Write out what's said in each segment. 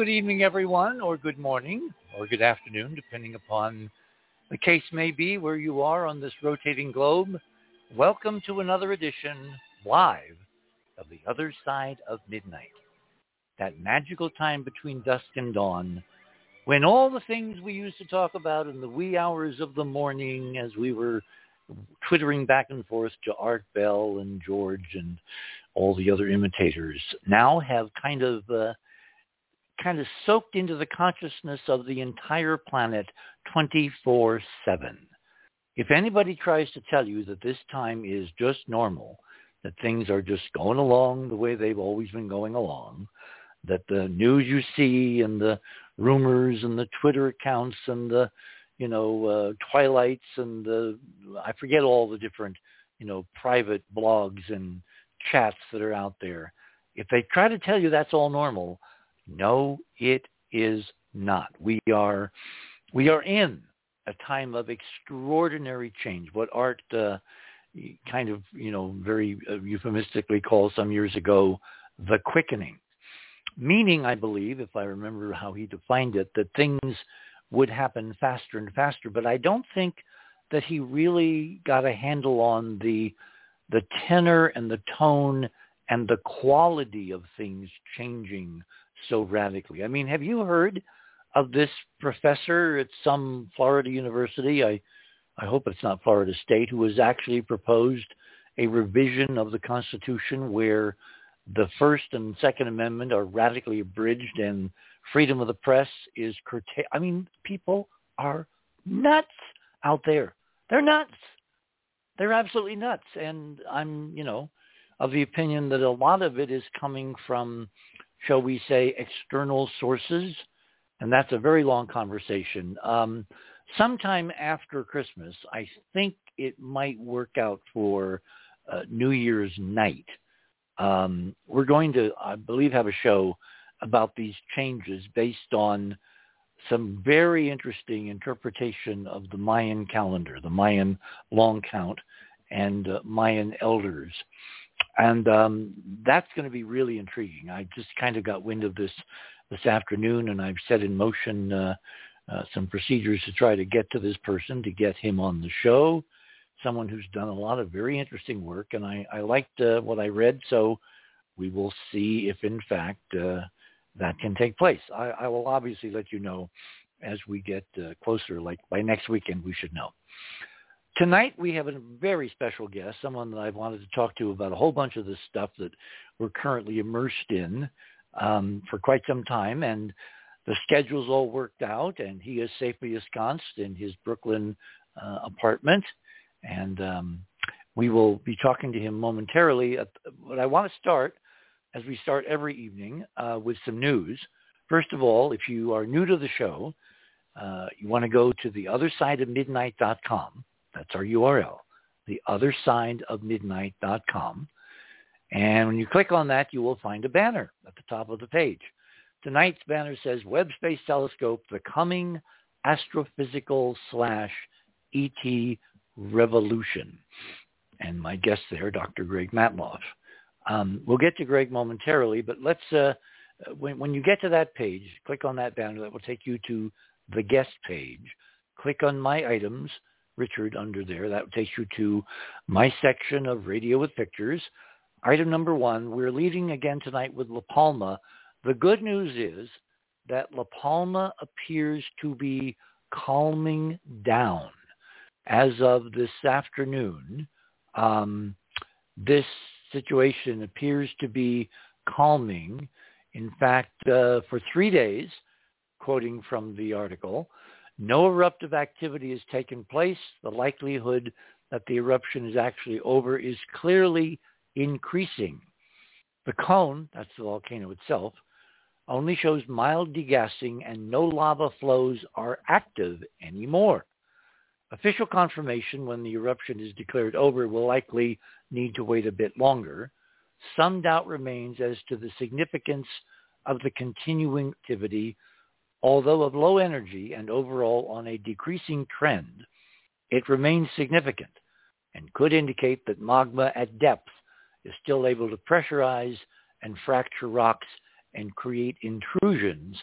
Good evening, everyone, or good morning, or good afternoon, depending upon the case may be where you are on this rotating globe. Welcome to another edition, live, of The Other Side of Midnight. That magical time between dusk and dawn, when all the things we used to talk about in the wee hours of the morning as we were twittering back and forth to Art Bell and George and all the other imitators now have kind of uh, kind of soaked into the consciousness of the entire planet 24-7. If anybody tries to tell you that this time is just normal, that things are just going along the way they've always been going along, that the news you see and the rumors and the Twitter accounts and the, you know, uh, twilights and the, I forget all the different, you know, private blogs and chats that are out there. If they try to tell you that's all normal, no, it is not. We are we are in a time of extraordinary change. What Art uh, kind of you know very uh, euphemistically called some years ago the quickening, meaning I believe, if I remember how he defined it, that things would happen faster and faster. But I don't think that he really got a handle on the the tenor and the tone and the quality of things changing so radically. I mean, have you heard of this professor at some Florida university? I, I hope it's not Florida State, who has actually proposed a revision of the Constitution where the First and Second Amendment are radically abridged and freedom of the press is curtailed. I mean, people are nuts out there. They're nuts. They're absolutely nuts. And I'm, you know, of the opinion that a lot of it is coming from shall we say, external sources, and that's a very long conversation. Um, sometime after Christmas, I think it might work out for uh, New Year's night. Um, we're going to, I believe, have a show about these changes based on some very interesting interpretation of the Mayan calendar, the Mayan long count, and uh, Mayan elders and um, that's going to be really intriguing. I just kind of got wind of this this afternoon, and I've set in motion uh, uh, some procedures to try to get to this person to get him on the show. Someone who's done a lot of very interesting work, and I, I liked uh, what I read, so we will see if in fact uh, that can take place. I, I will obviously let you know as we get uh, closer. Like by next weekend, we should know. Tonight we have a very special guest, someone that I've wanted to talk to about a whole bunch of this stuff that we're currently immersed in um, for quite some time, and the schedule's all worked out, and he is safely ensconced in his Brooklyn uh, apartment, and um, we will be talking to him momentarily. But I want to start, as we start every evening, uh, with some news. First of all, if you are new to the show, uh, you want to go to the theothersideofmidnight.com that's our URL, theothersideofmidnight.com. And when you click on that, you will find a banner at the top of the page. Tonight's banner says Webb Space Telescope, the coming astrophysical slash ET revolution. And my guest there, Dr. Greg Matloff. Um, we'll get to Greg momentarily, but let's, uh, when, when you get to that page, click on that banner. That will take you to the guest page. Click on My Items Richard under there. That takes you to my section of Radio with Pictures. Item number one, we're leading again tonight with La Palma. The good news is that La Palma appears to be calming down. As of this afternoon, um, this situation appears to be calming. In fact, uh, for three days, quoting from the article, no eruptive activity has taken place. The likelihood that the eruption is actually over is clearly increasing. The cone, that's the volcano itself, only shows mild degassing and no lava flows are active anymore. Official confirmation when the eruption is declared over will likely need to wait a bit longer. Some doubt remains as to the significance of the continuing activity Although of low energy and overall on a decreasing trend, it remains significant and could indicate that magma at depth is still able to pressurize and fracture rocks and create intrusions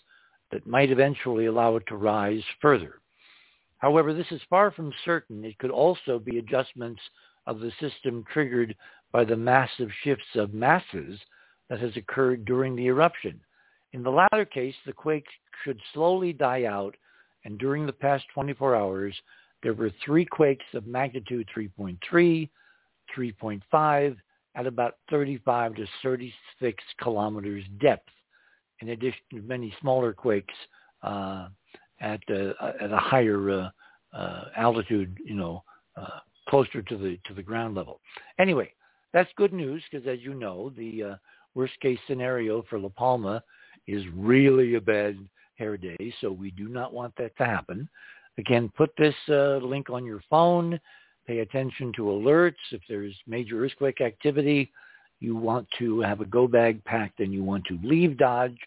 that might eventually allow it to rise further. However, this is far from certain. It could also be adjustments of the system triggered by the massive shifts of masses that has occurred during the eruption. In the latter case, the quake should slowly die out, and during the past 24 hours, there were three quakes of magnitude 3.3, 3.5, at about 35 to 36 kilometers depth, in addition to many smaller quakes uh, at, uh, at a higher uh, uh altitude, you know, uh, closer to the to the ground level. Anyway, that's good news because, as you know, the worst case scenario for La Palma is really a bad hair day, so we do not want that to happen. Again, put this uh, link on your phone. Pay attention to alerts. If there's major earthquake activity, you want to have a go bag packed and you want to leave Dodge,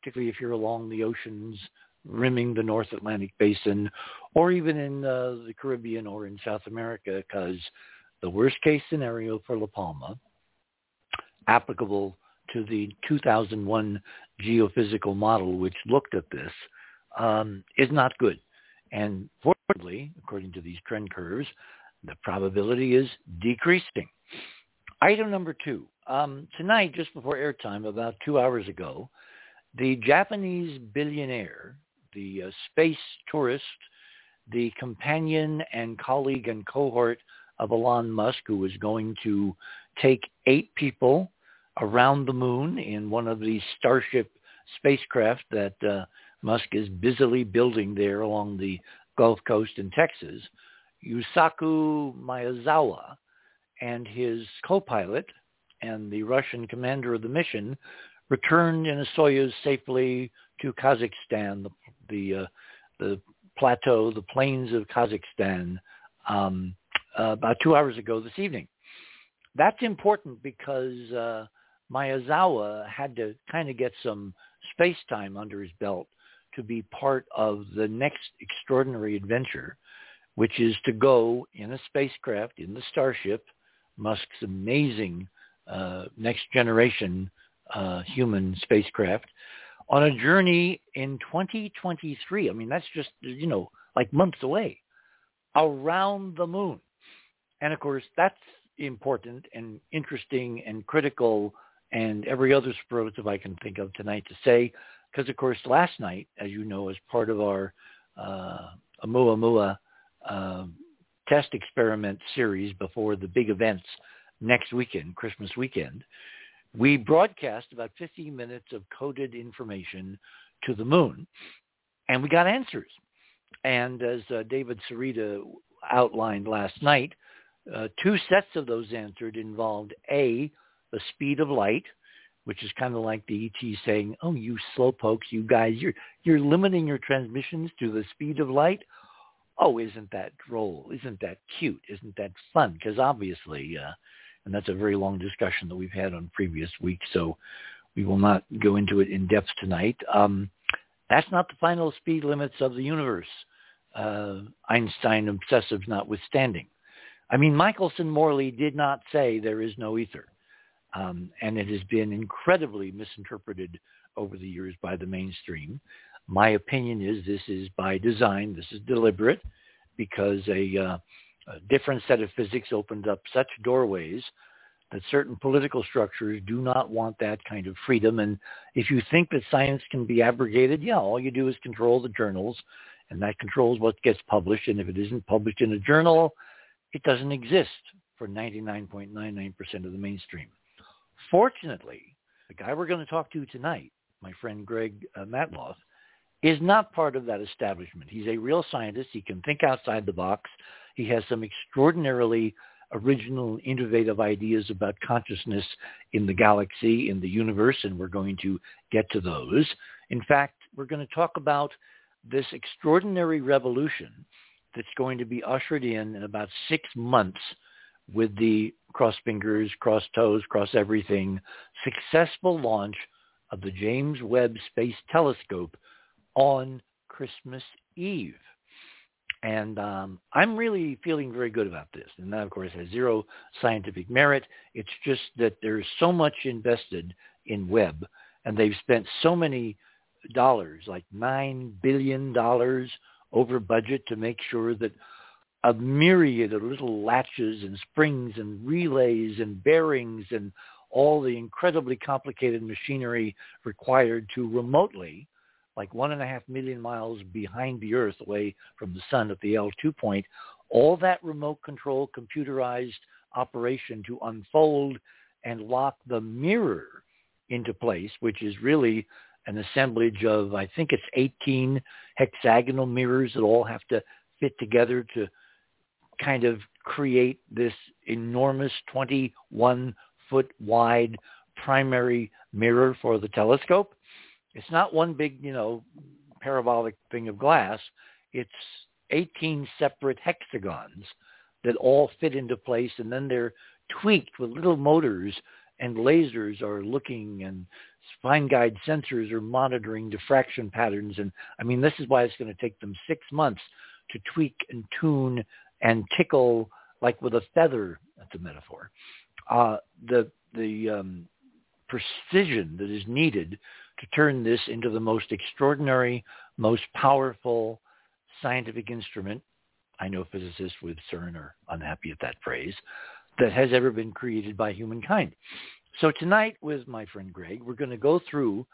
particularly if you're along the oceans rimming the North Atlantic basin or even in uh, the Caribbean or in South America because the worst case scenario for La Palma, applicable to the 2001 geophysical model, which looked at this, um, is not good. And fortunately, according to these trend curves, the probability is decreasing. Item number two. Um, tonight, just before airtime, about two hours ago, the Japanese billionaire, the uh, space tourist, the companion and colleague and cohort of Elon Musk, who was going to take eight people around the moon in one of these Starship spacecraft that uh, Musk is busily building there along the Gulf Coast in Texas, Yusaku Maezawa and his co-pilot and the Russian commander of the mission returned in a Soyuz safely to Kazakhstan, the the, uh, the plateau, the plains of Kazakhstan, um, uh, about two hours ago this evening. That's important because Maezawa had to kind of get some space time under his belt to be part of the next extraordinary adventure, which is to go in a spacecraft in the Starship, Musk's amazing uh, next generation uh, human spacecraft, on a journey in 2023. I mean, that's just, you know, like months away, around the moon. And of course, that's important and interesting and critical and every other superlative I can think of tonight to say, because of course last night, as you know, as part of our uh, Oumuamua uh, test experiment series before the big events next weekend, Christmas weekend, we broadcast about 15 minutes of coded information to the moon, and we got answers. And as uh, David Sarita outlined last night, uh, two sets of those answered involved A, the speed of light, which is kind of like the ET saying, "Oh, you slowpokes, you guys, you're you're limiting your transmissions to the speed of light." Oh, isn't that droll? Isn't that cute? Isn't that fun? Because obviously, uh, and that's a very long discussion that we've had on previous weeks, so we will not go into it in depth tonight. Um, that's not the final speed limits of the universe, uh, Einstein obsessives notwithstanding. I mean, Michelson Morley did not say there is no ether. Um, and it has been incredibly misinterpreted over the years by the mainstream. My opinion is this is by design. This is deliberate because a, uh, a different set of physics opened up such doorways that certain political structures do not want that kind of freedom. And if you think that science can be abrogated, yeah, all you do is control the journals, and that controls what gets published. And if it isn't published in a journal, it doesn't exist for 99.99% of the mainstream. Fortunately, the guy we're going to talk to tonight, my friend Greg uh, Matloff, is not part of that establishment. He's a real scientist. He can think outside the box. He has some extraordinarily original, innovative ideas about consciousness in the galaxy, in the universe, and we're going to get to those. In fact, we're going to talk about this extraordinary revolution that's going to be ushered in in about six months with the cross fingers, cross toes, cross everything, successful launch of the James Webb Space Telescope on Christmas Eve. And um, I'm really feeling very good about this. And that, of course, has zero scientific merit. It's just that there's so much invested in Webb. and they've spent so many dollars, like $9 billion over budget to make sure that a myriad of little latches and springs and relays and bearings and all the incredibly complicated machinery required to remotely, like one and a half million miles behind the Earth away from the sun at the L2 point, all that remote control computerized operation to unfold and lock the mirror into place, which is really an assemblage of, I think it's 18 hexagonal mirrors that all have to fit together to kind of create this enormous 21 foot wide primary mirror for the telescope. It's not one big, you know, parabolic thing of glass. It's 18 separate hexagons that all fit into place and then they're tweaked with little motors and lasers are looking and fine guide sensors are monitoring diffraction patterns. And I mean, this is why it's going to take them six months to tweak and tune and tickle like with a feather. That's a metaphor. Uh, the the um, precision that is needed to turn this into the most extraordinary, most powerful scientific instrument. I know physicists with CERN are unhappy at that phrase that has ever been created by humankind. So tonight with my friend Greg, we're going to go through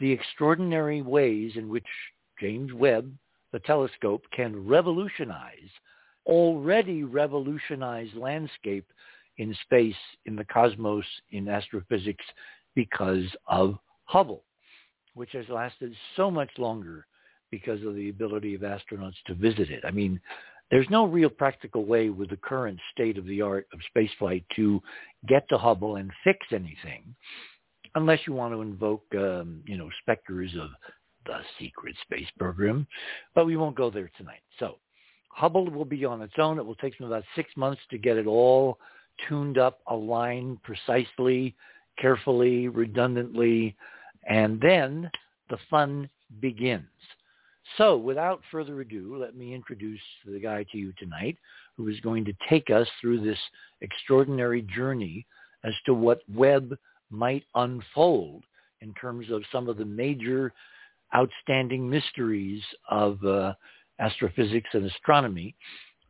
the extraordinary ways in which James Webb, the telescope, can revolutionize already revolutionized landscape in space, in the cosmos, in astrophysics because of Hubble, which has lasted so much longer because of the ability of astronauts to visit it. I mean, there's no real practical way with the current state of the art of spaceflight to get to Hubble and fix anything unless you want to invoke, um, you know, specters of the secret space program. But we won't go there tonight. So Hubble will be on its own. It will take them about six months to get it all tuned up, aligned precisely, carefully, redundantly, and then the fun begins. So without further ado, let me introduce the guy to you tonight who is going to take us through this extraordinary journey as to what Webb might unfold in terms of some of the major outstanding mysteries of uh, astrophysics and astronomy.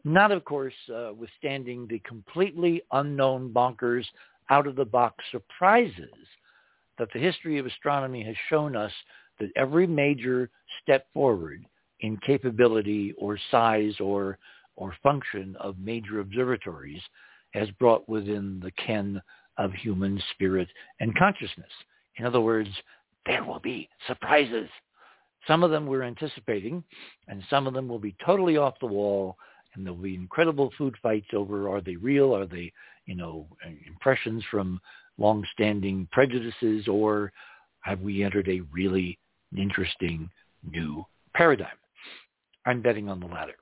Not, of course, uh, withstanding the completely unknown bonkers out-of-the-box surprises that the history of astronomy has shown us that every major step forward in capability or size or or function of major observatories has brought within the ken of human spirit and consciousness. In other words, there will be surprises. Some of them we're anticipating, and some of them will be totally off the wall, and there'll be incredible food fights over are they real, are they, you know, impressions from long-standing prejudices, or have we entered a really interesting new paradigm. I'm betting on the latter.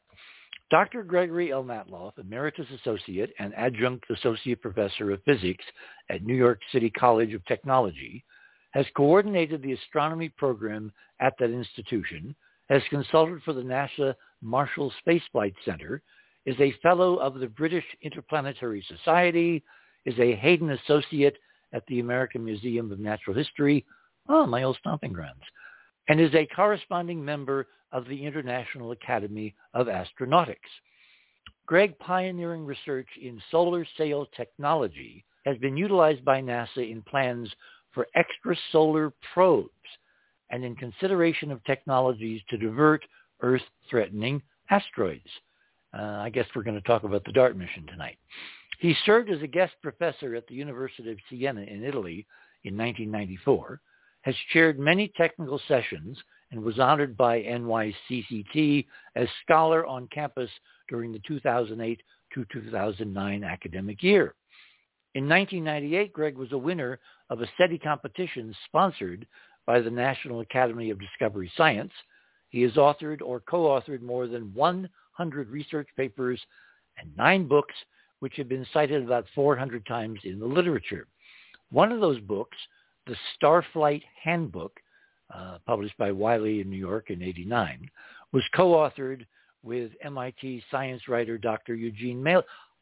Dr. Gregory L. Matloff, Emeritus Associate and Adjunct Associate Professor of Physics at New York City College of Technology, has coordinated the astronomy program at that institution, has consulted for the NASA Marshall Space Flight Center, is a fellow of the British Interplanetary Society, is a Hayden Associate at the American Museum of Natural History, oh, my old stomping grounds, and is a corresponding member of the International Academy of Astronautics. Greg pioneering research in solar sail technology has been utilized by NASA in plans for extrasolar probes and in consideration of technologies to divert Earth-threatening asteroids. Uh, I guess we're going to talk about the DART mission tonight. He served as a guest professor at the University of Siena in Italy in 1994 has chaired many technical sessions and was honored by NYCCT as scholar on campus during the 2008 to 2009 academic year. In 1998, Greg was a winner of a SETI competition sponsored by the National Academy of Discovery Science. He has authored or co-authored more than 100 research papers and nine books, which have been cited about 400 times in the literature. One of those books the Starflight Handbook, uh, published by Wiley in New York in 89, was co-authored with MIT science writer Dr. Eugene.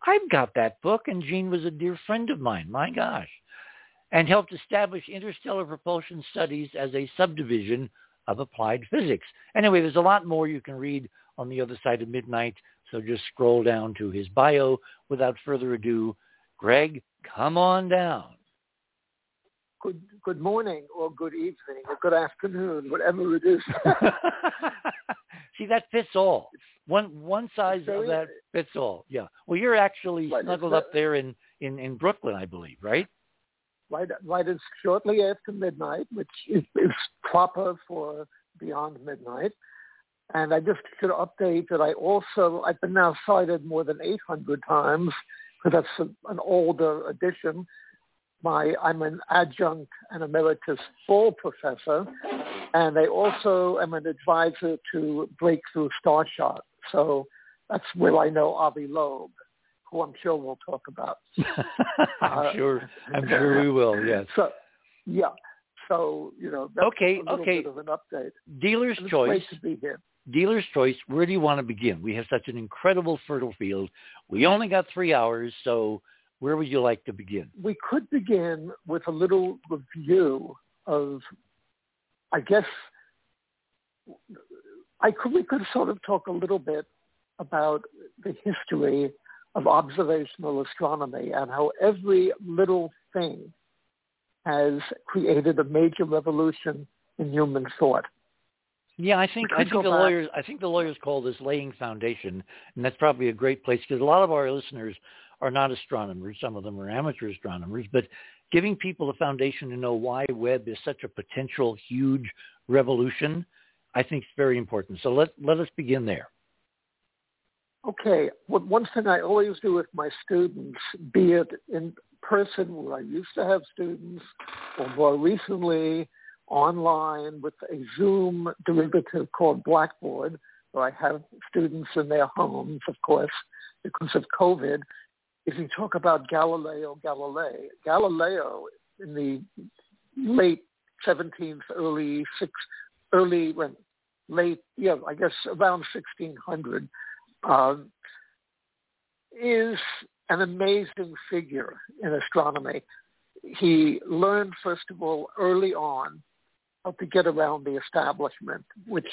I've got that book, and Gene was a dear friend of mine. My gosh. and helped establish interstellar propulsion studies as a subdivision of applied physics. Anyway, there's a lot more you can read on the other side of midnight, so just scroll down to his bio. Without further ado, Greg, come on down. Good, good morning or good evening or good afternoon, whatever it is. See, that fits all. One one size of that fits all. Yeah. Well, you're actually right, snuggled up there in, in, in Brooklyn, I believe, right? Right, right. It's shortly after midnight, which is, is proper for beyond midnight. And I just should update that I also, I've been now cited more than 800 times because that's an older edition. My, I'm an adjunct and emeritus full professor, and I also am an advisor to Breakthrough Starshot. So that's where I know Avi Loeb, who I'm sure we'll talk about. I'm uh, sure. I'm sure we will. Yes. So, yeah. So you know. okay. okay. Bit of an update. Dealer's choice. Great to be here dealer's choice. Where do you want to begin? We have such an incredible fertile field. We only got three hours, so where would you like to begin? We could begin with a little review of, I guess, I could, we could sort of talk a little bit about the history of observational astronomy and how every little thing has created a major revolution in human thought. Yeah, I think I think the back. lawyers I think the lawyers call this laying foundation, and that's probably a great place because a lot of our listeners are not astronomers. Some of them are amateur astronomers, but giving people a foundation to know why Webb is such a potential huge revolution, I think is very important. So let let us begin there. Okay, well, one thing I always do with my students, be it in person where I used to have students, or more recently online with a Zoom derivative called Blackboard, where I have students in their homes, of course, because of COVID, is you talk about Galileo Galilei. Galileo in the late 17th, early six, early when late, yeah, I guess around 1600, um, is an amazing figure in astronomy. He learned, first of all, early on how to get around the establishment, which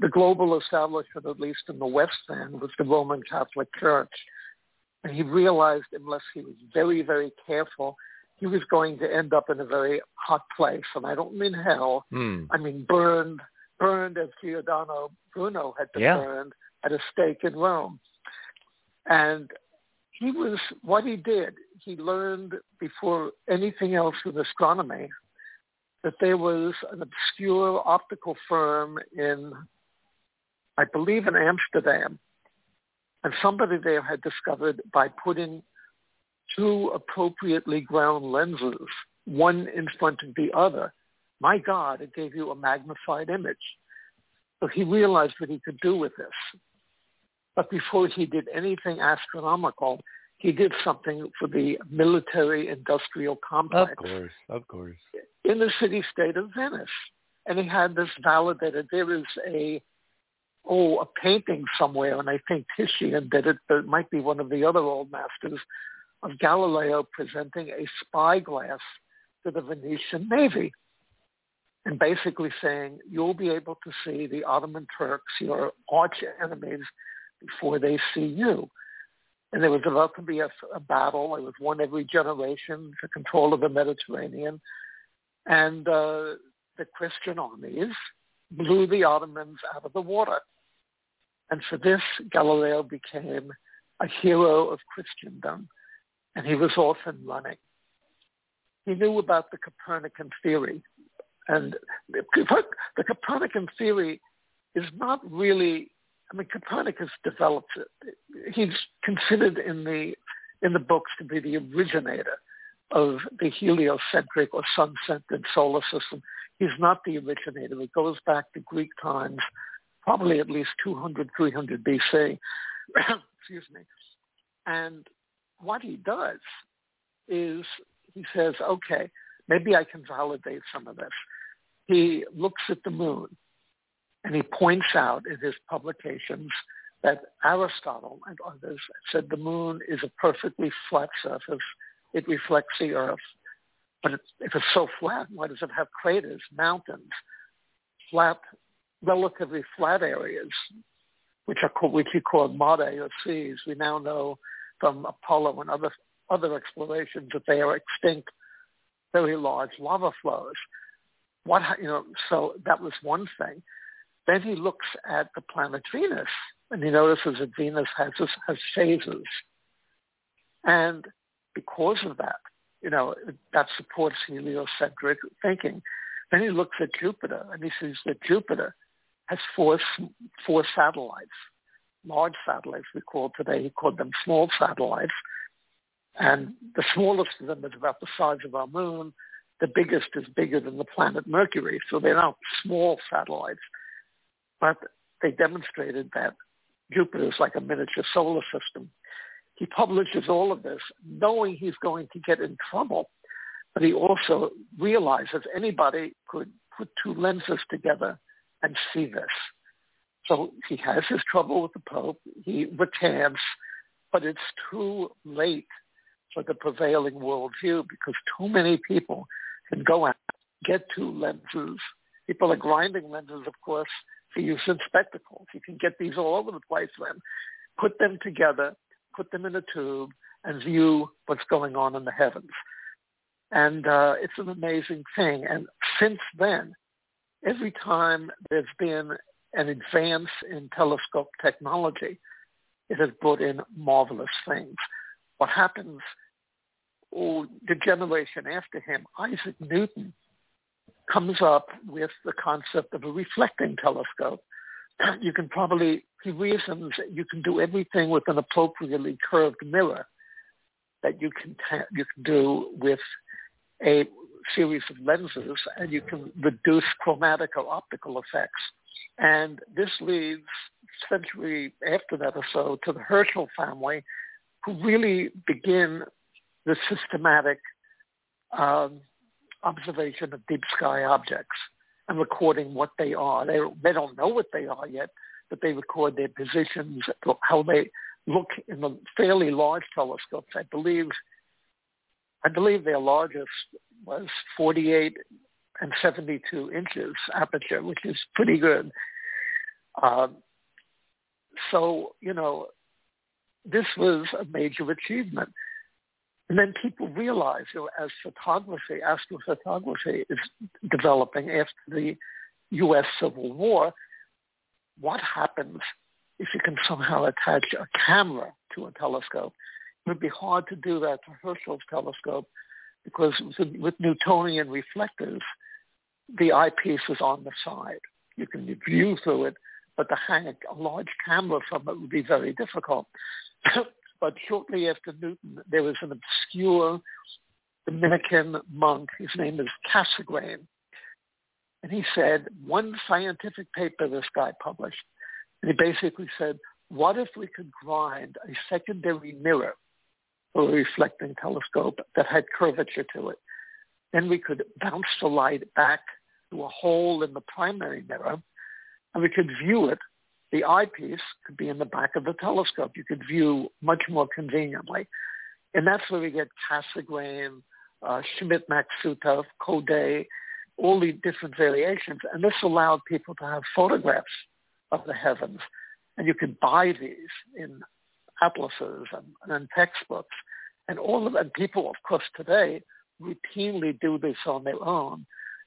the global establishment, at least in the West then, was the Roman Catholic Church. And he realized unless he was very, very careful, he was going to end up in a very hot place. And I don't mean hell. Mm. I mean burned, burned as Giordano Bruno had been yeah. burned at a stake in Rome. And he was, what he did, he learned before anything else with astronomy that there was an obscure optical firm in, I believe, in Amsterdam, and somebody there had discovered by putting two appropriately ground lenses, one in front of the other, my God, it gave you a magnified image. So he realized what he could do with this. But before he did anything astronomical, he did something for the military industrial complex. Of course, of course. In the city-state of Venice. And he had this validated. There is a, oh, a painting somewhere, and I think Titian did it, but it might be one of the other old masters, of Galileo presenting a spyglass to the Venetian Navy and basically saying, you'll be able to see the Ottoman Turks, your arch enemies, before they see you and there was about to be a, a battle. It was one every generation for control of the Mediterranean, and uh, the Christian armies blew the Ottomans out of the water. And for this, Galileo became a hero of Christendom, and he was off and running. He knew about the Copernican theory, and the, Copernican theory is not really I mean, Copernicus developed it. He's considered in the in the books to be the originator of the heliocentric or sun-centered solar system. He's not the originator. It goes back to Greek times, probably at least 200, 300 BC. Excuse me. And what he does is he says, okay, maybe I can validate some of this. He looks at the moon and he points out in his publications that Aristotle and others said the moon is a perfectly flat surface. It reflects the earth. But if it's so flat, why does it have craters, mountains, flat, relatively flat areas, which are called, which we call mare or seas? We now know from Apollo and other other explorations that they are extinct, very large lava flows. What you know? So that was one thing. Then he looks at the planet Venus, and he notices that Venus has has phases, and because of that, you know, that supports heliocentric thinking. Then he looks at Jupiter, and he sees that Jupiter has four four satellites, large satellites we call today. He called them small satellites, and the smallest of them is about the size of our moon. The biggest is bigger than the planet Mercury, so they're not small satellites. But they demonstrated that Jupiter is like a miniature solar system. He publishes all of this knowing he's going to get in trouble, but he also realizes anybody could put two lenses together and see this. So he has his trouble with the Pope. He recants, but it's too late for the prevailing worldview because too many people can go out, get two lenses. People are grinding lenses, of course, for use in spectacles. You can get these all over the place then. Put them together, put them in a tube, and view what's going on in the heavens. And uh, it's an amazing thing. And since then, every time there's been an advance in telescope technology, it has brought in marvelous things. What happens, oh, the generation after him, Isaac Newton, comes up with the concept of a reflecting telescope. That you can probably, he reasons that you can do everything with an appropriately curved mirror that you can, you can do with a series of lenses and you can reduce chromatic or optical effects. And this leads century after that or so to the Herschel family who really begin the systematic um, observation of deep sky objects and recording what they are. They, they don't know what they are yet, but they record their positions, how they look in the fairly large telescopes. I believe, I believe their largest was 48 and 72 inches aperture, which is pretty good. Um, so, you know, this was a major achievement. And then people realize, you know, as photography, astrophotography is developing after the U.S. Civil War, what happens if you can somehow attach a camera to a telescope? It would be hard to do that to Herschel's telescope because with Newtonian reflectors, the eyepiece is on the side. You can view through it, but to hang a large camera from it would be very difficult. But shortly after Newton, there was an obscure Dominican monk. His name is Cassegrain. And he said, one scientific paper this guy published, and he basically said, what if we could grind a secondary mirror for a reflecting telescope that had curvature to it? Then we could bounce the light back to a hole in the primary mirror, and we could view it the eyepiece could be in the back of the telescope. You could view much more conveniently. And that's where we get Cassegrain, uh, Schmidt-Maksutov, Couder, all the different variations. And this allowed people to have photographs of the heavens. And you could buy these in atlases and, and textbooks. And all of and people, of course, today routinely do this on their own.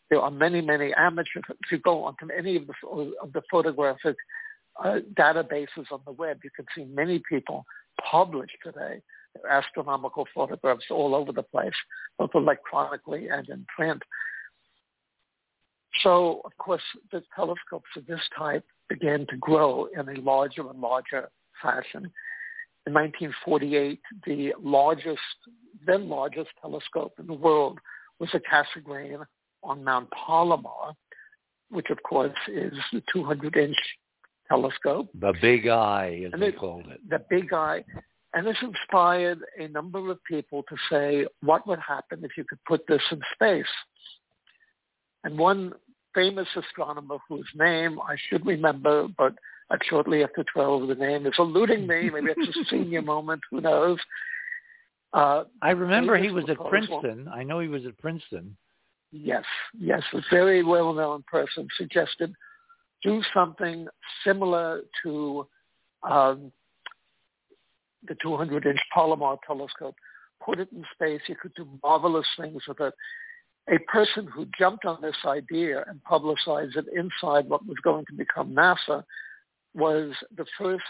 There are many, many amateurs. If you go onto any of the, of the photographic uh, databases on the web. You can see many people publish today astronomical photographs all over the place, both electronically and in print. So, of course, the telescopes of this type began to grow in a larger and larger fashion. In 1948, the largest, then largest telescope in the world was a Cassegrain on Mount Palomar, which of course is the 200-inch telescope. The big eye, as and they called it. The big eye. And this inspired a number of people to say, what would happen if you could put this in space? And one famous astronomer whose name I should remember, but shortly after 12, the name is eluding me. Maybe it's a senior moment, who knows? Uh, I remember he was at Princeton. I know he was at Princeton. Yes, yes, a very well-known person suggested do something similar to um, the 200-inch Palomar telescope. Put it in space. You could do marvelous things with it. A person who jumped on this idea and publicized it inside what was going to become NASA was the first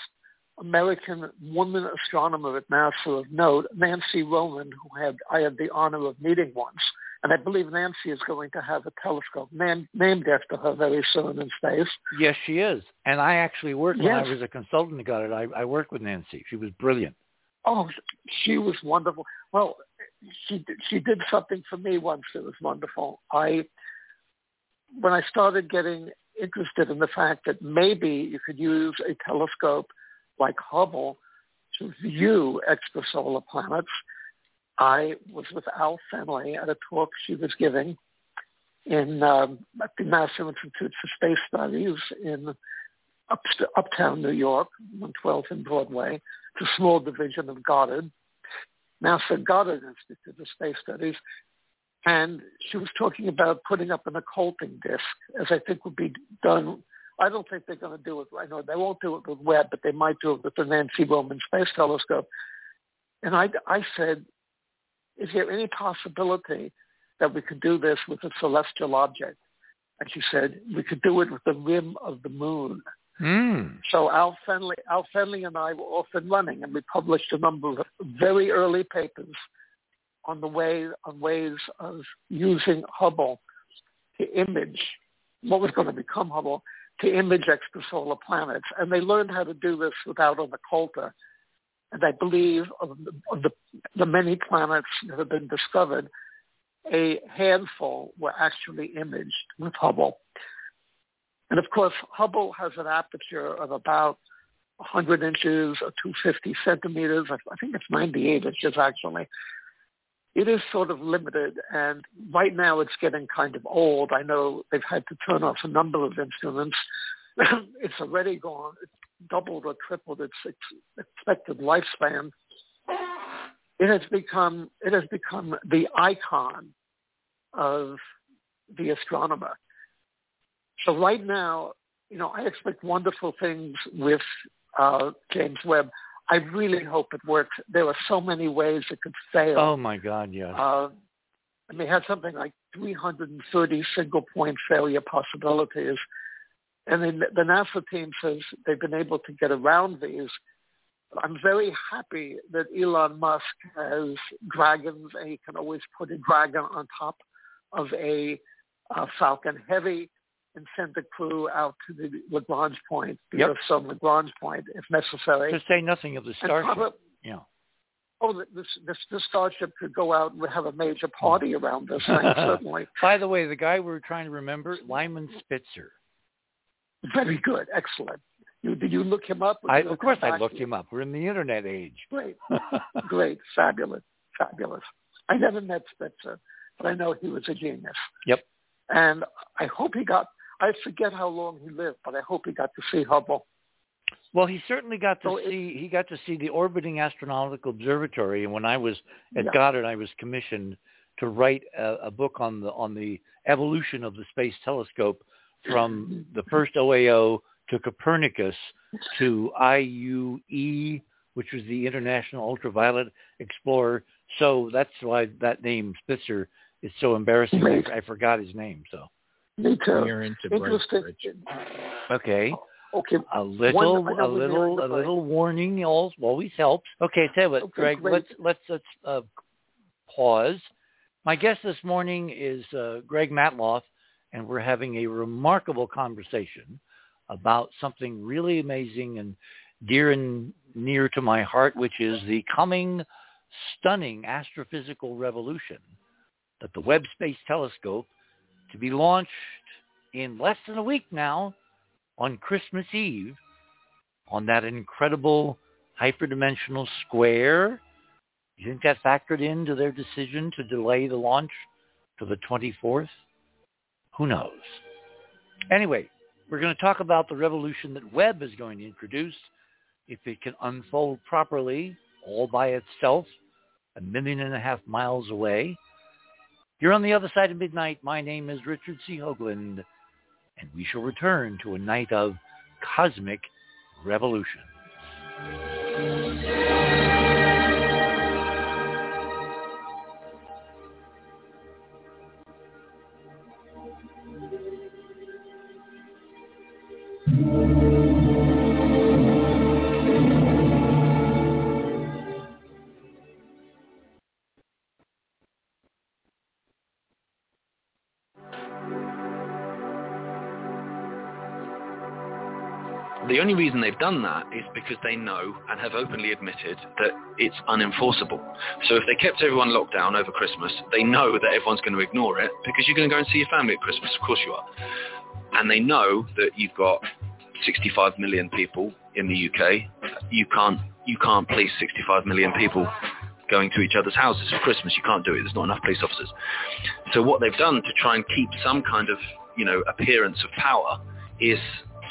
American woman astronomer at NASA of note, Nancy Roman, who had I had the honor of meeting once. And I believe Nancy is going to have a telescope named, named after her very soon in space. Yes, she is. And I actually worked Yes. when I was a consultant that got it. I, I worked with Nancy. She was brilliant. Oh, she was wonderful. Well, she did- she did something for me once that was wonderful. I when I started getting interested in the fact that maybe you could use a telescope like Hubble to view extrasolar planets, I was with Al Fennelly at a talk she was giving in um, at the National Institute for Space Studies in up, uptown New York, 112th and Broadway. It's a small division of Goddard, NASA Goddard Institute of Space Studies. And she was talking about putting up an occulting disk, as I think would be done. I don't think they're going to do it. I know they won't do it with Webb, but they might do it with the Nancy Roman Space Telescope. And I, I said, is there any possibility that we could do this with a celestial object? And she said, we could do it with the rim of the moon. Mm. So Al Fennelly, Al Fennelly and I were off and running, and we published a number of very early papers on the way on ways of using Hubble to image what was going to become Hubble to image extrasolar planets, and they learned how to do this without an occulter. And I believe of the, of the, the many planets that have been discovered, a handful were actually imaged with Hubble. And of course, Hubble has an aperture of about 100 inches or 250 centimeters. I think it's 98 inches actually. It is sort of limited, and right now it's getting kind of old. I know they've had to turn off a number of instruments. it's already gone. It's doubled or tripled its expected lifespan. It has become it has become the icon of the astronomer. So right now, you know, I expect wonderful things with uh, James Webb. I really hope it works. There are so many ways it could fail. Oh my God, yes. Uh, and they had something like 330 single point failure possibilities. And then the NASA team says they've been able to get around these. I'm very happy that Elon Musk has dragons and he can always put a dragon on top of a uh, Falcon Heavy and send the crew out to the Lagrange point, the Yep. Sun Lagrange point, if necessary. to say nothing of the Starship. probably- yeah. oh, this, this, this Starship could go out and have a major hmm. party around this thing, certainly. By the way, the guy we were trying to remember, Lyman Spitzer. Very good. Excellent. You, did you look him up? I, of course, I looked him up. We're in the internet age. Great. Great. Fabulous. Fabulous. I never met Spitzer, but I know he was a genius. Yep. And I hope he got, I forget how long he lived, but I hope he got to see Hubble. Well, he certainly got to So it- see he got to see the orbiting astronomical observatory, and when I was at Yeah. Goddard, I was commissioned to write a, a book on the on the evolution of the space telescope from the first OAO to Copernicus to IUE, which was the International Ultraviolet Explorer. So that's why that name Spitzer is so embarrassing. I, I forgot his name. So Me too. You're into Interesting. Brightbridge. okay. Okay. A little, I a know when you're little, a little warning always, always helps. Okay, tell you what, Okay, Greg, great. let's let's let's uh, pause. My guest this morning is uh, Greg Matloff, and we're having a remarkable conversation about something really amazing and dear and near to my heart, which is the coming stunning astrophysical revolution that the Webb Space Telescope to be launched in less than a week now on Christmas Eve on that incredible hyperdimensional square. You think that factored into their decision to delay the launch to the 24th? Who knows? Anyway, we're going to talk about the revolution that Webb is going to introduce if it can unfold properly all by itself a million and a half miles away. You're on the other side of midnight. My name is Richard C. Hoagland, and we shall return to a night of cosmic revolution. They've done that is because they know and have openly admitted that it's unenforceable. So if they kept everyone locked down over Christmas, they know that everyone's going to ignore it because you're going to go and see your family at Christmas. Of course you are. And they know that you've got 65 million people in the UK. You can't, you can't police 65 million people going to each other's houses for Christmas. You can't do it. There's not enough police officers. So what they've done to try and keep some kind of, you know, appearance of power is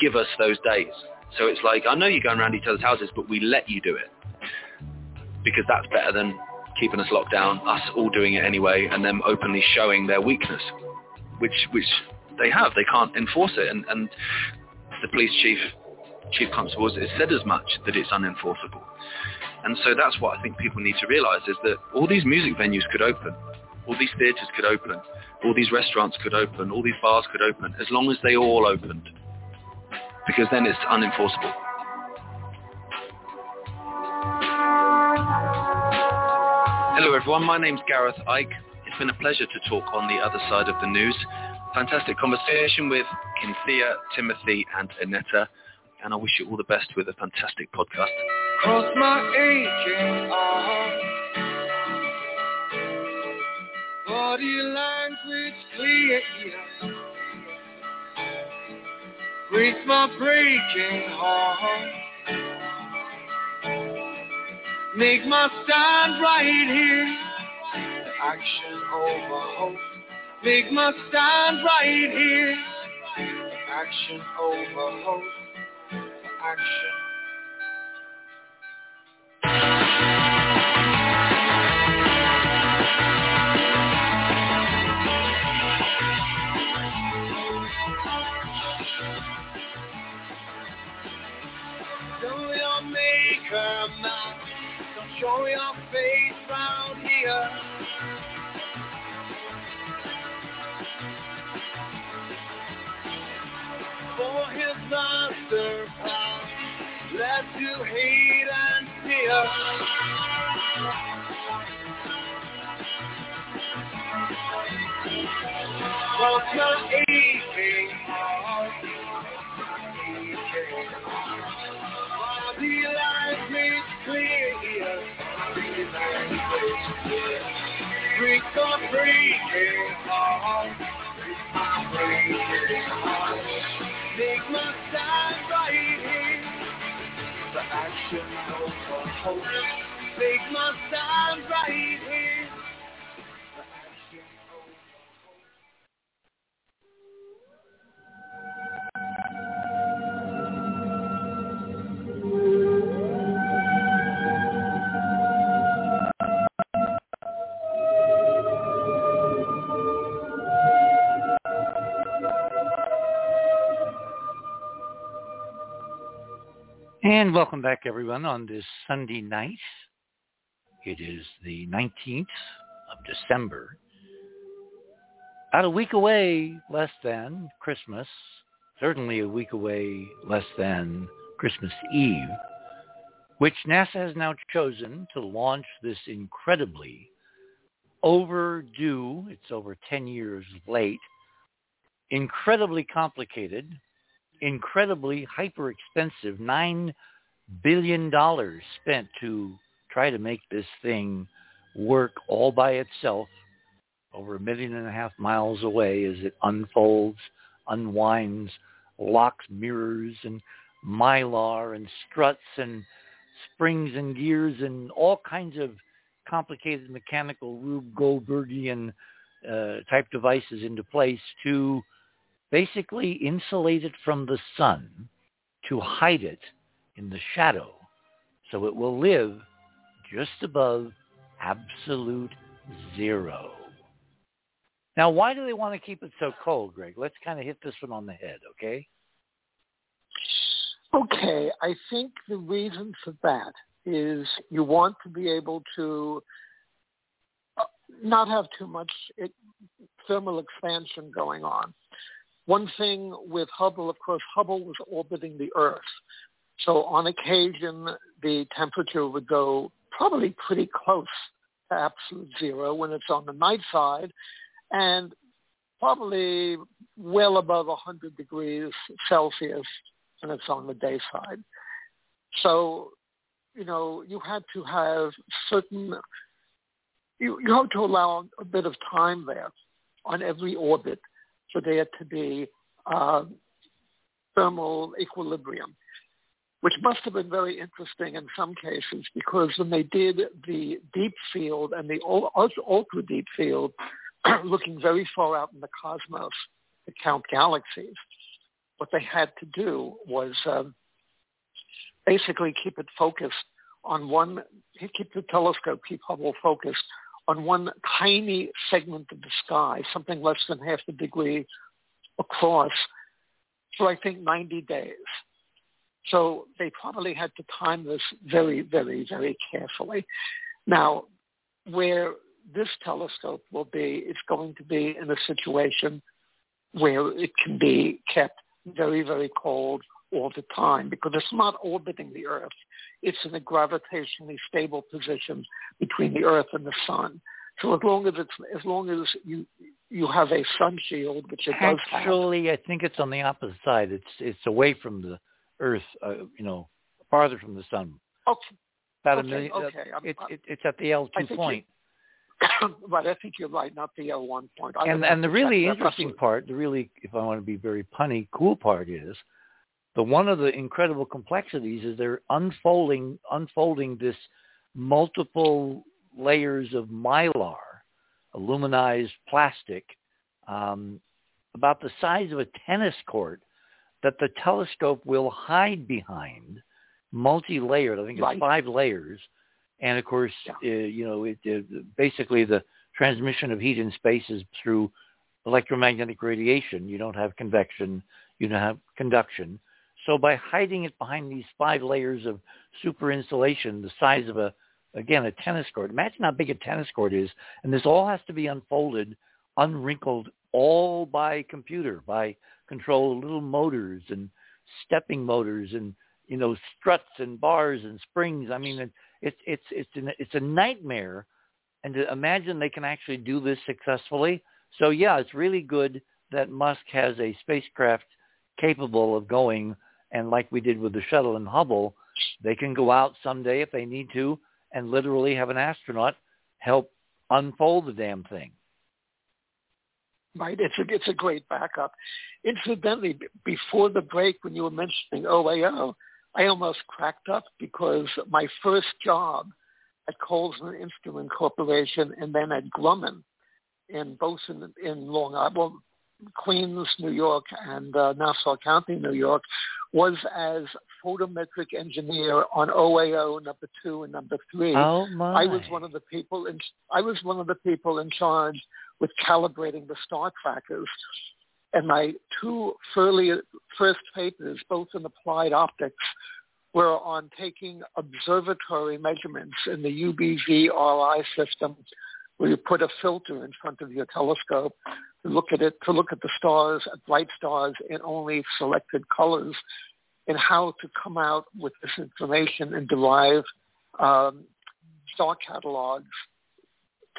give us those days. So it's like, I know you're going around each other's houses, but we let you do it. Because that's better than keeping us locked down, us all doing it anyway, and them openly showing their weakness, which which they have. They can't enforce it. And, and the police chief, chief constable, has said as much, that it's unenforceable. And so that's what I think people need to realize is that all these music venues could open, all these theatres could open, all these restaurants could open, all these bars could open, as long as they all opened because then it's unenforceable. Hello everyone, my name's Gareth Icke. It's been a pleasure to talk on the other side of the news. Fantastic conversation with Cynthia, Timothy and Annetta, and I wish you all the best with a fantastic podcast. Cross my body clear breaks my breaking heart. Make my stand right here. Action over hope. Make my stand right here. Action over hope. Action. Show your face round here. For his master power led to hate and fear. Cause my aching Break the breaking heart, breaking heart. Make my stand right here. The action over hope. Make my stand right here. And welcome back, everyone, on this Sunday night. It is the 19th of December. About a week away less than Christmas, certainly a week away less than Christmas Eve, which NASA has now chosen to launch this incredibly overdue, it's over 10 years late, incredibly complicated, incredibly hyper expensive $9 billion dollars spent to try to make this thing work all by itself over a million and a half miles away as it unfolds, unwinds, locks mirrors and mylar and struts and springs and gears and all kinds of complicated mechanical Rube Goldbergian uh, type devices into place to basically insulate it from the sun to hide it in the shadow so it will live just above absolute zero. Now, why do they want to keep it so cold, Greg? Let's kind of hit this one on the head, okay? Okay, I think the reason for that is you want to be able to uh, not have too much thermal expansion going on. One thing with Hubble, of course, Hubble was orbiting the Earth. So on occasion, the temperature would go probably pretty close to absolute zero when it's on the night side and probably well above 100 degrees Celsius when it's on the day side. So, you know, you had to have certain, you, you have to allow a bit of time there on every orbit for there to be uh, thermal equilibrium which must have been very interesting in some cases because when they did the deep field and the ultra deep field, looking very far out in the cosmos to count galaxies, what they had to do was um, basically keep it focused on one, keep the telescope, keep Hubble focused on one tiny segment of the sky, something less than half a degree across, for I think 90 days. So they probably had to time this very, very, very carefully. Now, where this telescope will be, it's going to be in a situation where it can be kept very, very cold all the time because it's not orbiting the Earth. It's in a gravitationally stable position between the Earth and the Sun. So as long as it's as long as you you have a sun shield, which it does have. Actually, I think it's on the opposite side. It's it's away from the Earth, uh, you know, farther from the sun. Okay. About okay, a million. Okay. Uh, it, it, it's at the L2 point. right, I think you're right, not the L1 point. I and and the really interesting part, the really, if I want to be very punny, cool part is, the one of the incredible complexities is they're unfolding unfolding this multiple layers of mylar, aluminized plastic, um, about the size of a tennis court that the telescope will hide behind multi-layered. I think it's right. five layers, and of course, yeah. uh, you know, it, it, basically the transmission of heat in space is through electromagnetic radiation. You don't have convection. You don't have conduction. So by hiding it behind these five layers of super insulation, the size of a, again, a tennis court. Imagine how big a tennis court is, and this all has to be unfolded, unwrinkled, all by computer, by control little motors and stepping motors and you know struts and bars and springs. I mean, it's it's it's an, it's a nightmare. And to imagine they can actually do this successfully. So yeah, it's really good that Musk has a spacecraft capable of going and like we did with the shuttle and Hubble, they can go out someday if they need to and literally have an astronaut help unfold the damn thing right? It's a it's a great backup. Incidentally, before the break, when you were mentioning OAO, I almost cracked up because my first job at Kollsman Instrument Corporation and then at Grumman, in both in, in Long Island, well, Queens, New York, and uh, Nassau County, New York, was as photometric engineer on OAO number two and number three. Oh my! I was one of the people in I was one of the people in charge with calibrating the star trackers. And my two early, first papers, both in applied optics, were on taking observatory measurements in the UBV-RI system, where you put a filter in front of your telescope to look at it, to look at the stars, at bright stars in only selected colors, and how to come out with this information and derive um, star catalogs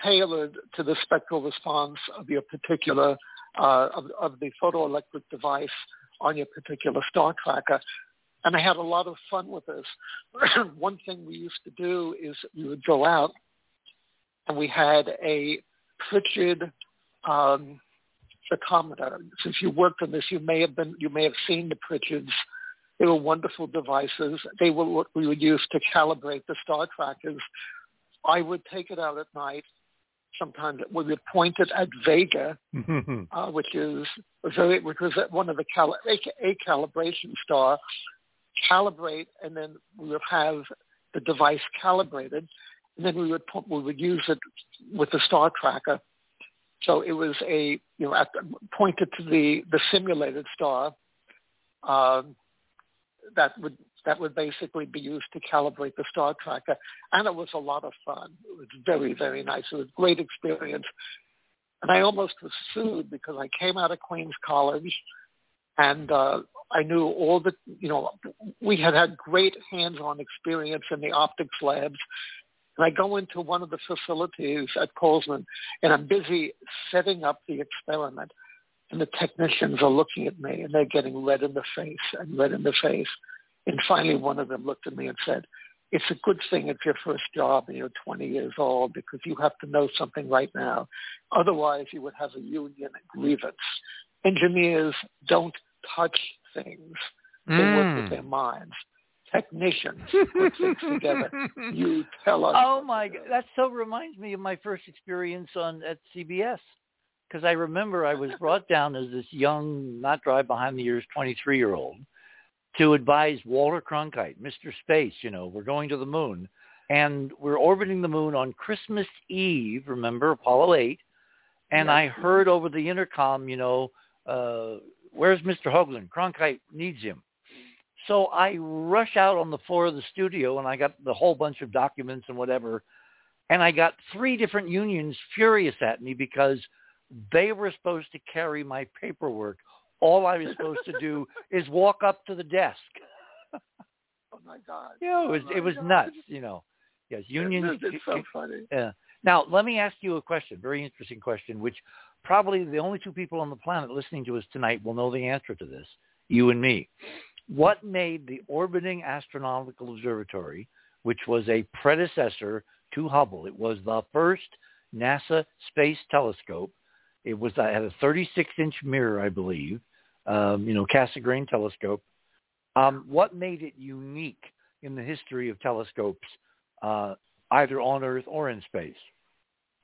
tailored to the spectral response of your particular, uh, of, of the photoelectric device on your particular star tracker. And I had a lot of fun with this. One thing we used to do is we would go out and we had a Pritchard um, photometer. Since you worked on this, you may have been, you may have seen the Pritchards. They were wonderful devices. They were what we would use to calibrate the star trackers. I would take it out at night sometimes we would be pointed at Vega, uh, which is very, which was one of the cal- a, a calibration star, calibrate, and then we would have the device calibrated, and then we would put, we would use it with the star tracker. So it was a you know at the, pointed to the the simulated star uh, that would that would basically be used to calibrate the star tracker, and it was a lot of fun. It was very very nice. It was a great experience, and I almost was sued because I came out of Queens College, and uh, I knew all the you know we had had great hands-on experience in the optics labs, and I go into one of the facilities at Kollsman, and I'm busy setting up the experiment. And the technicians are looking at me, and they're getting red in the face and red in the face. And finally, one of them looked at me and said, it's a good thing it's your first job and you're 20 years old because you have to know something right now. Otherwise, you would have a union grievance. Engineers don't touch things. They mm. work with mm. their minds technicians put things together. You tell us. Oh my God, that so reminds me of my first experience on at CBS because I remember I was brought down as this young, not drive behind the ears, 23 year old to advise Walter Cronkite, Mr. Space. You know, we're going to the moon, and we're orbiting the moon on Christmas Eve. Remember Apollo 8, and I heard over the intercom, you know. Uh, where's Mr. Hoagland? Cronkite needs him. So I rush out on the floor of the studio and I got the whole bunch of documents and whatever. And I got three different unions furious at me because they were supposed to carry my paperwork. All I was supposed to do is walk up to the desk. oh my God. Yeah, it was oh it was God. nuts, you know. Yes, unions. It's so funny. Yeah. Now, let me ask you a question, very interesting question, which probably the only two people on the planet listening to us tonight will know the answer to this, you and me. What made the Orbiting Astronomical Observatory, which was a predecessor to Hubble, it was the first NASA space telescope. It was it had a 36-inch mirror, I believe, um, you know, Cassegrain telescope. Um, what made it unique in the history of telescopes, uh, either on Earth or in space?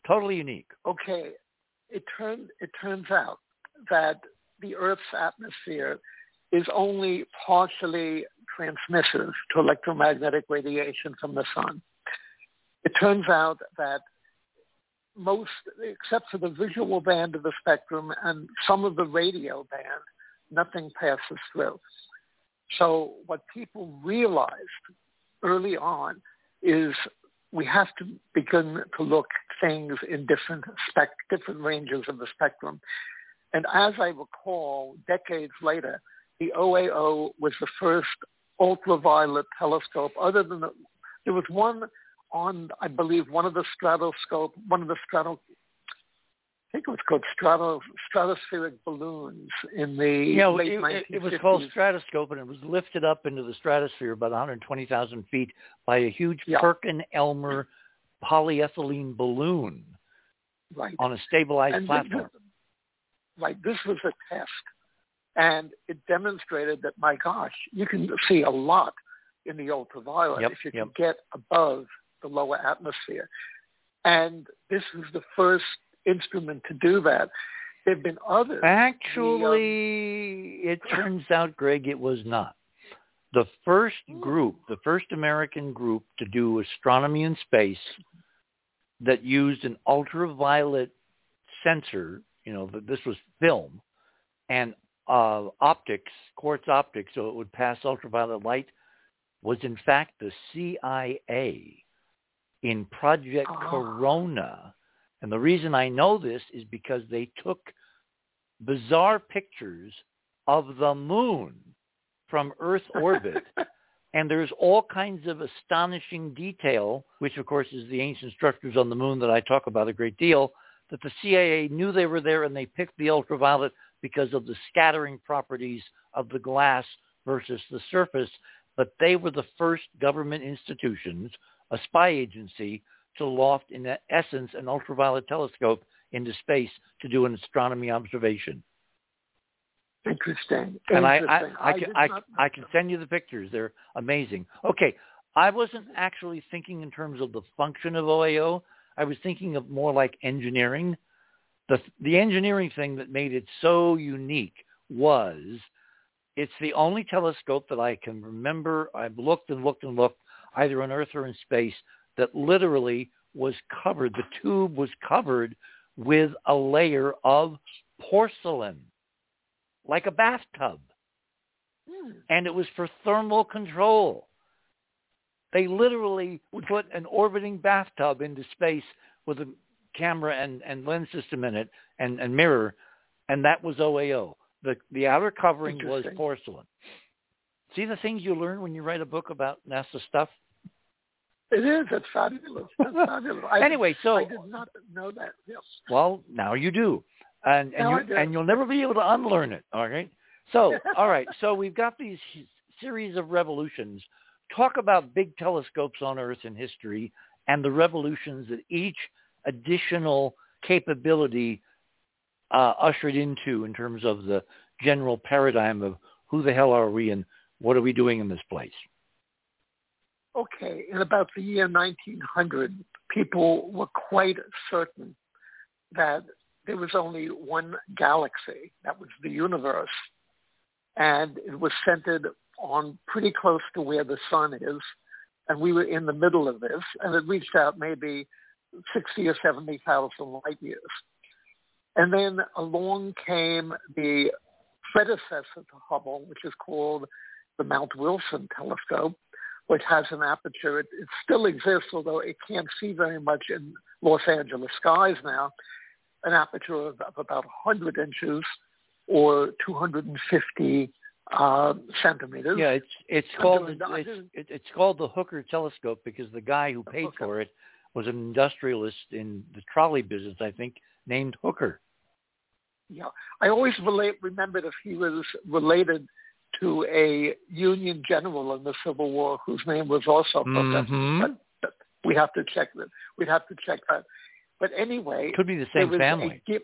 Totally unique. Okay, it turned it turns out that the Earth's atmosphere is only partially transmissive to electromagnetic radiation from the sun. It turns out that most, except for the visual band of the spectrum and some of the radio band, nothing passes through. So what people realized early on is we have to begin to look things in different spec, different ranges of the spectrum. And as I recall, decades later, the OAO was the first ultraviolet telescope other than the, there was one on, I believe, one of the stratoscope, one of the strato, I think it was called strato, stratospheric balloons in the yeah, late it, 1950s. it was called stratoscope, and it was lifted up into the stratosphere about 120,000 feet by a huge yeah. Perkin-Elmer polyethylene balloon right. on a stabilized and platform. This, right. This was a test and it demonstrated that, my gosh, you can see a lot in the ultraviolet yep, if you yep. can get above the lower atmosphere. And this was the first instrument to do that. There have been others. Actually, the, um, it turns out, Greg, it was not. The first group, the first American group to do astronomy in space that used an ultraviolet sensor, you know, this was film, and uh, optics, quartz optics, so it would pass ultraviolet light, was in fact the CIA in Project oh. Corona. And the reason I know this is because they took bizarre pictures of the moon from Earth orbit. and there's all kinds of astonishing detail, which of course is the ancient structures on the moon that I talk about a great deal, that the CIA knew they were there and they picked the ultraviolet because of the scattering properties of the glass versus the surface, but they were the first government institutions, a spy agency, to loft in essence an ultraviolet telescope into space to do an astronomy observation. Interesting. And I, I, I, I, can, I, not... I can send you the pictures. They're amazing. Okay, I wasn't actually thinking in terms of the function of OAO. I was thinking of more like engineering the the engineering thing that made it so unique was it's the only telescope that I can remember I've looked and looked and looked either on Earth or in space that literally was covered, the tube was covered with a layer of porcelain, like a bathtub. Hmm. And it was for thermal control. They literally put an orbiting bathtub into space with a camera and, and lens system in it and, and mirror, and that was OAO. The, the outer covering was porcelain. See the things you learn when you write a book about NASA stuff? It is. It's fabulous. That's fabulous. I, anyway, so I did not know that. Yes. well, now you do, and and you and you'll never be able to unlearn it. All right. So all right. So we've got these series of revolutions. Talk about big telescopes on Earth in history and the revolutions that each additional capability uh, ushered into in terms of the general paradigm of who the hell are we and what are we doing in this place. Okay, in about the year 1900, people were quite certain that there was only one galaxy, that was the universe, and it was centered on pretty close to where the sun is, and we were in the middle of this, and it reached out maybe 60 or 70,000 light years. And then along came the predecessor to Hubble, which is called the Mount Wilson telescope, which has an aperture. It, it still exists, although it can't see very much in Los Angeles skies now, an aperture of, of about 100 inches or 250 uh, centimeters. Yeah, it's it's called the, it's, it's called the Hooker telescope because the guy who paid Hooker. for it was an industrialist in the trolley business, I think, named Hooker. Yeah, I always relate, remembered if he was related to a Union general in the Civil War whose name was also. Mhm. But, but we have to check that. We'd have to check that. But anyway, Could be the same family. A,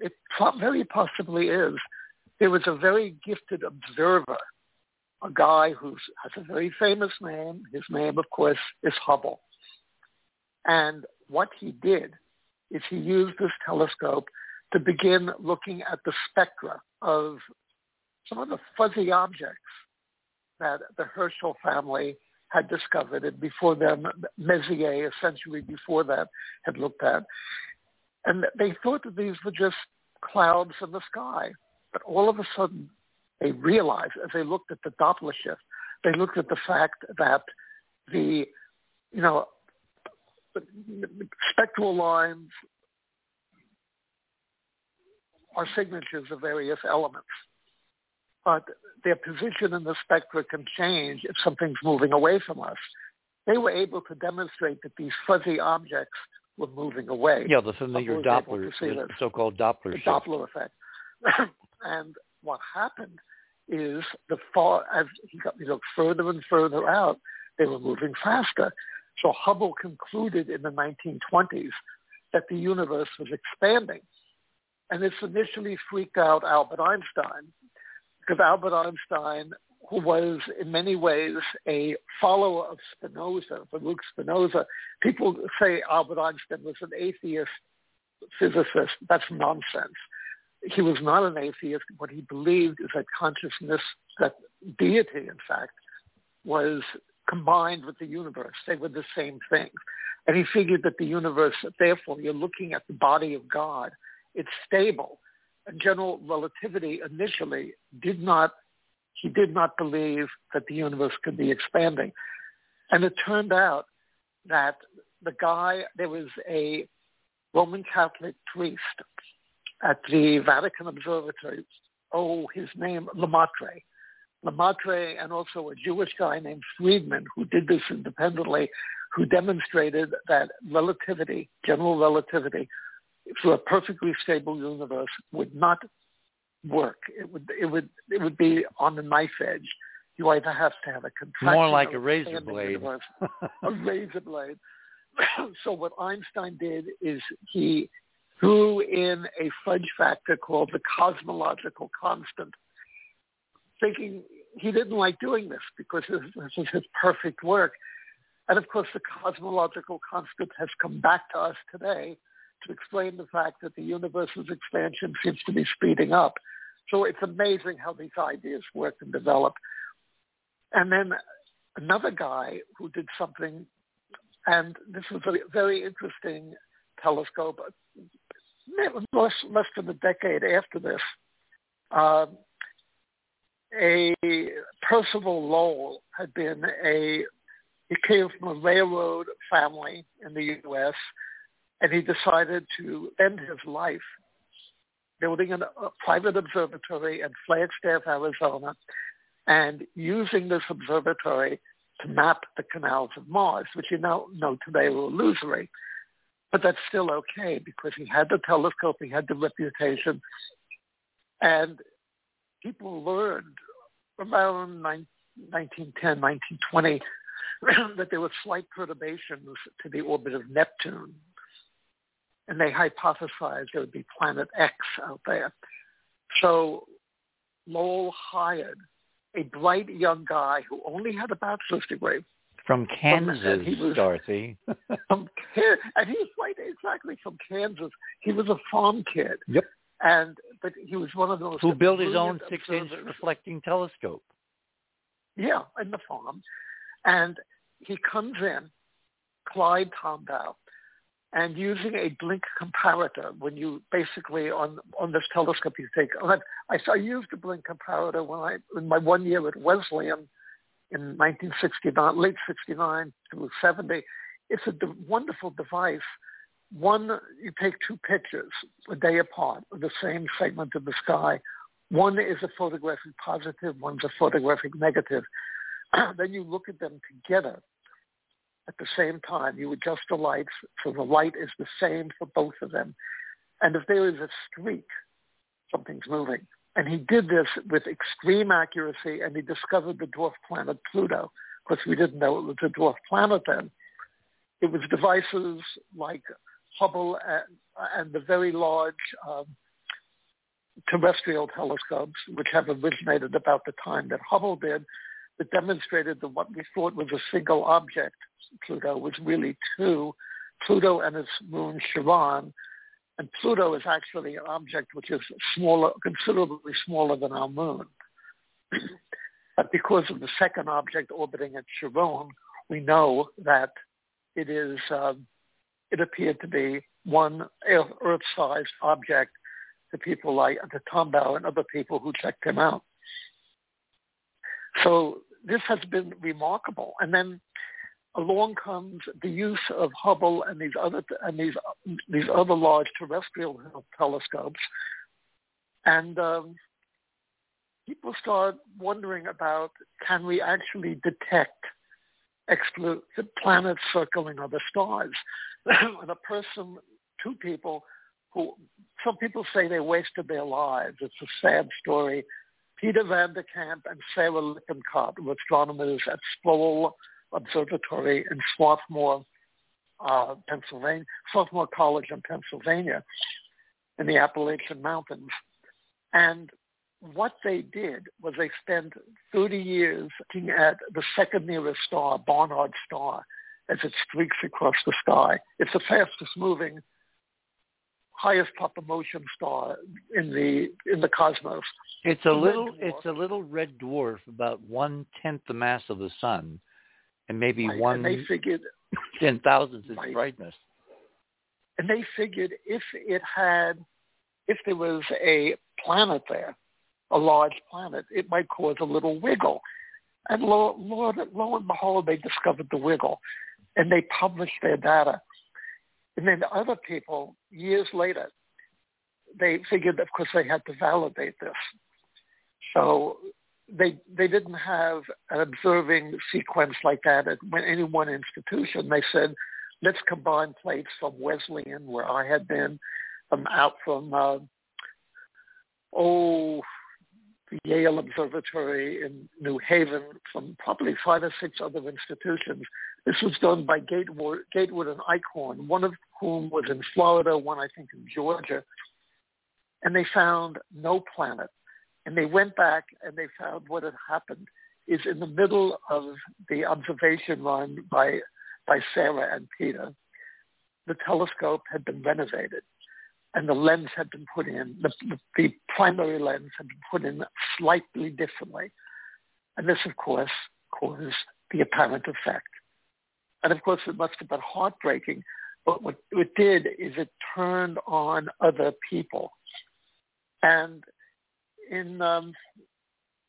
it very possibly is. There was a very gifted observer, a guy who has a very famous name. His name, of course, is Hubble. And what he did is he used this telescope to begin looking at the spectra of some of the fuzzy objects that the Herschel family had discovered, and before them, Messier, a century before that, had looked at. And they thought that these were just clouds in the sky. But all of a sudden, they realized as they looked at the Doppler shift, they looked at the fact that the, you know, spectral lines are signatures of various elements. But their position in the spectra can change if something's moving away from us. They were able to demonstrate that these fuzzy objects were moving away. Yeah, the familiar Doppler, the so-called Doppler the shift. Doppler effect. and what happened is the far as he got you know further and further out, they were moving faster. So Hubble concluded in the 1920s that the universe was expanding. And this initially freaked out Albert Einstein because Albert Einstein, who was in many ways a follower of Spinoza, Baruch Spinoza, people say Albert Einstein was an atheist physicist. That's nonsense. He was not an atheist. What he believed is that consciousness, that deity, in fact, was combined with the universe. They were the same thing. And he figured that the universe, therefore, you're looking at the body of God. It's stable. General relativity initially did not, he did not believe that the universe could be expanding. And it turned out that the guy, there was a Roman Catholic priest at the Vatican Observatory. Oh, his name, Lemaitre. Lemaitre and also a Jewish guy named Friedman who did this independently, who demonstrated that relativity, general relativity, for a perfectly stable universe would not work. It would, it would, it would be on the knife edge. You either have to have a contraction More like a razor blade. universe, a razor blade. so what Einstein did is he threw in a fudge factor called the cosmological constant, thinking he didn't like doing this because this, this was his perfect work. And of course, the cosmological constant has come back to us today to explain the fact that the universe's expansion seems to be speeding up. So it's amazing how these ideas work and develop. And then another guy who did something And this was a very interesting telescope. Less, less than a decade after this, um, a Percival Lowell had been a he came from a railroad family in the U.S. and he decided to end his life building a private observatory in Flagstaff, Arizona, and using this observatory to map the canals of Mars, which you now know today are illusory. But that's still okay because he had the telescope, he had the reputation, and people learned around 1910, 1920 that there were slight perturbations to the orbit of Neptune. And they hypothesized there would be planet X out there. So Lowell hired a bright young guy who only had a bachelor's degree. From Kansas, he was, Dorothy. from, and he's right, exactly from Kansas. He was a farm kid. Yep. And but he was one of those who built his own six-inch reflecting telescope. Yeah, in the farm, and he comes in, Clyde Tombaugh, and using a blink comparator, when you basically on on this telescope you take, oh, I, I used a blink comparator when I in my one year at Wesleyan in 1969, late 69 to 70. It's a de- wonderful device. One, you take two pictures a day apart of the same segment of the sky. One is a photographic positive, one's a photographic negative. then you look at them together at the same time. You adjust the lights so the light is the same for both of them. And if there is a streak, something's moving. And he did this with extreme accuracy, and he discovered the dwarf planet Pluto. Of course, we didn't know it was a dwarf planet then. It was devices like Hubble and, and the very large um, terrestrial telescopes, which have originated about the time that Hubble did, that demonstrated that what we thought was a single object, Pluto, was really two, Pluto and its moon Charon. And Pluto is actually an object which is smaller, considerably smaller than our moon. but because of the second object orbiting at Charon, we know that it is um, it appeared to be one Earth-sized object to people like to Tombaugh and other people who checked him out. So this has been remarkable. And then along comes the use of Hubble and these other and these these other large terrestrial telescopes, and um, people start wondering about can we actually detect planets circling other stars? and a person, two people who some people say they wasted their lives. It's a sad story. Peter van de Kamp and Sarah Lippincott were astronomers at Sproul Observatory in Swarthmore, uh, Pennsylvania, Swarthmore College in Pennsylvania, in the Appalachian Mountains. And what they did was they spent 30 years looking at the second nearest star, Barnard Star, as it streaks across the sky. It's the fastest moving, highest proper motion star in the in the cosmos. It's a little it's a little red dwarf, about one tenth the mass of the sun, and maybe right. one and they figured ten thousandths its right. brightness. And they figured if it had, if there was a planet there, a large planet, it might cause a little wiggle. And lo, lo, lo and behold, they discovered the wiggle, and they published their data. And then other people, years later, they figured, of course, they had to validate this. So they they didn't have an observing sequence like that at any one institution. They said, let's combine plates from Wesleyan, where I had been, from out from uh, oh the Yale Observatory in New Haven, from probably five or six other institutions. This was done by Gatewood, Gatewood and Eichhorn, one of whom was in Florida, one I think in Georgia. And they found no planet. And they went back and they found what had happened is in the middle of the observation run by, by Sarah and Peter, the telescope had been renovated and the lens had been put in, the, the primary lens had been put in slightly differently. And this, of course, caused the apparent effect. And of course, it must have been heartbreaking. But what it did is it turned on other people. And in um,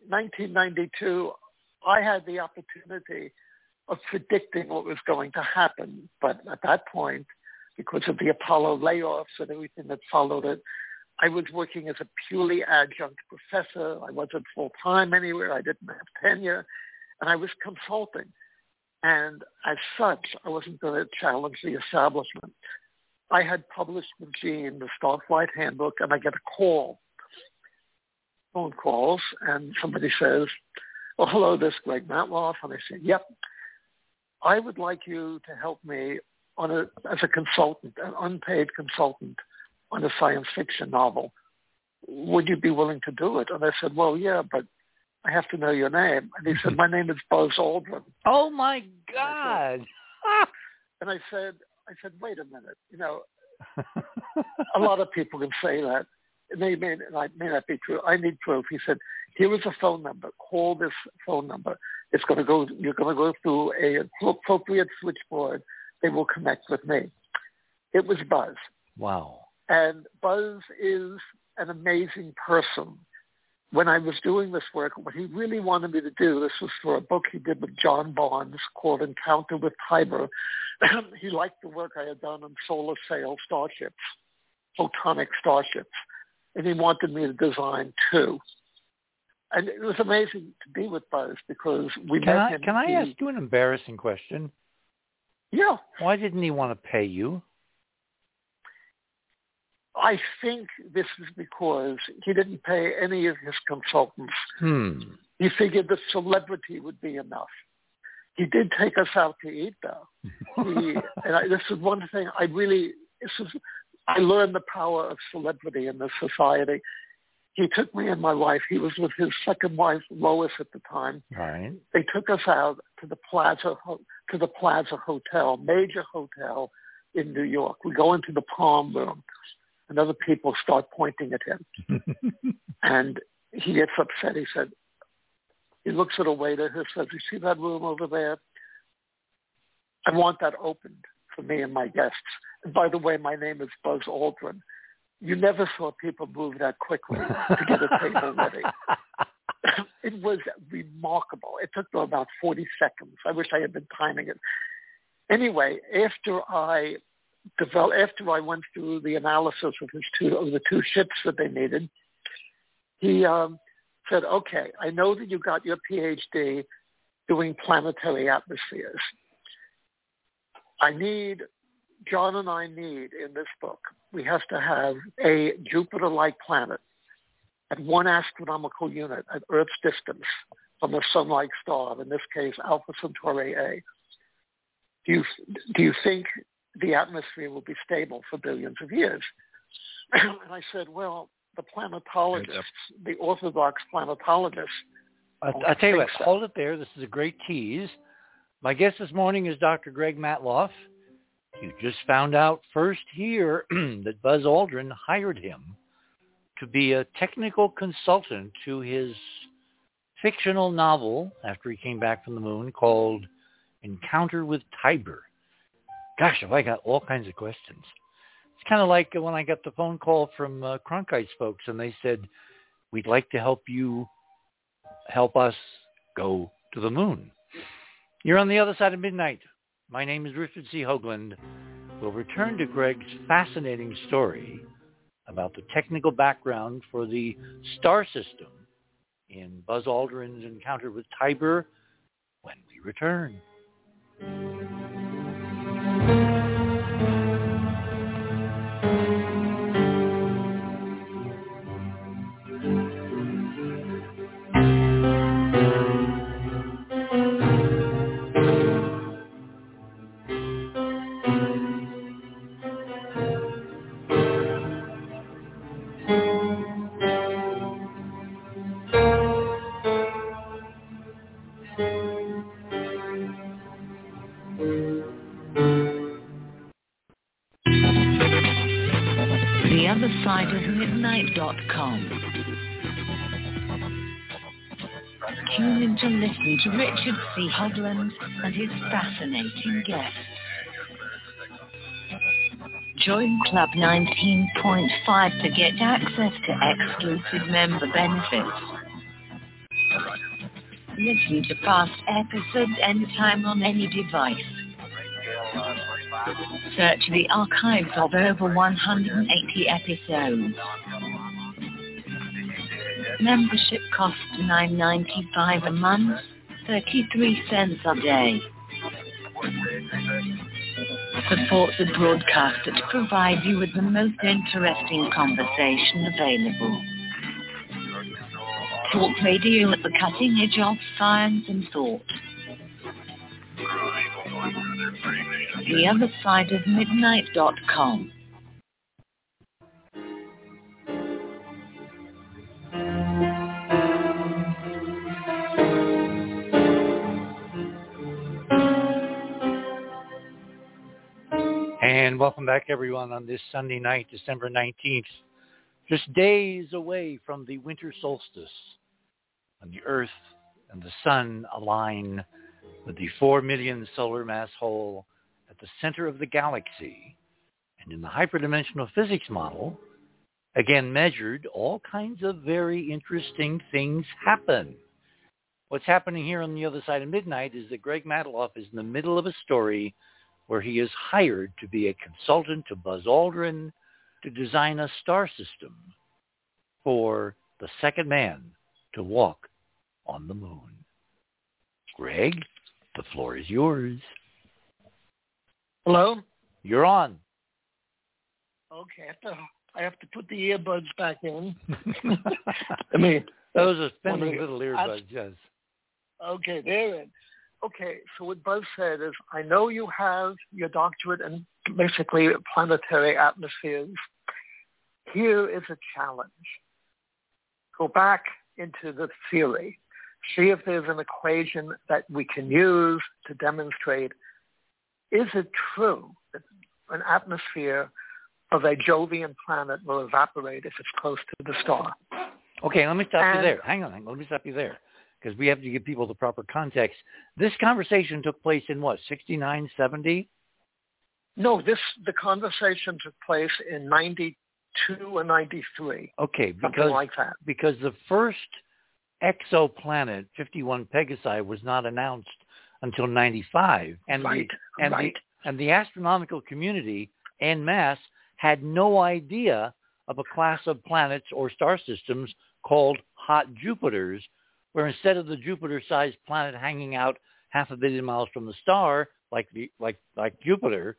1992, I had the opportunity of predicting what was going to happen. But at that point, because of the Apollo layoffs and everything that followed it, I was working as a purely adjunct professor. I wasn't full-time anywhere. I didn't have tenure. And I was consulting. And as such, I wasn't going to challenge the establishment. I had published with Gene the Starflight Handbook, and I get a call, phone calls, and somebody says, well, hello, this is Greg Matloff. And I said, yep, I would like you to help me on a, as a consultant, an unpaid consultant on a science fiction novel. Would you be willing to do it? And I said, well, yeah, but I have to know your name. And he said, my name is Buzz Aldrin. Oh my God. And I said, I said, wait a minute. You know, a lot of people can say that. It may, may, may not be true. I need proof. He said, here is a phone number. Call this phone number. It's going to go, you're going to go through a appropriate switchboard. They will connect with me. It was Buzz. Wow. And Buzz is an amazing person when I was doing this work, what he really wanted me to do, this was for a book he did with John Barnes called Encounter with Tiber. he liked the work I had done on solar sail starships, photonic starships, and he wanted me to design two. And it was amazing to be with Buzz because we can met I, him. Can I he, ask you an embarrassing question? Yeah. Why didn't he want to pay you? I think this is because he didn't pay any of his consultants. Hmm. He figured the celebrity would be enough. He did take us out to eat, though. He, and I, this is one thing I really, this is, I learned the power of celebrity in this society. He took me and my wife. He was with his second wife, Lois, at the time. Right. They took us out to the Plaza to the Plaza Hotel, major hotel in New York. We go into the Palm Room and other people start pointing at him. and he gets upset. He said, he looks at a waiter who says, you see that room over there? I want that opened for me and my guests. And by the way, my name is Buzz Aldrin. You never saw people move that quickly to get a table ready. it was remarkable. It took them about 40 seconds. I wish I had been timing it. Anyway, after I develop, after I went through the analysis of his two of the two ships that they needed, he um, said, "Okay, I know that you got your PhD doing planetary atmospheres. I need John and I need in this book. We have to have a Jupiter-like planet at one astronomical unit at Earth's distance from a sun-like star. In this case, Alpha Centauri A." Do you, do you think the atmosphere will be stable for billions of years. and I said, well, the planetologists, the orthodox planetologists. I, I tell you what, so. hold it there. This is a great tease. My guest this morning is Dr. Greg Matloff. You just found out first here that Buzz Aldrin hired him to be a technical consultant to his fictional novel after he came back from the moon called Encounter with Tiber gosh, have I got all kinds of questions. It's kind of like when I got the phone call from uh, Cronkite's folks and they said, we'd like to help you help us go to the moon. You're on the other side of midnight. My name is Richard C. Hoagland. We'll return to Greg's fascinating story about the technical background for the star system in Buzz Aldrin's encounter with Tiber when we return. C. Hoagland and his fascinating guests. Join Club 19.5 to get access to exclusive member benefits. Listen to past episodes anytime on any device. Search the archives of over 180 episodes. Membership costs $9.95 a month, 33 cents a day. Support the broadcaster to provide you with the most interesting conversation available. Talk radio at the cutting edge of science and thought. The other side of midnight.com. And welcome back everyone on this Sunday night, December 19th, just days away from the winter solstice. And the Earth and the Sun align with the 4 million solar mass hole at the center of the galaxy. And in the hyperdimensional physics model, again measured, all kinds of very interesting things happen. What's happening here on the other side of midnight is that Greg Matloff is in the middle of a story where he is hired to be a consultant to Buzz Aldrin to design a star system for the second man to walk on the moon. Greg, the floor is yours. Hello? You're on. Okay, I have to, I have to put the earbuds back in. I mean, Those are spending little earbuds, yes. okay, they're in. Okay, so what Buzz said is, I know you have your doctorate in basically planetary atmospheres. Here is a challenge. Go back into the theory. See if there's an equation that we can use to demonstrate, is it true that an atmosphere of a Jovian planet will evaporate if it's close to the star? Okay, let me stop you there. Hang on, hang on. let me stop you there because we have to give people the proper context. This conversation took place in what, 69, 70? No, this the conversation took place in '92 and '93, Okay, something because like that. because the first exoplanet 51 Pegasi was not announced until 95 and right, the, and right. the and the astronomical community en masse had no idea of a class of planets or star systems called hot Jupiters where instead of the Jupiter-sized planet hanging out half a billion miles from the star like the like like Jupiter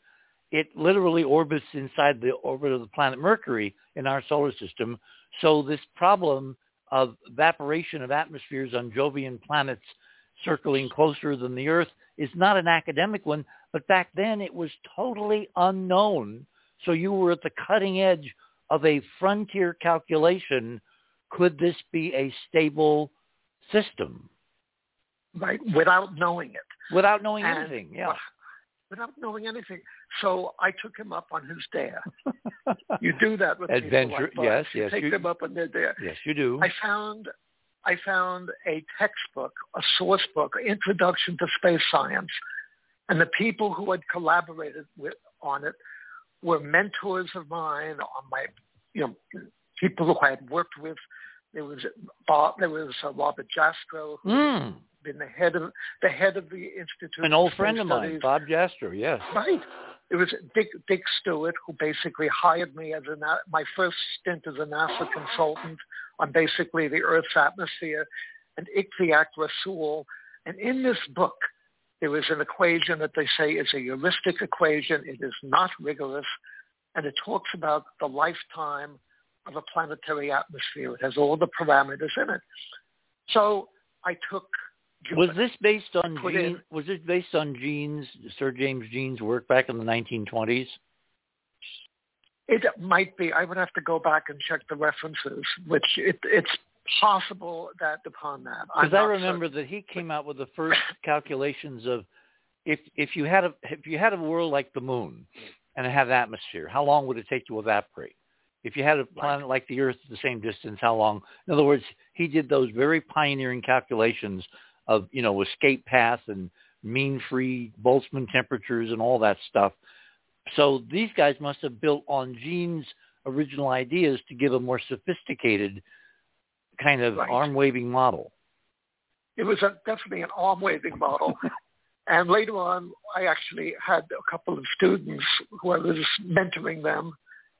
it literally orbits inside the orbit of the planet Mercury in our solar system so this problem of evaporation of atmospheres on Jovian planets circling closer than the Earth is not an academic one, but back then it was totally unknown. So you were at the cutting edge of a frontier calculation. Could this be a stable system right, without knowing it. without knowing And- anything? Yeah. Without knowing anything. So I took him up on his dare. You do that with Adventure- people like yes, Buzz. You yes, Take you- them up on their dare. yes, you do. I found I found a textbook, a source book, Introduction to Space Science, and the people who had collaborated with on it were mentors of mine on my, you know, people who I had worked with. There was Bob, there was uh, Robert Jastrow, who Mm, had been the head of the head of the Institute. an old friend of mine, Bob Jastrow. Yes. Right. It was Dick, Dick Stewart who basically hired me as a, my first stint as a NASA consultant on basically the Earth's atmosphere, and Ichtiaque Rasool. And in this book, there is an equation that they say is a heuristic equation. It is not rigorous, and it talks about the lifetime of a planetary atmosphere. It has all the parameters in it. So I took. Was this based on Jeans, in- was it based on Jeans' Sir James Jeans' work back in the 1920s? It might be. I would have to go back and check the references, which it, it's possible that upon that. Because I remember certain. that he came out with the first calculations of if if you had a if you had a world like the moon and it had an atmosphere, how long would it take to evaporate? If you had a planet like the Earth at the same distance, how long? In other words, he did those very pioneering calculations of, you know, escape paths and mean-free Boltzmann temperatures and all that stuff. So these guys must have built on Jeans' original ideas to give a more sophisticated kind of right. arm-waving model. It was a, definitely an arm-waving model. and later on, I actually had a couple of students who I was mentoring them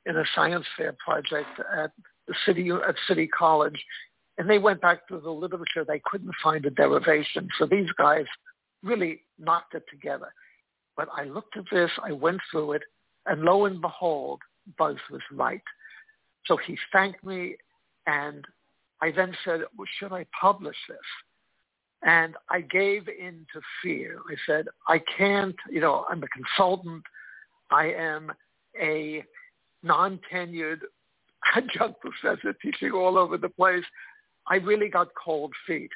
in a science fair project at the city at City College, and they went back to the literature. They couldn't find a derivation, so these guys really knocked it together. But I looked at this, I went through it, and lo and behold, Buzz was right. So he thanked me, and I then said, well, should I publish this? And I gave in to fear. I said, I can't, you know, I'm a consultant. I am a non-tenured adjunct professor teaching all over the place. I really got cold feet.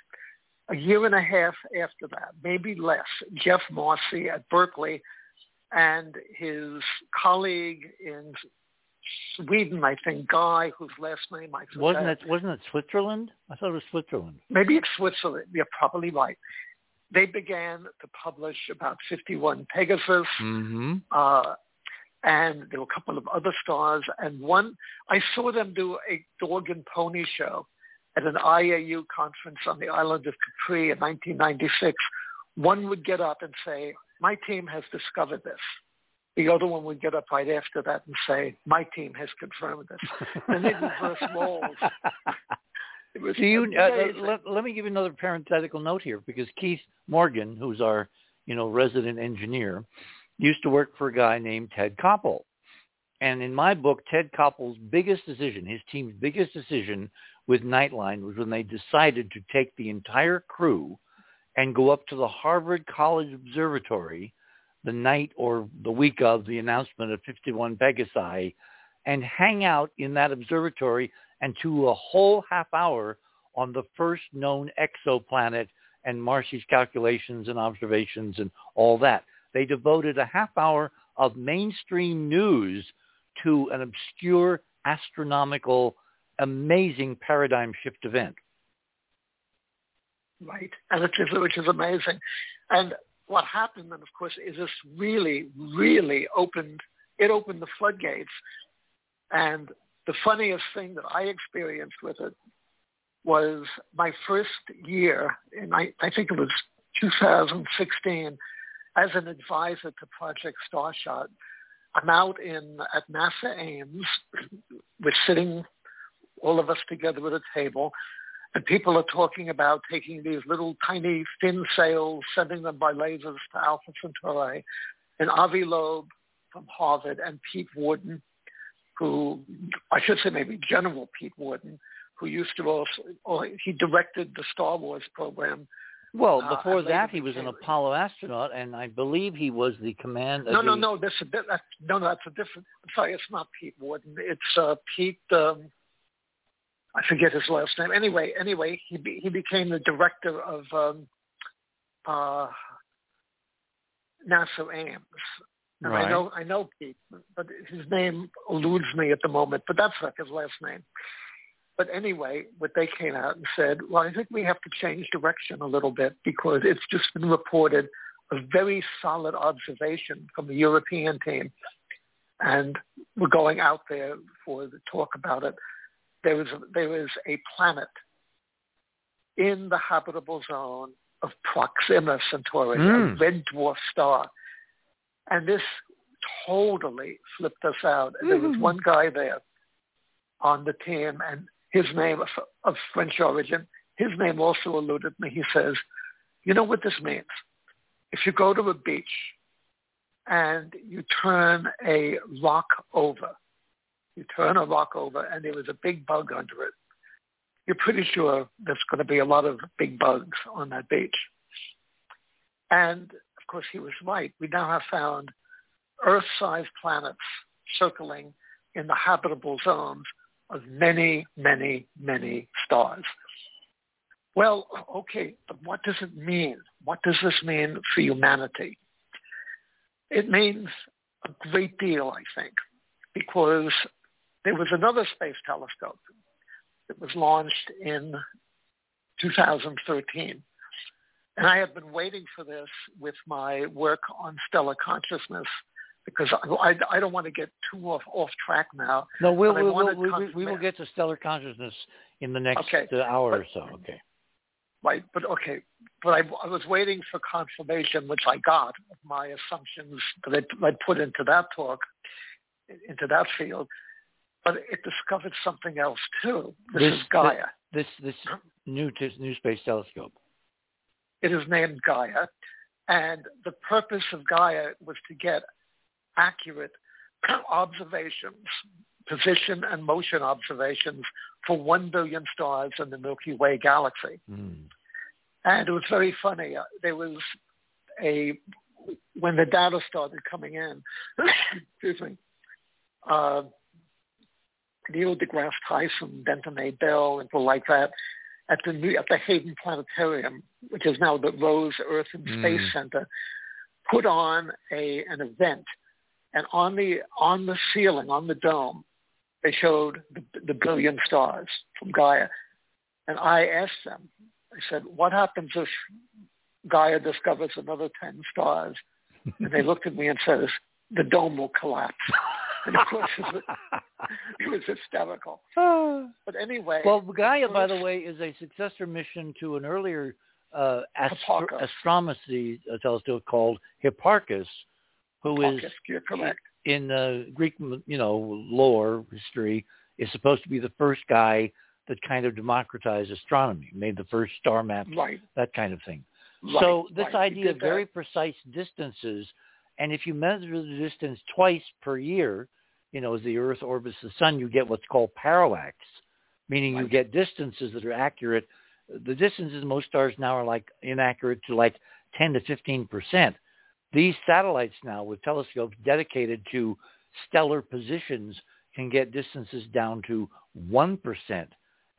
A year and a half after that, maybe less, Jeff Marcy at Berkeley and his colleague in Sweden, I think, guy whose last name I forget. Wasn't it wasn't it Switzerland? I thought it was Switzerland. Maybe it's Switzerland. You're probably right. They began to publish about 51 Pegasus, mm-hmm. uh, and there were a couple of other stars. And one, I saw them do a dog and pony show at an IAU conference on the island of Capri in 1996. One would get up and say, my team has discovered this. The other one would get up right after that and say, my team has confirmed this. and they reverse roles. It was you, uh, let, let me give you another parenthetical note here because Keith Morgan, who's our, you know, resident engineer, used to work for a guy named Ted Koppel. And in my book, Ted Koppel's biggest decision, his team's biggest decision with Nightline was when they decided to take the entire crew and go up to the Harvard College Observatory the night or the week of the announcement of 51 Pegasi and hang out in that observatory and to a whole half hour on the first known exoplanet and Marcy's calculations and observations and all that. They devoted a half hour of mainstream news to an obscure astronomical, amazing paradigm shift event. Right, and which is, which is amazing. And what happened then, of course, is this really, really opened, it opened the floodgates. And the funniest thing that I experienced with it was my first year, in I, I think it was 2016, as an advisor to Project Starshot. I'm out in at NASA Ames. We're sitting, all of us together at a table, and people are talking about taking these little tiny thin sails, sending them by lasers to Alpha Centauri. And Avi Loeb from Harvard and Pete Worden, who I should say maybe General Pete Worden, who used to also, he directed the Star Wars program. Well, uh, before uh, that, he was an Apollo astronaut, and I believe he was the command. No, no, the... no. That's a that's, no, no. That's a different. I'm sorry, it's not Pete Worden. It's uh, Pete. Um, I forget his last name. Anyway, anyway, he be, he became the director of um, uh, NASA Ames. And right. I know I know Pete, but his name eludes me at the moment. But that's like his last name. But anyway, what they came out and said, well, I think we have to change direction a little bit because it's just been reported a very solid observation from the European team, and we're going out there for the talk about it there was a, there was a planet in the habitable zone of Proxima Centauri, mm. a hmm. red dwarf star, and this totally flipped us out. And there was hmm. one guy there on the team, and his name of, of French origin. His name also eluded me. He says, "You know what this means? If you go to a beach and you turn a rock over." You turn a rock over and there was a big bug under it. You're pretty sure there's going to be a lot of big bugs on that beach. And of course he was right. We now have found Earth-sized planets circling in the habitable zones of many, many, many stars. Well, okay, but what does it mean? What does this mean for humanity? It means a great deal, I think, because there was another space telescope that was launched in 2013. And I have been waiting for this with my work on stellar consciousness because I, I, I don't want to get too off, off track now. No, we'll, we'll, we'll, we, we will get to stellar consciousness in the next okay. hour but, or so. Okay. Right, but okay, but I, I was waiting for confirmation, which I got of my assumptions that I, I put into that talk, into that field. But it discovered something else too. This, this is Gaia. This this new new space telescope. It is named Gaia, and the purpose of Gaia was to get accurate observations, position and motion observations for 1 billion stars in the Milky Way galaxy. Mm. And it was very funny. Uh, there was a, when the data started coming in, excuse me, uh, Neil deGrasse Tyson, Denton A. Bell, and people like that, at the at the Hayden Planetarium, which is now the Rose Earth and Space Mm. Center, put on a an event, and on the on the ceiling, on the dome, they showed the, the billion stars from Gaia, and I asked them, I said, "What happens if Gaia discovers another ten stars?" And they looked at me and says, "The dome will collapse." And of course, it was, it was hysterical. But anyway, well, Gaia, by the way, is a successor mission to an earlier uh, astro- astronomy uh, telescope called Hipparcos, who is Hipparchus, you're correct. in uh, Greek, you know, lore history, is supposed to be the first guy that kind of democratized astronomy, made the first star maps, Right. that kind of thing. right, so this right. Idea of very precise distances, and if you measure the distance twice per year, you know, as the Earth orbits the Sun, you get what's called parallax, meaning you get distances that are accurate. The distances most stars now are like inaccurate to like 10 to 15 percent. These satellites now with telescopes dedicated to stellar positions can get distances down to 1%.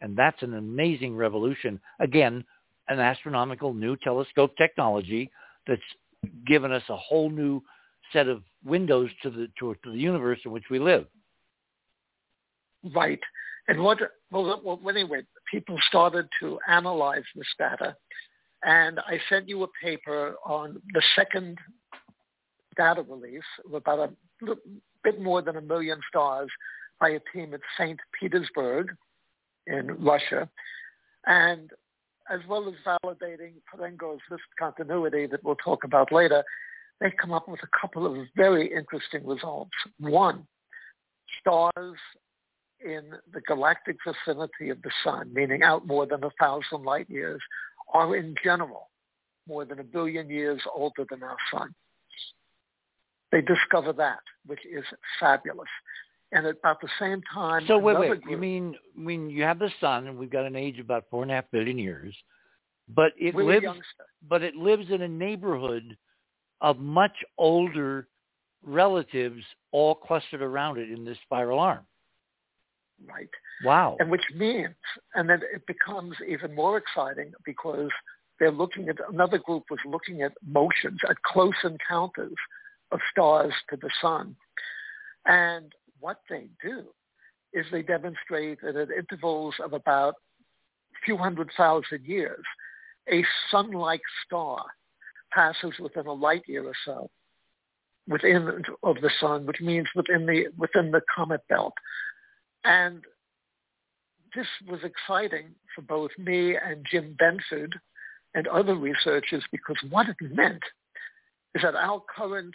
And that's an amazing revolution. Again, an astronomical new telescope technology that's given us a whole new set of windows to the to, to the universe in which we live. Right. And what, well, well, anyway, people started to analyze this data. And I sent you a paper on the second data release of about a little bit more than a million stars by a team at St. Petersburg in Russia. And as well as validating Parenago's discontinuity that we'll talk about later, they come up with a couple of very interesting results. One, stars in the galactic vicinity of the sun, meaning out more than a thousand light years, are in general more than a billion years older than our sun. They discover that, which is fabulous. And at about the same time, So wait, wait. group, You mean when you have the sun, and we've got an age of about four and a half billion years, but it lives, but it lives in a neighborhood of much older relatives, all clustered around it in this spiral arm. Right. Wow. And which means, and then it becomes even more exciting because they're looking at, another group was looking at motions, at close encounters of stars to the sun. And what they do is they demonstrate that at intervals of about a few hundred thousand years, a sun-like star passes within a light year or so within of the sun, which means within the within the comet belt. And this was exciting for both me and Jim Benford and other researchers because what it meant is that our current,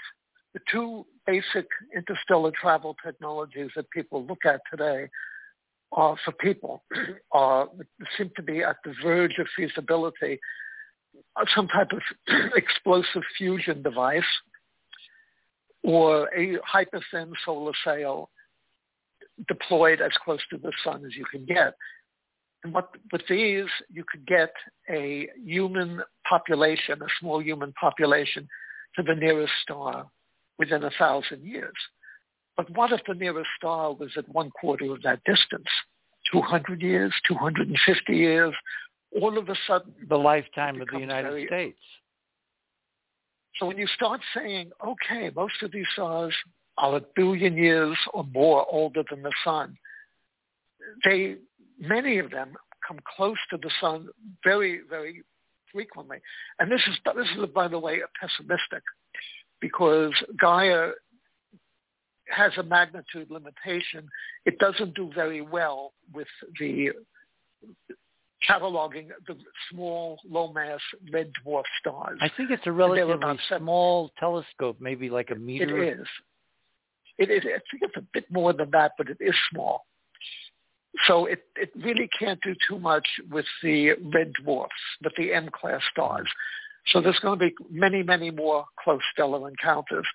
the two basic interstellar travel technologies that people look at today are for people are seem to be at the verge of feasibility, some type of explosive fusion device or a hyperthin solar sail deployed as close to the sun as you can get. And what, with these, you could get a human population, a small human population, to the nearest star within a thousand years. But what if the nearest star was at one quarter of that distance? 200 years, 250 years, all of a sudden. the lifetime of the United very- States. So when you start saying, okay, most of these stars are a billion years or more older than the sun. They, many of them come close to the sun very, very frequently. And this is, this is, by the way, a pessimistic because Gaia has a magnitude limitation. It doesn't do very well with the cataloging the small, low-mass red dwarf stars. I think it's a relatively small telescope, maybe like a meter. It is. It is. I think it's a bit more than that, but it is small. So it, it really can't do too much with the red dwarfs, with the M-class stars. So there's going to be many, many more close stellar encounters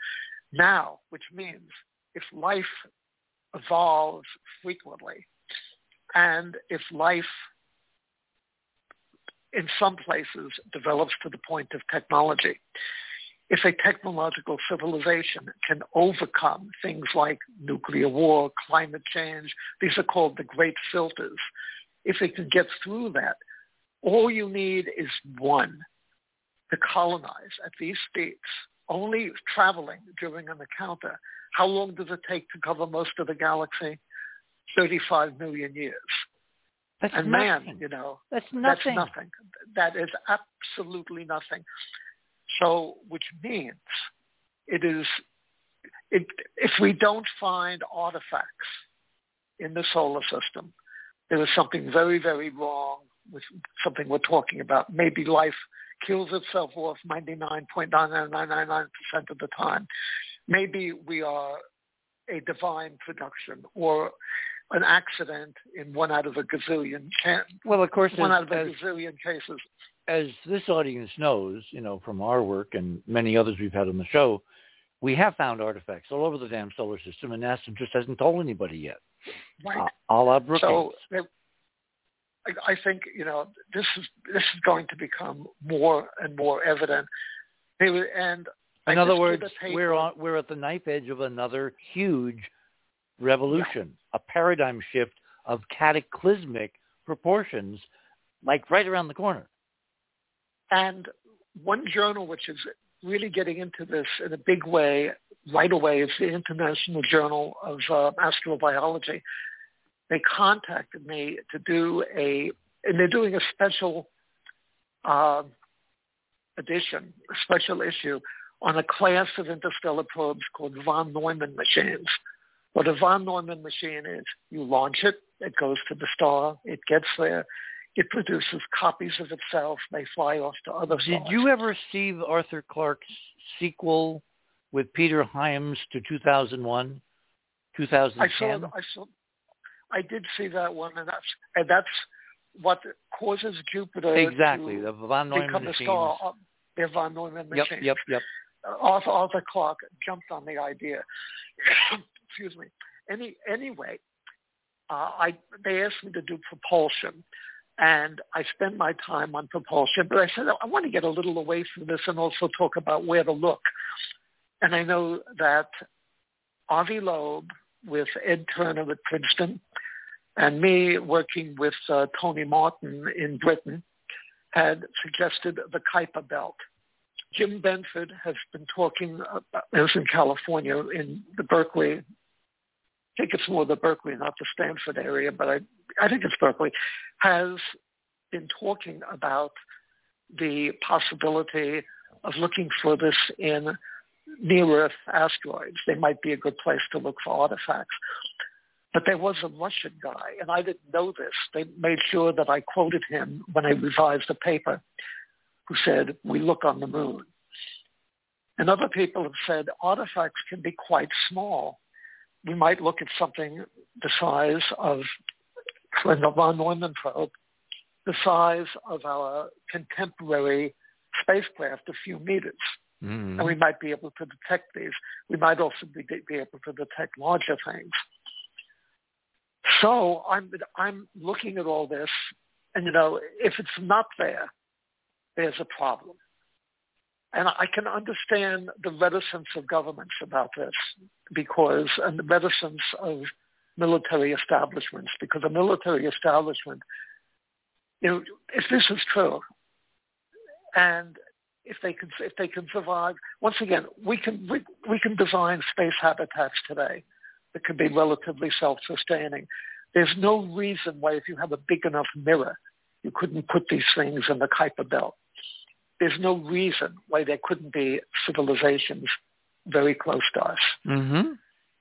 now, which means if life evolves frequently and if life in some places develops to the point of technology, if a technological civilization can overcome things like nuclear war, climate change, these are called the great filters. If it can get through that, all you need is one to colonize at these speeds, only traveling during an encounter. How long does it take to cover most of the galaxy? 35 million years. That's and nothing. man, you know, that's nothing. That's nothing. That is absolutely nothing. So, which means it is, it, if we don't find artifacts in the solar system, there is something very, very wrong with something we're talking about. Maybe life kills itself off 99.9999% of the time. Maybe we are a divine production or an accident in one out of a gazillion. Well, of course, one as, out of a as, gazillion cases as this audience knows, you know, from our work and many others we've had on the show, we have found artifacts all over the damn solar system, and NASA just hasn't told anybody yet. Right. Uh, a la Brookings. So I think you know this is this is going to become more and more evident. And in other words, we're on we're at the knife edge of another huge revolution, yeah. a paradigm shift of cataclysmic proportions, like right around the corner. And one journal which is really getting into this in a big way right away is the International Journal of uh, Astrobiology. They contacted me to do a, and they're doing a special uh, edition, a special issue on a class of interstellar probes called von Neumann machines. What a von Neumann machine is, you launch it, it goes to the star, it gets there, it produces copies of itself. They fly off to other Did you ever see Arthur Clarke's sequel with Peter Hyams to 2001, 2010? I saw. I saw. I did see that one, and that's and that's what causes Jupiter exactly to the von Neumann become machines. a star. Their von Neumann Yep, machines. yep, yep. Arthur, Arthur Clarke jumped on the idea. Excuse me. Any anyway, uh, I they asked me to do propulsion, and I spend my time on propulsion. But I said I want to get a little away from this and also talk about where to look. And I know that Avi Loeb with Ed Turner at Princeton and me working with uh, Tony Martin in Britain had suggested the Kuiper Belt. Jim Benford has been talking, uh, was in California, in the Berkeley, I think it's more the Berkeley, not the Stanford area, but I, I think it's Berkeley, has been talking about the possibility of looking for this in near-Earth asteroids. They might be a good place to look for artifacts. But there was a Russian guy, and I didn't know this. They made sure that I quoted him when I revised the paper, who said, we look on the moon. And other people have said artifacts can be quite small. We might look at something the size of the von Neumann probe, the size of our contemporary spacecraft, a few meters. Mm-hmm. And we might be able to detect these. We might also be, be able to detect larger things. So I'm I'm looking at all this, and you know, if it's not there, there's a problem. And I can understand the reticence of governments about this because, and the reticence of military establishments, because a military establishment, you know, if this is true, and if they can if they can survive. Once again, we can we, we can design space habitats today that can be relatively self-sustaining. There's no reason why if you have a big enough mirror, you couldn't put these things in the Kuiper Belt. There's no reason why there couldn't be civilizations very close to us. Mm-hmm.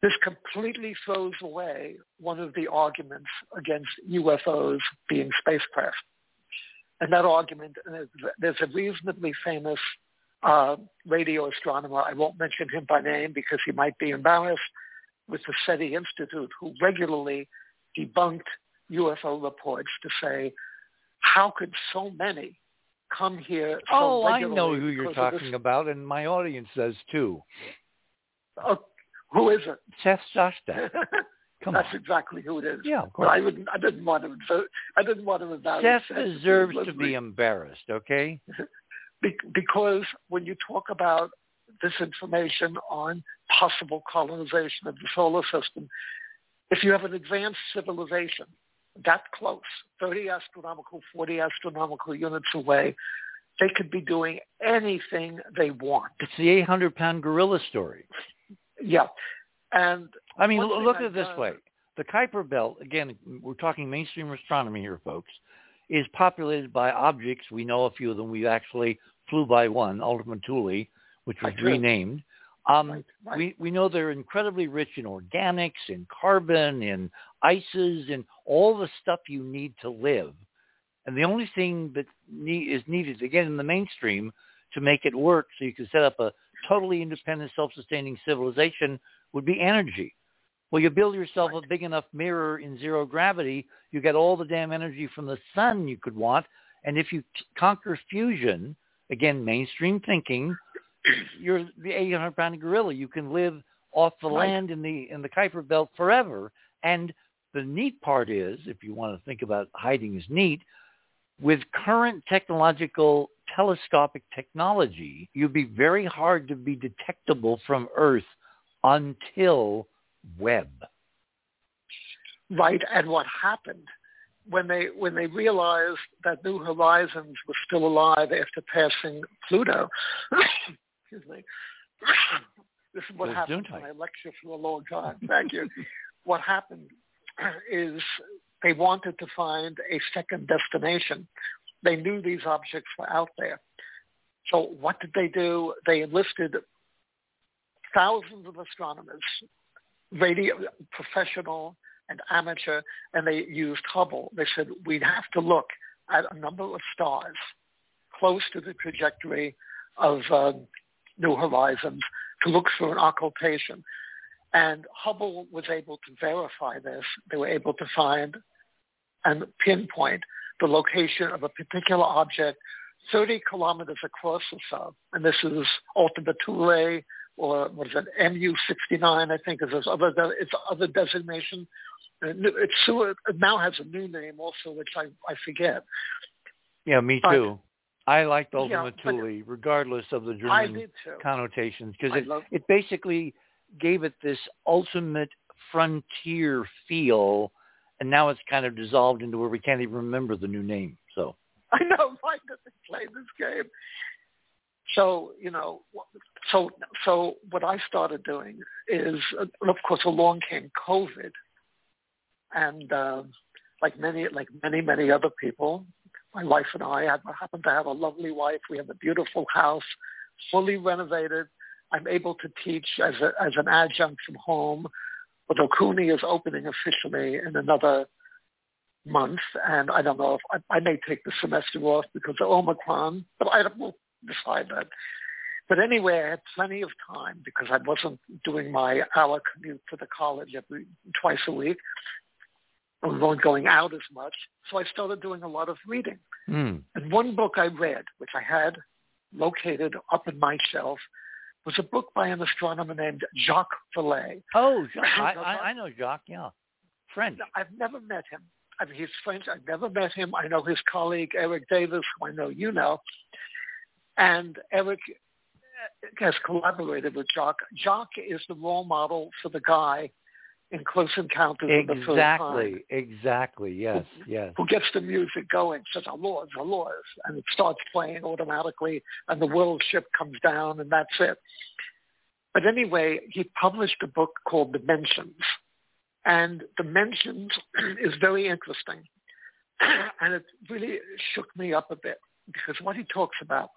This completely throws away one of the arguments against UFOs being spacecraft. And that argument, there's a reasonably famous uh, radio astronomer, I won't mention him by name because he might be embarrassed, with the SETI Institute, who regularly debunked UFO reports to say, how could so many come here so Oh, I know who you're talking about, and my audience does too. Uh, who is it? Seth Shostak. Come That's on. exactly who it is. Yeah, of But I course. wouldn't. I didn't want to. I didn't want to embarrass. Seth Seth. deserves to be embarrassed, okay? Be- because when you talk about this information on possible colonization of the solar system, if you have an advanced civilization that close, 30 astronomical, 40 astronomical units away, they could be doing anything they want. It's the 800-pound gorilla story. Yeah. And I mean, One l- thing look at it this way. The Kuiper Belt, again, we're talking mainstream astronomy here, folks, is populated by objects. We know a few of them. We actually flew by one, Ultima Thule, which was renamed. Um, Right, right. We, we know they're incredibly rich in organics, in carbon, in ices, in all the stuff you need to live. And the only thing that need, is needed, again, in the mainstream to make it work so you can set up a totally independent, self-sustaining civilization would be energy. Well, you build yourself a big enough mirror in zero gravity, you get all the damn energy from the sun you could want. And if you t- conquer fusion, again, mainstream thinking, you're the 800 pound gorilla. You can live off the Right. land in the in the Kuiper Belt forever. And the neat part is, if you want to think about hiding as neat, with current technological telescopic technology, you'd be very hard to be detectable from Earth until Webb. right and what happened when they when they realized that New Horizons was still alive after passing Pluto. Excuse me. this is what happened Gesundheit. when I lecture for a long time. Thank you. what happened is they wanted to find a second destination. They knew these objects were out there. So what did they do? They enlisted thousands of astronomers, radio professional and amateur, and they used Hubble. They said we'd have to look at a number of stars close to the trajectory of um, New Horizons to look for an occultation. And Hubble was able to verify this. They were able to find and pinpoint the location of a particular object 30 kilometers across or so. And this is Ultima Thule, or what is it, MU69, I think is its other, its other designation. Uh, it now has a new name also, which I, I forget. Yeah, me too. I liked Yeah, Ultima but- Thule, regardless of the German connotations, because it, love- it basically gave it this ultimate frontier feel, and now it's kind of dissolved into where we can't even remember the new name. So I know, why did they play this game? So, you know, so so what I started doing is, uh, of course, along came COVID, and um, like many like many many other people, my wife and I have, happen to have a lovely wife. We have a beautiful house, fully renovated. I'm able to teach as a, as an adjunct from home. Although CUNY is opening officially in another month, and I don't know if I, I may take the semester off because of Omicron, but I will decide that. But anyway, I had plenty of time because I wasn't doing my hour commute to the college every twice a week. I wasn't going out as much, so I started doing a lot of reading. hmm. And one book I read, which I had located up in my shelf, was a book by an astronomer named Jacques Vallée. oh, Jacques, I, I, I know Jacques. Yeah, French. I've never met him. I mean, he's French. I've never met him. I know his colleague Eric Davis, who I know you know, and Eric has collaborated with Jacques. Jacques is the role model for the guy in Close Encounters exactly, of the Third Kind. Exactly, yes, who, yes. Who gets the music going, says, Lords, our Lords, and it starts playing automatically, and the world ship comes down, and that's it. But anyway, he published a book called Dimensions, and Dimensions is very interesting. and it really shook me up a bit because what he talks about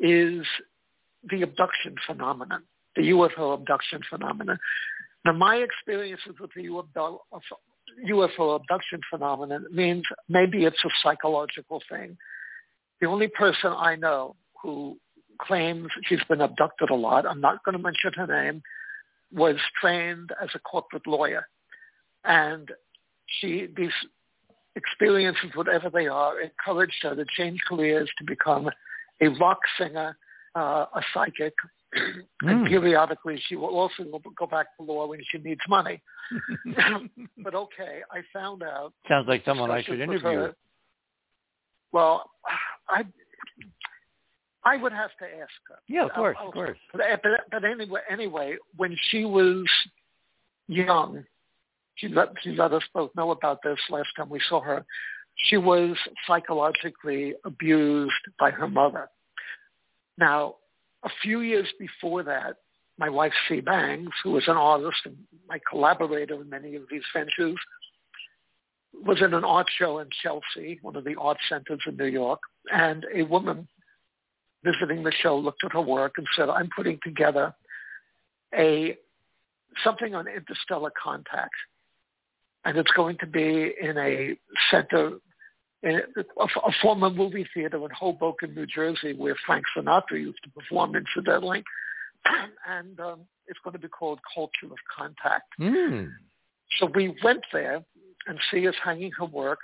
is the abduction phenomenon, the UFO abduction phenomenon. Now, my experiences with the UFO abduction phenomenon means maybe it's a psychological thing. The only person I know who claims she's been abducted a lot, I'm not going to mention her name, was trained as a corporate lawyer. And she, these experiences, whatever they are, encouraged her to change careers to become a rock singer, uh, a psychic, and Mm. periodically she will also go back to law when she needs money. but okay, I found out. Sounds like someone I should interview. her- Well, I I would have to ask her. Yeah, of course, I'll- of course. But, but, but anyway, anyway, when she was young, she let, she let us both know about this last time we saw her. She was psychologically abused by her mother. Now, a few years before that, my wife, C. Bangs, who was an artist and my collaborator in many of these ventures, was in an art show in Chelsea, one of the art centers in New York, and a woman visiting the show looked at her work and said, I'm putting together a something on interstellar contact. And it's going to be in a center, a, a former movie theater in Hoboken, New Jersey, where Frank Sinatra used to perform incidentally. and um, it's going to be called Culture of Contact. Mm. So we went there and see us hanging her work.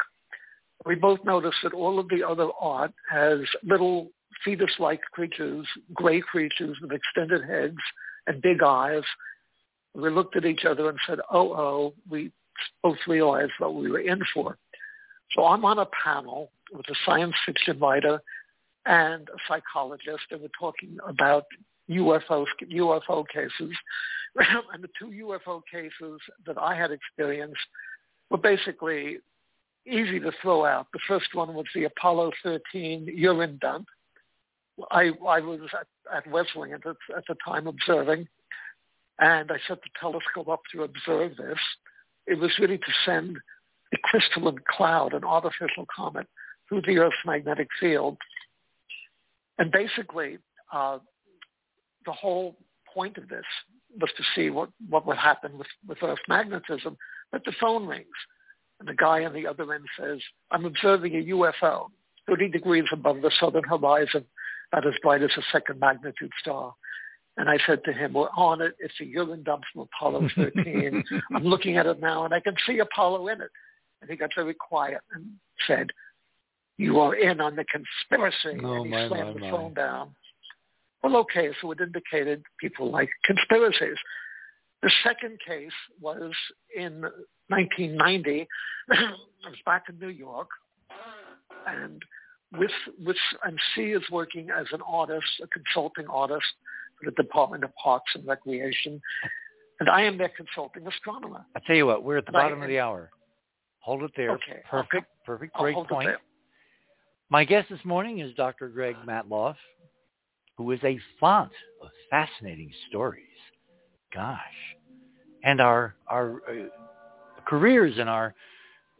We both noticed that all of the other art has little fetus-like creatures, gray creatures with extended heads and big eyes. We looked at each other and said, oh, oh, we both realized what we were in for. So I'm on a panel with a science fiction writer and a psychologist, and we're talking about UFO, UFO cases. and the two UFO cases that I had experienced were basically easy to throw out. The first one was the Apollo 13 urine dump. I, I was at, at Wesleyan at, at the time observing, and I set the telescope up to observe this. It was really to send a crystalline cloud, an artificial comet, through the Earth's magnetic field. And basically, uh, the whole point of this was to see what, what would happen with, with Earth magnetism. But the phone rings, and the guy on the other end says, I'm observing a UFO 30 degrees above the southern horizon, about as bright as a second magnitude star. And I said to him, we're on it. It's a urine dump from Apollo 13. I'm looking at it now, and I can see Apollo in it. And he got very quiet and said, you are in on the conspiracy. Oh, and he my, slammed my, the my. phone down. Well, okay, so it indicated people like conspiracies. The second case was in 1990. I was back in New York, and with with and she is working as an artist, a consulting artist for the Department of Parks and Recreation, and I am their consulting astronomer. I tell you what, we're at the And I- bottom of the hour. Hold it there. Okay, Perfect, perfect, great point. My guest this morning is Dr. Greg Matloff, who is a font of fascinating stories. Gosh. And our, our uh, careers and our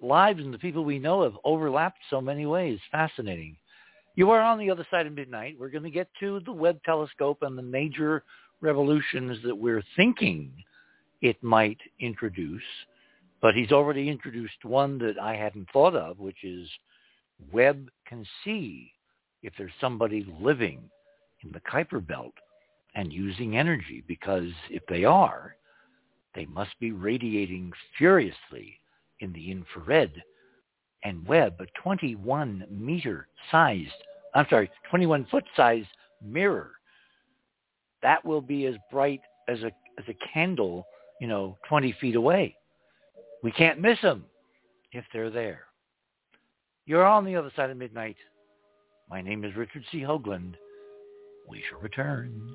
lives and the people we know have overlapped so many ways. Fascinating. You are on the other side of midnight. We're going to get to the Webb telescope and the major revolutions that we're thinking it might introduce. But he's already introduced one that I hadn't thought of, which is Webb can see if there's somebody living in the Kuiper Belt and using energy, because if they are, they must be radiating furiously in the infrared. And Webb, a 21 meter sized, I'm sorry, 21 foot sized mirror, that will be as bright as a, as a candle, you know, 20 feet away. We can't miss them if they're there. You're on the other side of midnight. My name is Richard C. Hoagland. We shall return.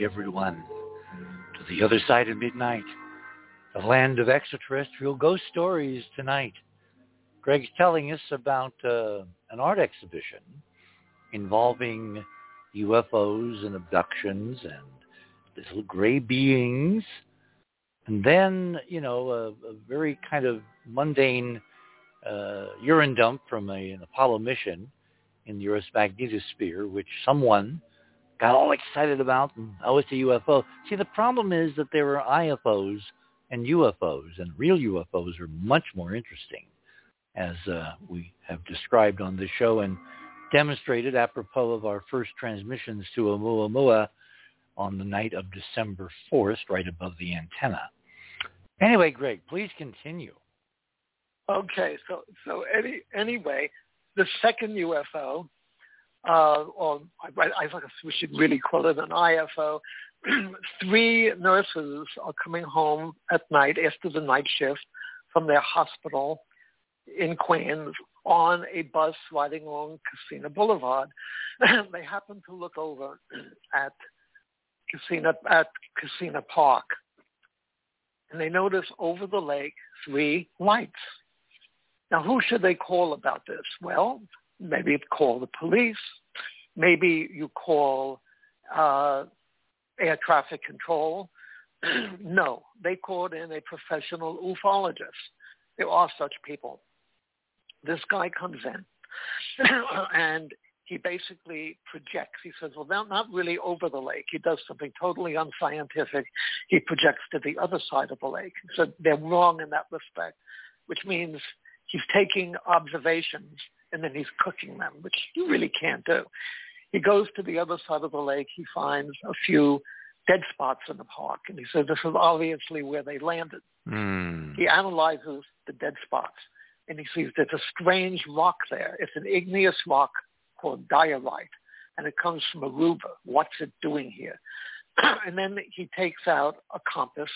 everyone, to the other side of midnight, the land of extraterrestrial ghost stories tonight. Greg's telling us about uh, an art exhibition involving UFOs and abductions and little gray beings. And then, you know, a, a very kind of mundane uh, urine dump from a, an Apollo mission in the Earth's magnetosphere, which someone got all excited about and oh, it's a UFO. See, the problem is that there are IFOs and UFOs, and real UFOs are much more interesting, as uh, we have described on this show and demonstrated apropos of our first transmissions to Oumuamua on the night of December 4th, right above the antenna. Anyway, Greg, please continue. Okay, so so any anyway, the second UFO, uh, or I, I guess we should really call it an IFO. Three nurses are coming home at night after the night shift from their hospital in Queens on a bus riding along Kissena Boulevard. they happen to look over at Kissena at Kissena Park, and they notice over the lake three lights. Now, who should they call about this? Well, maybe you call the police. Maybe you call uh, air traffic control. no, they called in a professional ufologist. There are such people. This guy comes in and he basically projects. He says, well, not really over the lake. He does something totally unscientific. He projects to the other side of the lake. So they're wrong in that respect, which means he's taking observations and then he's cooking them, which you really can't do. He goes to the other side of the lake. He finds a few dead spots in the park, and he says this is obviously where they landed. Mm. He analyzes the dead spots, and he sees there's a strange rock there. It's an igneous rock called diorite, and it comes from Aruba. What's it doing here? and then he takes out a compass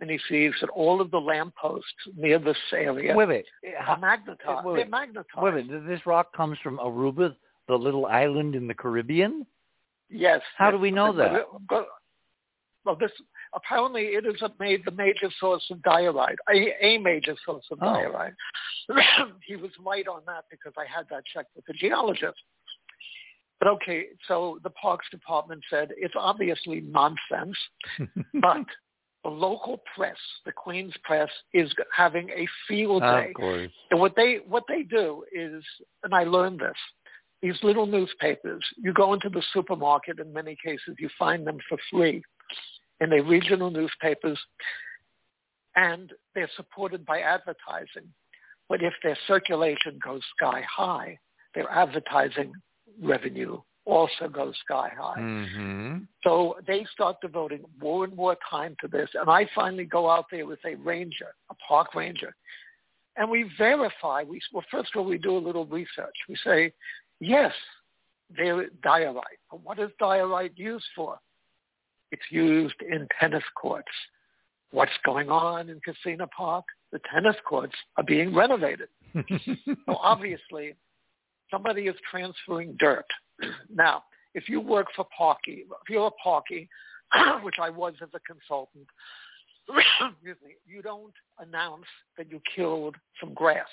and he sees that all of the lampposts near this area Wait a minute. are magnetized. Wait a They're magnetized. Wait a minute. This rock comes from Aruba, the little island in the Caribbean? Yes. How do we know that? well, this apparently it is a made the major source of diorite, a, a major source of Oh. diorite. he was right on that because I had that checked with the geologist. But okay, so the Parks Department said it's obviously nonsense, but the local press, the Queen's press, is having a field day. of course. And what they what they do is, and I learned this, these little newspapers, you go into the supermarket, in many cases you find them for free, and they're regional newspapers, and they're supported by advertising. But if their circulation goes sky high, their advertising revenue also goes sky high. Mm-hmm. So they start devoting more and more time to this. And I finally go out there with a ranger, a park ranger, and we verify. We well, first of all, we do a little research. We say, yes, they're diorite. But what is diorite used for? It's used in tennis courts. What's going on in Kissena Park? The tennis courts are being renovated. So obviously, somebody is transferring dirt. Now, if you work for Parky, if you're a Parky, which I was as a consultant, excuse me, you don't announce that you killed some grass.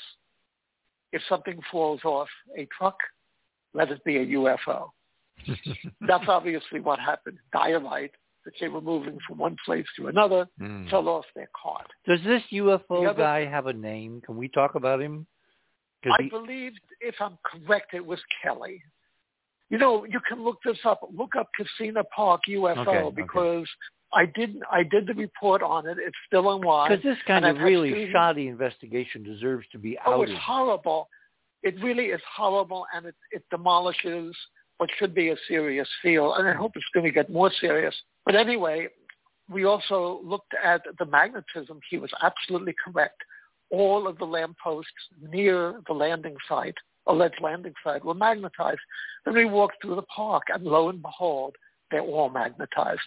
If something falls off a truck, let it be a UFO. That's obviously what happened. Diorite that they were moving from one place to another mm. fell off their cart. Does this UFO other, guy have a name? Can we talk about him? I believe, if I'm correct, it was Kelly. You know, you can look this up. Look up Kissena Park UFO okay, because okay. I did I did the report on it. It's still on live. Because this kind of really students, shoddy investigation deserves to be outed. Oh, it's horrible. It really is horrible, and it it demolishes what should be a serious field. And I hope it's going to get more serious. But anyway, we also looked at the magnetism. He was absolutely correct. All of the lampposts near the landing site alleged landing site were magnetized. Then we walked through the park, and lo and behold, they're all magnetized.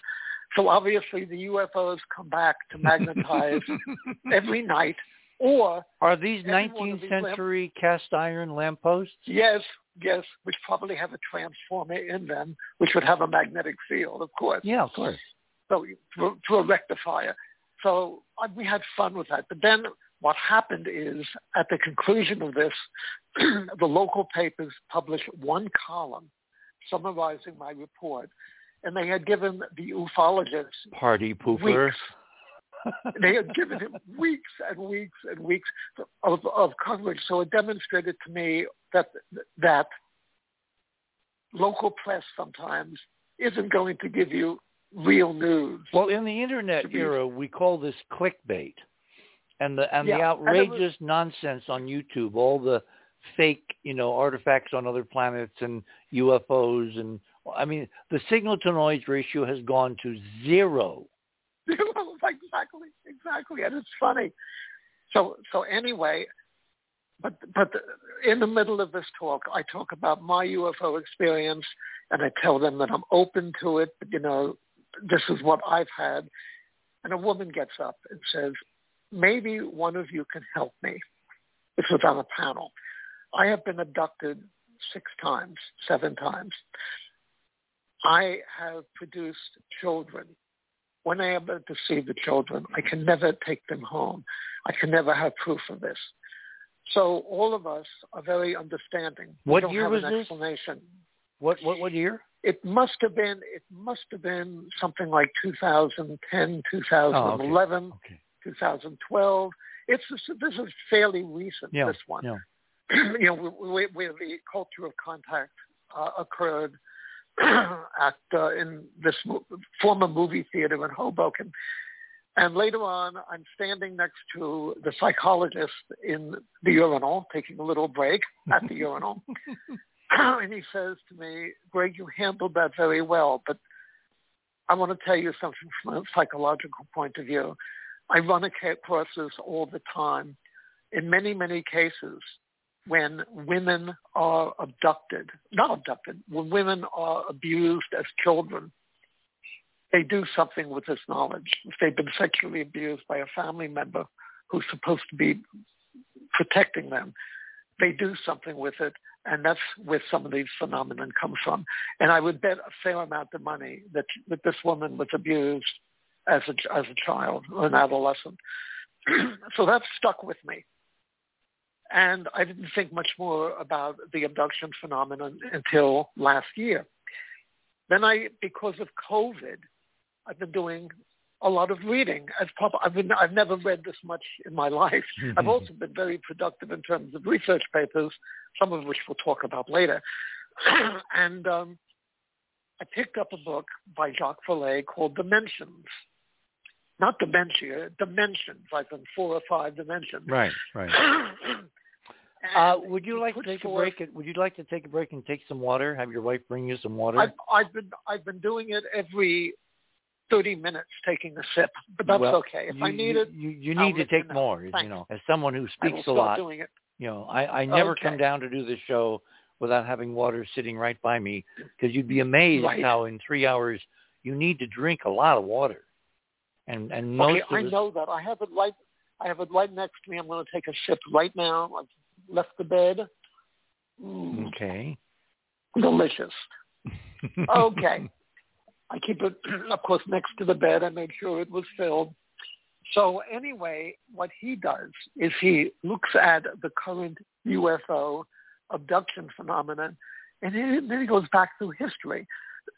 So obviously the UFOs come back to magnetize every night. Or are these 19th these century lamp- cast iron lampposts? Yes, yes, which probably have a transformer in them, which would have a magnetic field, of course. Yeah, of course. So to, to a rectifier. So uh, we had fun with that. But then what happened is at the conclusion of this, the local papers published one column summarizing my report, and they had given the ufologist party pooper. They had given him weeks and weeks and weeks of, of coverage. So it demonstrated to me that that local press sometimes isn't going to give you real news. Well, in the internet era, we call this clickbait and the and yeah. the outrageous was, nonsense on YouTube, all the fake, you know, artifacts on other planets and UFOs and I mean, the signal to noise ratio has gone to zero. exactly, exactly, and it's funny. So, so anyway, but but in the middle of this talk, I talk about my UFO experience, and I tell them that I'm open to it. But you know, this is what I've had. And a woman gets up and says, maybe one of you can help me. This was on a panel. I have been abducted six times, seven times. I have produced children. When I am to see the children, I can never take them home. I can never have proof of this. So all of us are very understanding. What year was this? Explanation. What what what year? It must have been it must have been something like 2010, 2011. Oh, okay. Okay. 2012. It's this is fairly recent. Yeah, this one, yeah. you know, where, where the culture of contact uh, occurred at uh, in this former movie theater in Hoboken. And later on, I'm standing next to the psychologist in the urinal, taking a little break at the urinal. and he says to me, Greg, you handled that very well, but I want to tell you something from a psychological point of view. I run across this all the time. In many, many cases, when women are abducted, not abducted, when women are abused as children, they do something with this knowledge. If they've been sexually abused by a family member who's supposed to be protecting them, they do something with it, and that's where some of these phenomenon come from. And I would bet a fair amount of money that, that this woman was abused as a, as a child an adolescent. so that stuck with me. And I didn't think much more about the abduction phenomenon until last year. Then I, because of COVID, I've been doing a lot of reading. As pop, I've, been, I've never read this much in my life. I've also been very productive in terms of research papers, some of which we'll talk about later. and um, I picked up a book by Jacques Vallée called Dimensions not dementia, dimensions, like in four or five dimensions. Right, right. uh, would you like to take forth, a break? Would you like to take a break and take some water? Have your wife bring you some water? I've, I've been I've been doing it every thirty minutes, taking a sip, but that's well, okay. If you, I need it, you you need to take you more. Thanks. You know, as someone who speaks a lot, doing it. you know, I I never okay. come down to do this show without having water sitting right by me because you'd be amazed right. how in three hours you need to drink a lot of water. And and most okay, I know that. I have it right. I have it right next to me. I'm going to take a sip right now. I've left the bed. Mm. Okay. Delicious. okay. I keep it, of course, next to the bed. I made sure it was filled. So anyway, what he does is he looks at the current UFO abduction phenomenon, and then he goes back through history,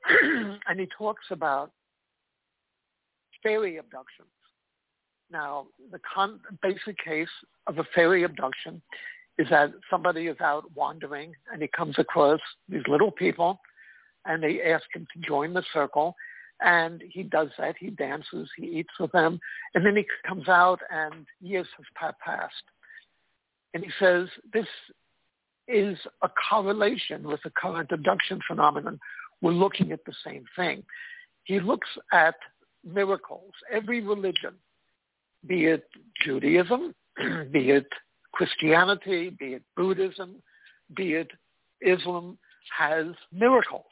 and he talks about fairy abductions. Now, the con- basic case of a fairy abduction is that somebody is out wandering and he comes across these little people and they ask him to join the circle and he does that. He dances, he eats with them, and then he comes out and years have passed. And he says this is a correlation with the current abduction phenomenon. We're looking at the same thing. He looks at miracles. Every religion, be it Judaism, be it Christianity, be it Buddhism, be it Islam, has miracles.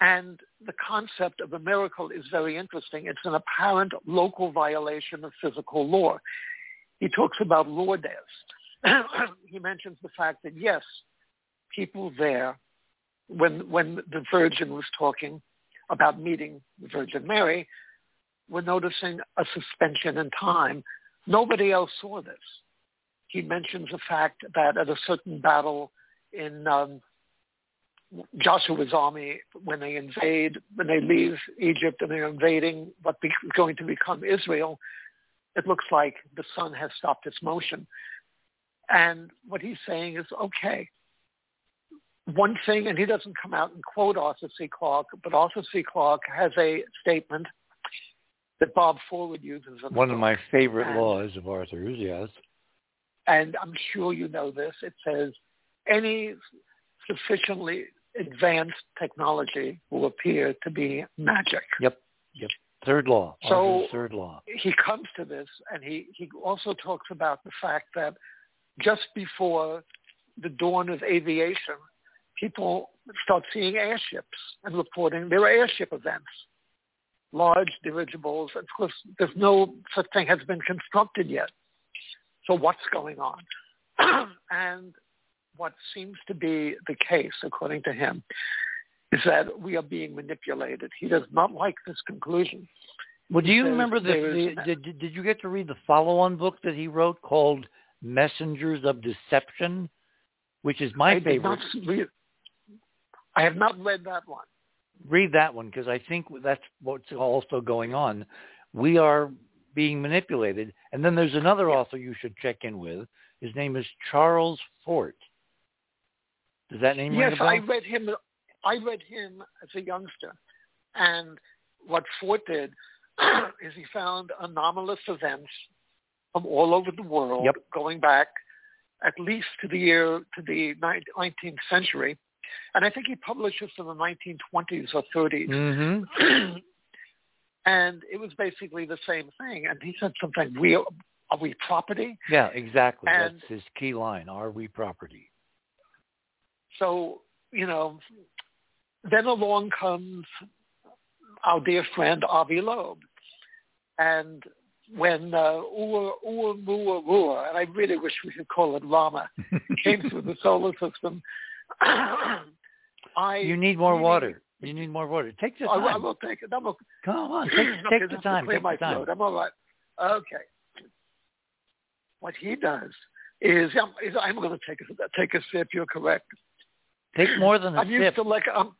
And the concept of a miracle is very interesting. It's an apparent local violation of physical law. He talks about Lourdes. he mentions the fact that, yes, people there, when, when the Virgin was talking about meeting the Virgin Mary, were noticing a suspension in time. Nobody else saw this. He mentions the fact that at a certain battle in um, Joshua's army, when they invade, when they leave Egypt and they're invading what is going to become Israel, it looks like the sun has stopped its motion. And what he's saying is, okay, one thing, and he doesn't come out and quote Arthur C. Clarke, but Arthur C. Clarke has a statement that Bob Forward uses. One of my favorite and, laws of Arthur's, yes. And I'm sure you know this. It says any sufficiently advanced technology will appear to be magic. Yep. Yep. Third law. So third law. He comes to this, and he he also talks about the fact that just before the dawn of aviation, people start seeing airships and reporting there are airship events, large dirigibles. Of course, there's no such thing has been constructed yet. So what's going on? and what seems to be the case, according to him, is that we are being manipulated. He does not like this conclusion. Well, do you remember the, the did, did you get to read the follow-on book that he wrote called Messengers of Deception, which is my I favorite? Read, I have not read that one. Read that one because I think that's what's also going on. We are being manipulated. And then there's another author you should check in with. His name is Charles Fort. Does that name yes, ring a bell? I read him. I read him as a youngster, and what Fort did is he found anomalous events from all over the world, yep. going back at least to the year to the 19th century, and I think he published this in the 1920s or 30s. Mm-hmm. and it was basically the same thing. And he said something: "We are we property?" Yeah, exactly. And, That's his key line: "Are we property?" So, you know, then along comes our dear friend Avi Loeb. And when uh, Ur, Mur, Ur, and I really wish we could call it Rama, came through the solar system, I... You need more water. You need more water. Take the time. I, I will take it. Will, Come on, take, take the time. Clear take my time. Throat. I'm all right. Okay. What he does is, is I'm going to take a, take a sip. You're correct. Take more than a I'm sip. used to like um,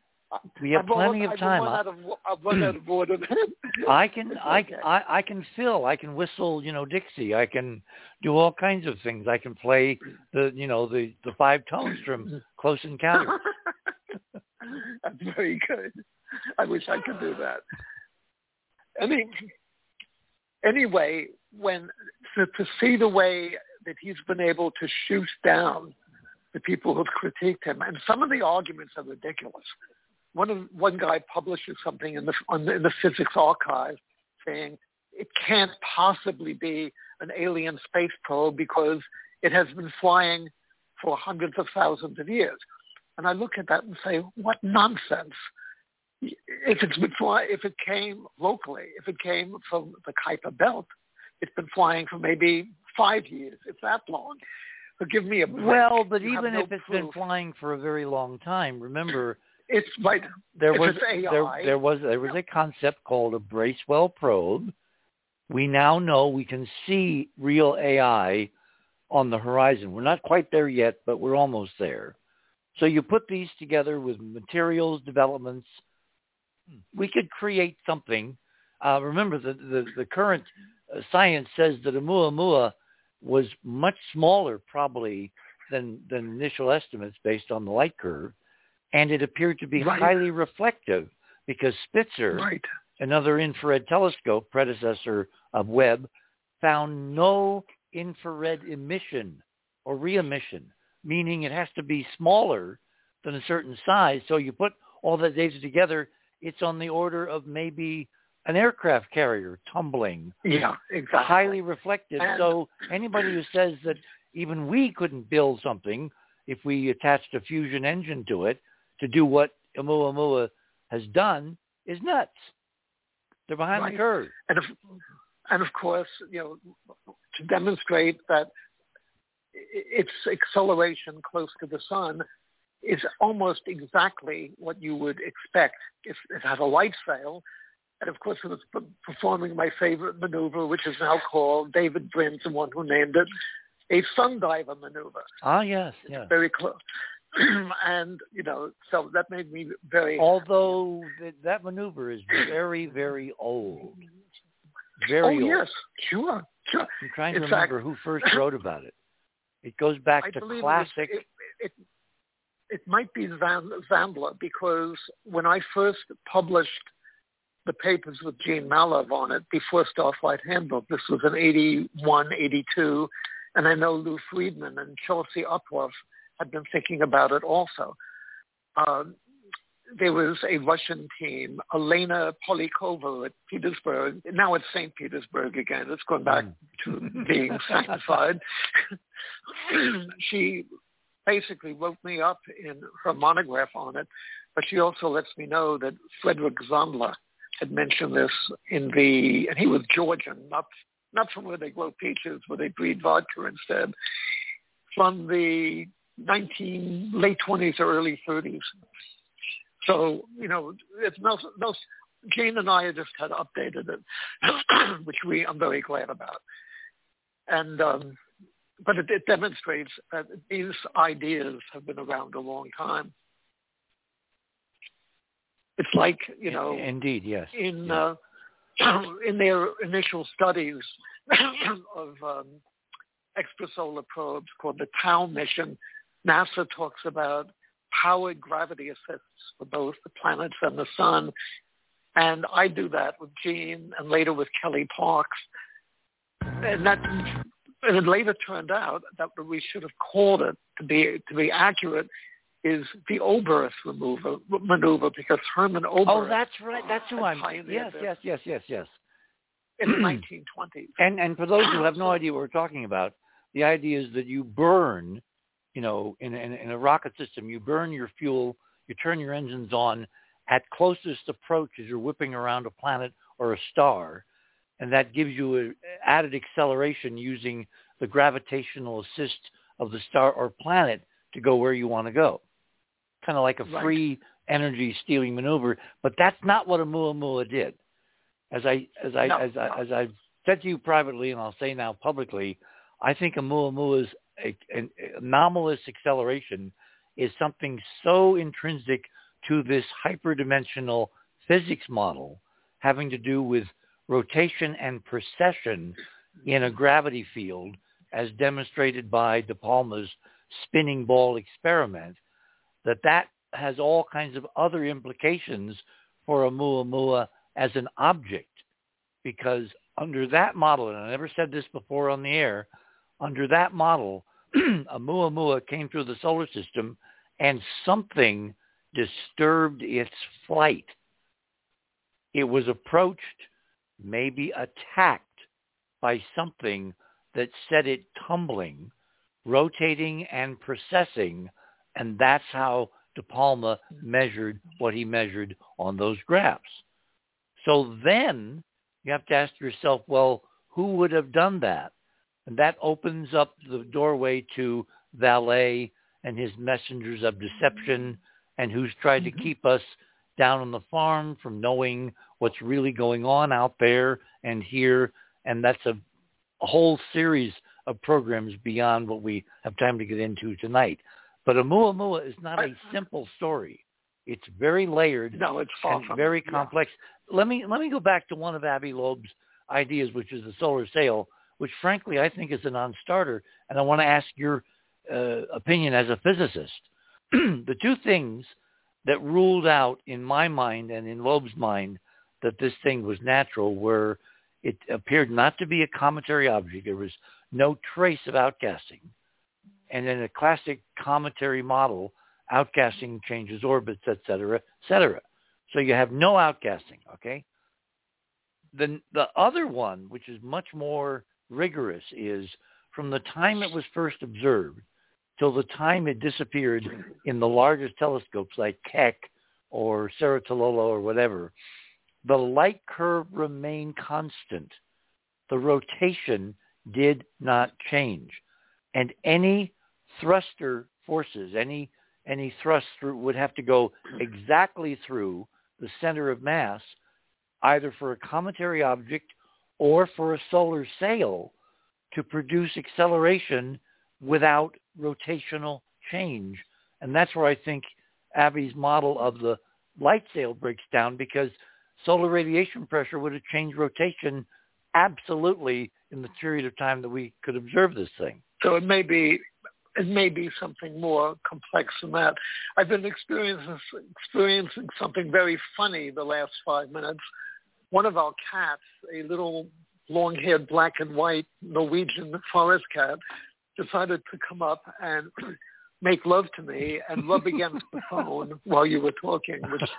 we have I've plenty run, of time. I've run, out of, I've run out of water. I can I, okay. I I can fill. I can whistle. You know Dixie. I can do all kinds of things. I can play the you know the the five tones from Close Encounters. That's very good. I wish I could do that. I mean, anyway, when to, to see the way that he's been able to shoot down the people who've critiqued him. And some of the arguments are ridiculous. One of one guy publishes something in the the, in the physics archive saying it can't possibly be an alien space probe because it has been flying for hundreds of thousands of years. And I look at that and say, what nonsense. If it's been fly, if it came locally, if it came from the Kuiper Belt, it's been flying for maybe five years, if that long. So give me a break. Well, but you even no if it's proof. been flying for a very long time, remember It's right. There was AI, there, there was there was a concept called a Bracewell probe. We now know we can see real AI on the horizon. We're not quite there yet, but we're almost there. So you put these together with materials developments, we could create something. Uh, remember, the, the, the current uh, science says that Oumuamua was much smaller probably than, than initial estimates based on the light curve, and it appeared to be right. highly reflective because Spitzer, right. another infrared telescope, predecessor of Webb, found no infrared emission or re-emission, meaning it has to be smaller than a certain size. So you put all the data together, it's on the order of maybe an aircraft carrier tumbling. Yeah, exactly. Highly reflective. And- so anybody who says that even we couldn't build something if we attached a fusion engine to it to do what Oumuamua has done is nuts. They're behind Right. the curve. and of, and of course, you know, to demonstrate that its acceleration close to the sun is almost exactly what you would expect if it had a light sail. And of course, it was performing my favorite maneuver, which is now called David Brin's the one who named it a sundiver maneuver. Ah, yes, yes. Very close. and you know, so that made me very Although th- that maneuver is very, very old. Very oh old. yes, sure, sure. I'm trying to remember who first wrote about it. It goes back I to classic. It, it, it, might be Van, Zambler because when I first published the papers with Gene Mallove on it before Starflight Handbook, this was in 81, 82, and I know Lou Friedman and Chauncey Uphoff had been thinking about it also. Um, there was a Russian team, Elena Polyakhova at Petersburg. Now it's St. Petersburg again. It's back hmm. to being sanctified. she basically wrote me up in her monograph on it, but she also lets me know that Frederick Zander had mentioned this in the, and he was Georgian, not not from where they grow peaches, where they breed vodka instead, from the 19 late 20s or early 30s. So you know, it's no no. Jane and I just had updated it, which we I'm very glad about. And um, but it, it demonstrates that these ideas have been around a long time. It's like you know, Indeed, yes. in Yeah. uh, in their initial studies of um, extrasolar probes called the Tau mission, NASA talks about powered gravity assists for both the planets and the sun. And I do that with Gene and later with Kelly Parks. And that and it later turned out that what we should have called it to be to be accurate is the Oberth remover, maneuver because Herman Oberth Oh, that's right. That's who I'm. Yes, yes, yes, yes, yes. in the 1920s. And and for those who have no idea what we're talking about, the idea is that you burn, you know, in, in, in a rocket system, you burn your fuel, you turn your engines on at closest approach as you're whipping around a planet or a star, and that gives you a added acceleration using the gravitational assist of the star or planet to go where you want to go. Kind of like a Right. free energy stealing maneuver, but that's not what Oumuamua did. As I as I No, as I as I've said to you privately, and I'll say now publicly, I think a- an anomalous acceleration is something so intrinsic to this hyperdimensional physics model having to do with rotation and precession in a gravity field as demonstrated by De Palma's spinning ball experiment, that that has all kinds of other implications for a Oumuamua as an object. Because under that model, and I never said this before on the air, under that model, Oumuamua came through the solar system and something disturbed its flight. It was approached, maybe attacked by something that set it tumbling, rotating and precessing, and that's how De Palma measured what he measured on those graphs. So then you have to ask yourself, well, who would have done that? And that opens up the doorway to Vallée and his messengers of deception and who's tried mm-hmm. to keep us down on the farm from knowing what's really going on out there and here. And that's a, a whole series of programs beyond what we have time to get into tonight. But Oumuamua is not a simple story. It's very layered. No, it's far and from very yeah. complex. Let me let me go back to one of Avi Loeb's ideas, which is the solar sail, which frankly I think is a non-starter, and I want to ask your uh, opinion as a physicist. the two things that ruled out in my mind and in Loeb's mind that this thing was natural were it appeared not to be a cometary object. There was no trace of outgassing. And in a classic cometary model, outgassing changes orbits, et cetera, et cetera. So you have no outgassing, okay? The, the other one, which is much more rigorous, is from the time it was first observed till the time it disappeared in the largest telescopes like Keck or Tololo or whatever, the light curve remained constant. The rotation did not change. And any thruster forces, any any thrust through would have to go exactly through the center of mass, either for a cometary object or for a solar sail to produce acceleration without rotational change. And that's where I think Avi's model of the light sail breaks down because solar radiation pressure would have changed rotation absolutely in the period of time that we could observe this thing. So it may be it may be something more complex than that. I've been experiencing experiencing something very funny the last five minutes. One of our cats, a little long-haired black and white Norwegian forest cat, decided to come up and make love to me and rub against the phone while you were talking, which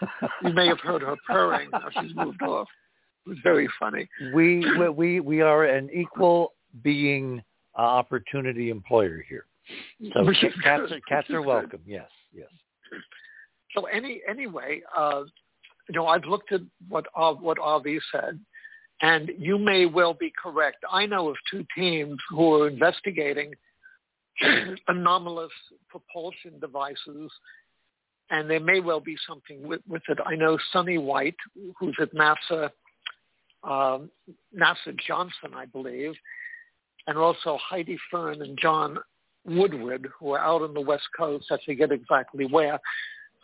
you may have heard her purring as she's moved off. It was very funny. We we we are an equal being uh, opportunity employer here. So cats are, cats are welcome. Yes, yes. So any anyway, uh, you know, I've looked at what uh, what Avi said, and you may well be correct. I know of two teams who are investigating anomalous propulsion devices, and there may well be something with, with it. I know Sonny White, who's at NASA, um, NASA Johnson, I believe, and also Heidi Fearn and John Woodward, who are out on the West Coast, I forget exactly where,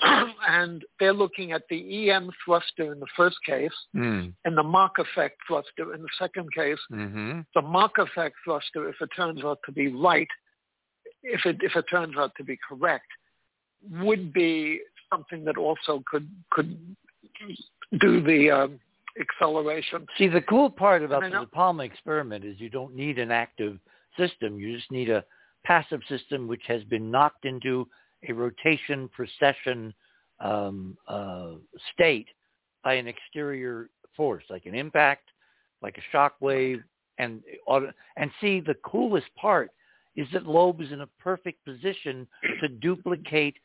and they're looking at the EM thruster in the first case mm. and the Mach effect thruster in the second case. Mm-hmm. The Mach effect thruster, if it turns out to be right, if it if it turns out to be correct, would be something that also could could do the um, acceleration. See, the cool part about the De Palma experiment is you don't need an active system. You just need a passive system which has been knocked into a rotation precession um, uh, state by an exterior force, like an impact, like a shock wave, and and see the coolest part is that Loeb is in a perfect position to duplicate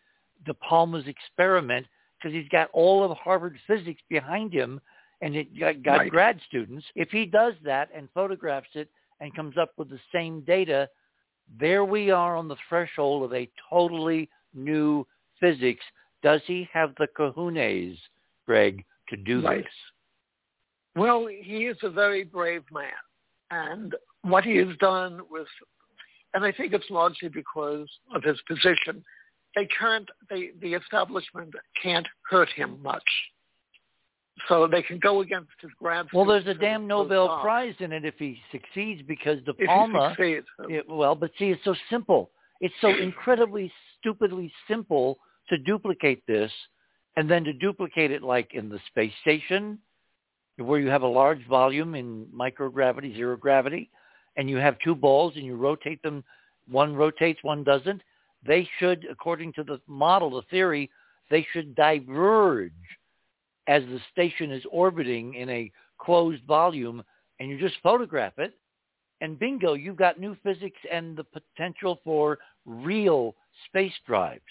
De Palma's experiment because he's got all of Harvard physics behind him and it got, got right. grad students. If he does that and photographs it and comes up with the same data, there we are on the threshold of a totally new physics. Does he have the kahunas, Greg, to do right. this? Well, he is a very brave man. And what he has done with and I think it's largely because of his position. They can't, they, the establishment can't hurt him much. So they can go against his grad. Well, there's a damn Nobel Prize in it if he succeeds because De if Palma. He succeeds. It, well, but see, it's so simple. It's so incredibly stupidly simple to duplicate this, and then to duplicate it like in the space station, where you have a large volume in microgravity, zero gravity, and you have two balls and you rotate them, one rotates, one doesn't, they should, according to the model, the theory, they should diverge as the station is orbiting in a closed volume and you just photograph it. And bingo, you've got new physics and the potential for real space drives.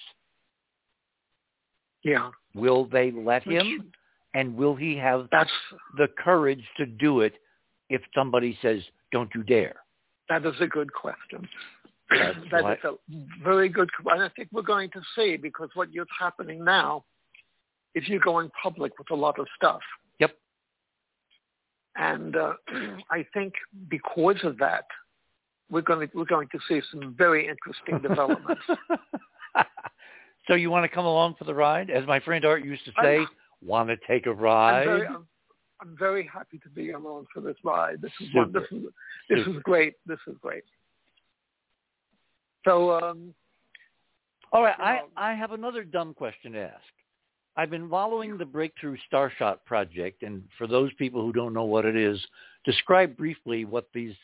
Yeah. Will they let Which, him? And will he have that's, the courage to do it if somebody says, don't you dare? That is a good question. that right. is a very good, and I think we're going to see because what is happening now is you're going public with a lot of stuff. Yep. And uh, I think because of that, we're going to we're going to see some very interesting developments. so you want to come along for the ride, as my friend Art used to say, I'm, want to take a ride? I'm very, I'm, I'm very, happy to be along for this ride. This is one, this is this Super. is great. This is great. So, um, all right, I, I have another dumb question to ask. I've been following the Breakthrough Starshot project, and for those people who don't know what it is, describe briefly what these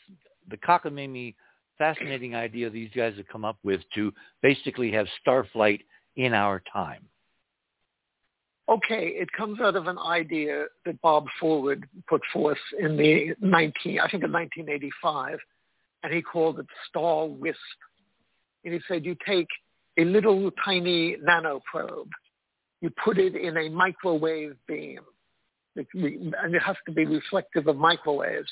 the cockamamie, fascinating idea these guys have come up with to basically have starflight in our time. Okay, it comes out of an idea that Bob Forward put forth in the 19, I think in 1985, and he called it Star Wisp and he said you take a little tiny nanoprobe, you put it in a microwave beam, and it has to be reflective of microwaves.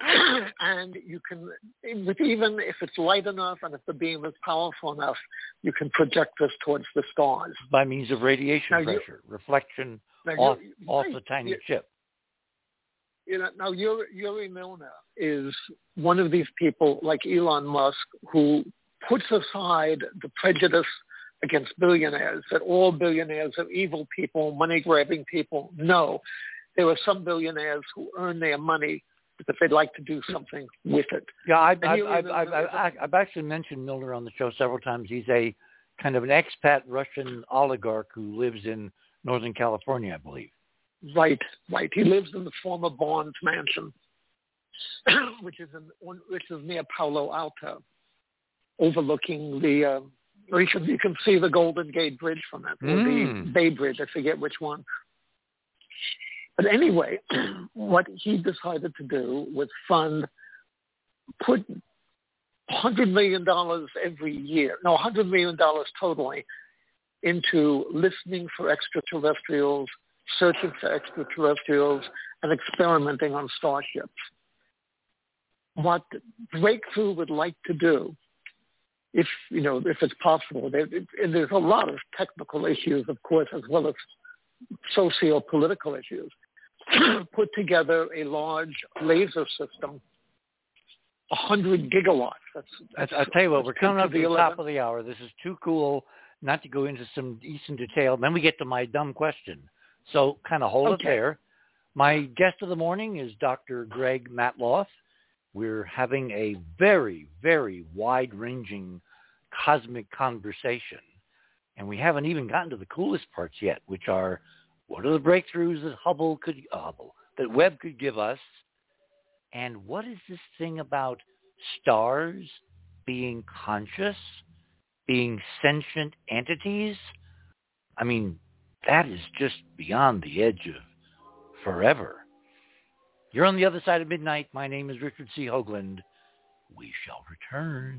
and you can, even if it's light enough and if the beam is powerful enough, you can project this towards the stars. By means of radiation now pressure, you, reflection off, off the tiny you, chip. You know, now Yuri Milner is one of these people like Elon Musk who puts aside the prejudice against billionaires, that all billionaires are evil people, money-grabbing people. No, there are some billionaires who earn their money because they'd like to do something with it. Yeah, I've, I've, I've, I've, I've actually mentioned Milner on the show several times. He's a kind of an expat Russian oligarch who lives in Northern California, I believe. Right, right. He lives in the former Bonds mansion, which is in which is near Palo Alto overlooking the, uh, you can, you can see the Golden Gate Bridge from it, or mm. the Bay Bridge, I forget which one. But anyway, what he decided to do was fund, put $100 million every year, no, $100 million totally, into listening for extraterrestrials, searching for extraterrestrials, and experimenting on starships. What Breakthrough would like to do if you know if it's possible. And there's a lot of technical issues, of course, as well as socio-political issues. Put together a large laser system, 100 gigawatts. That's, that's I, tell you what, we're coming up to the 11. top of the hour. This is too cool not to go into some decent detail. Then we get to my dumb question. So kind of hold okay. it there. My guest of the morning is Dr. Greg Matloff. We're having a very, very wide-ranging cosmic conversation. And we haven't even gotten to the coolest parts yet, which are what are the breakthroughs that Hubble could, uh, Hubble, that Webb could give us? And what is this thing about stars being conscious, being sentient entities? I mean, that is just beyond the edge of forever. You're on the other side of midnight. My name is Richard C. Hoagland. We shall return.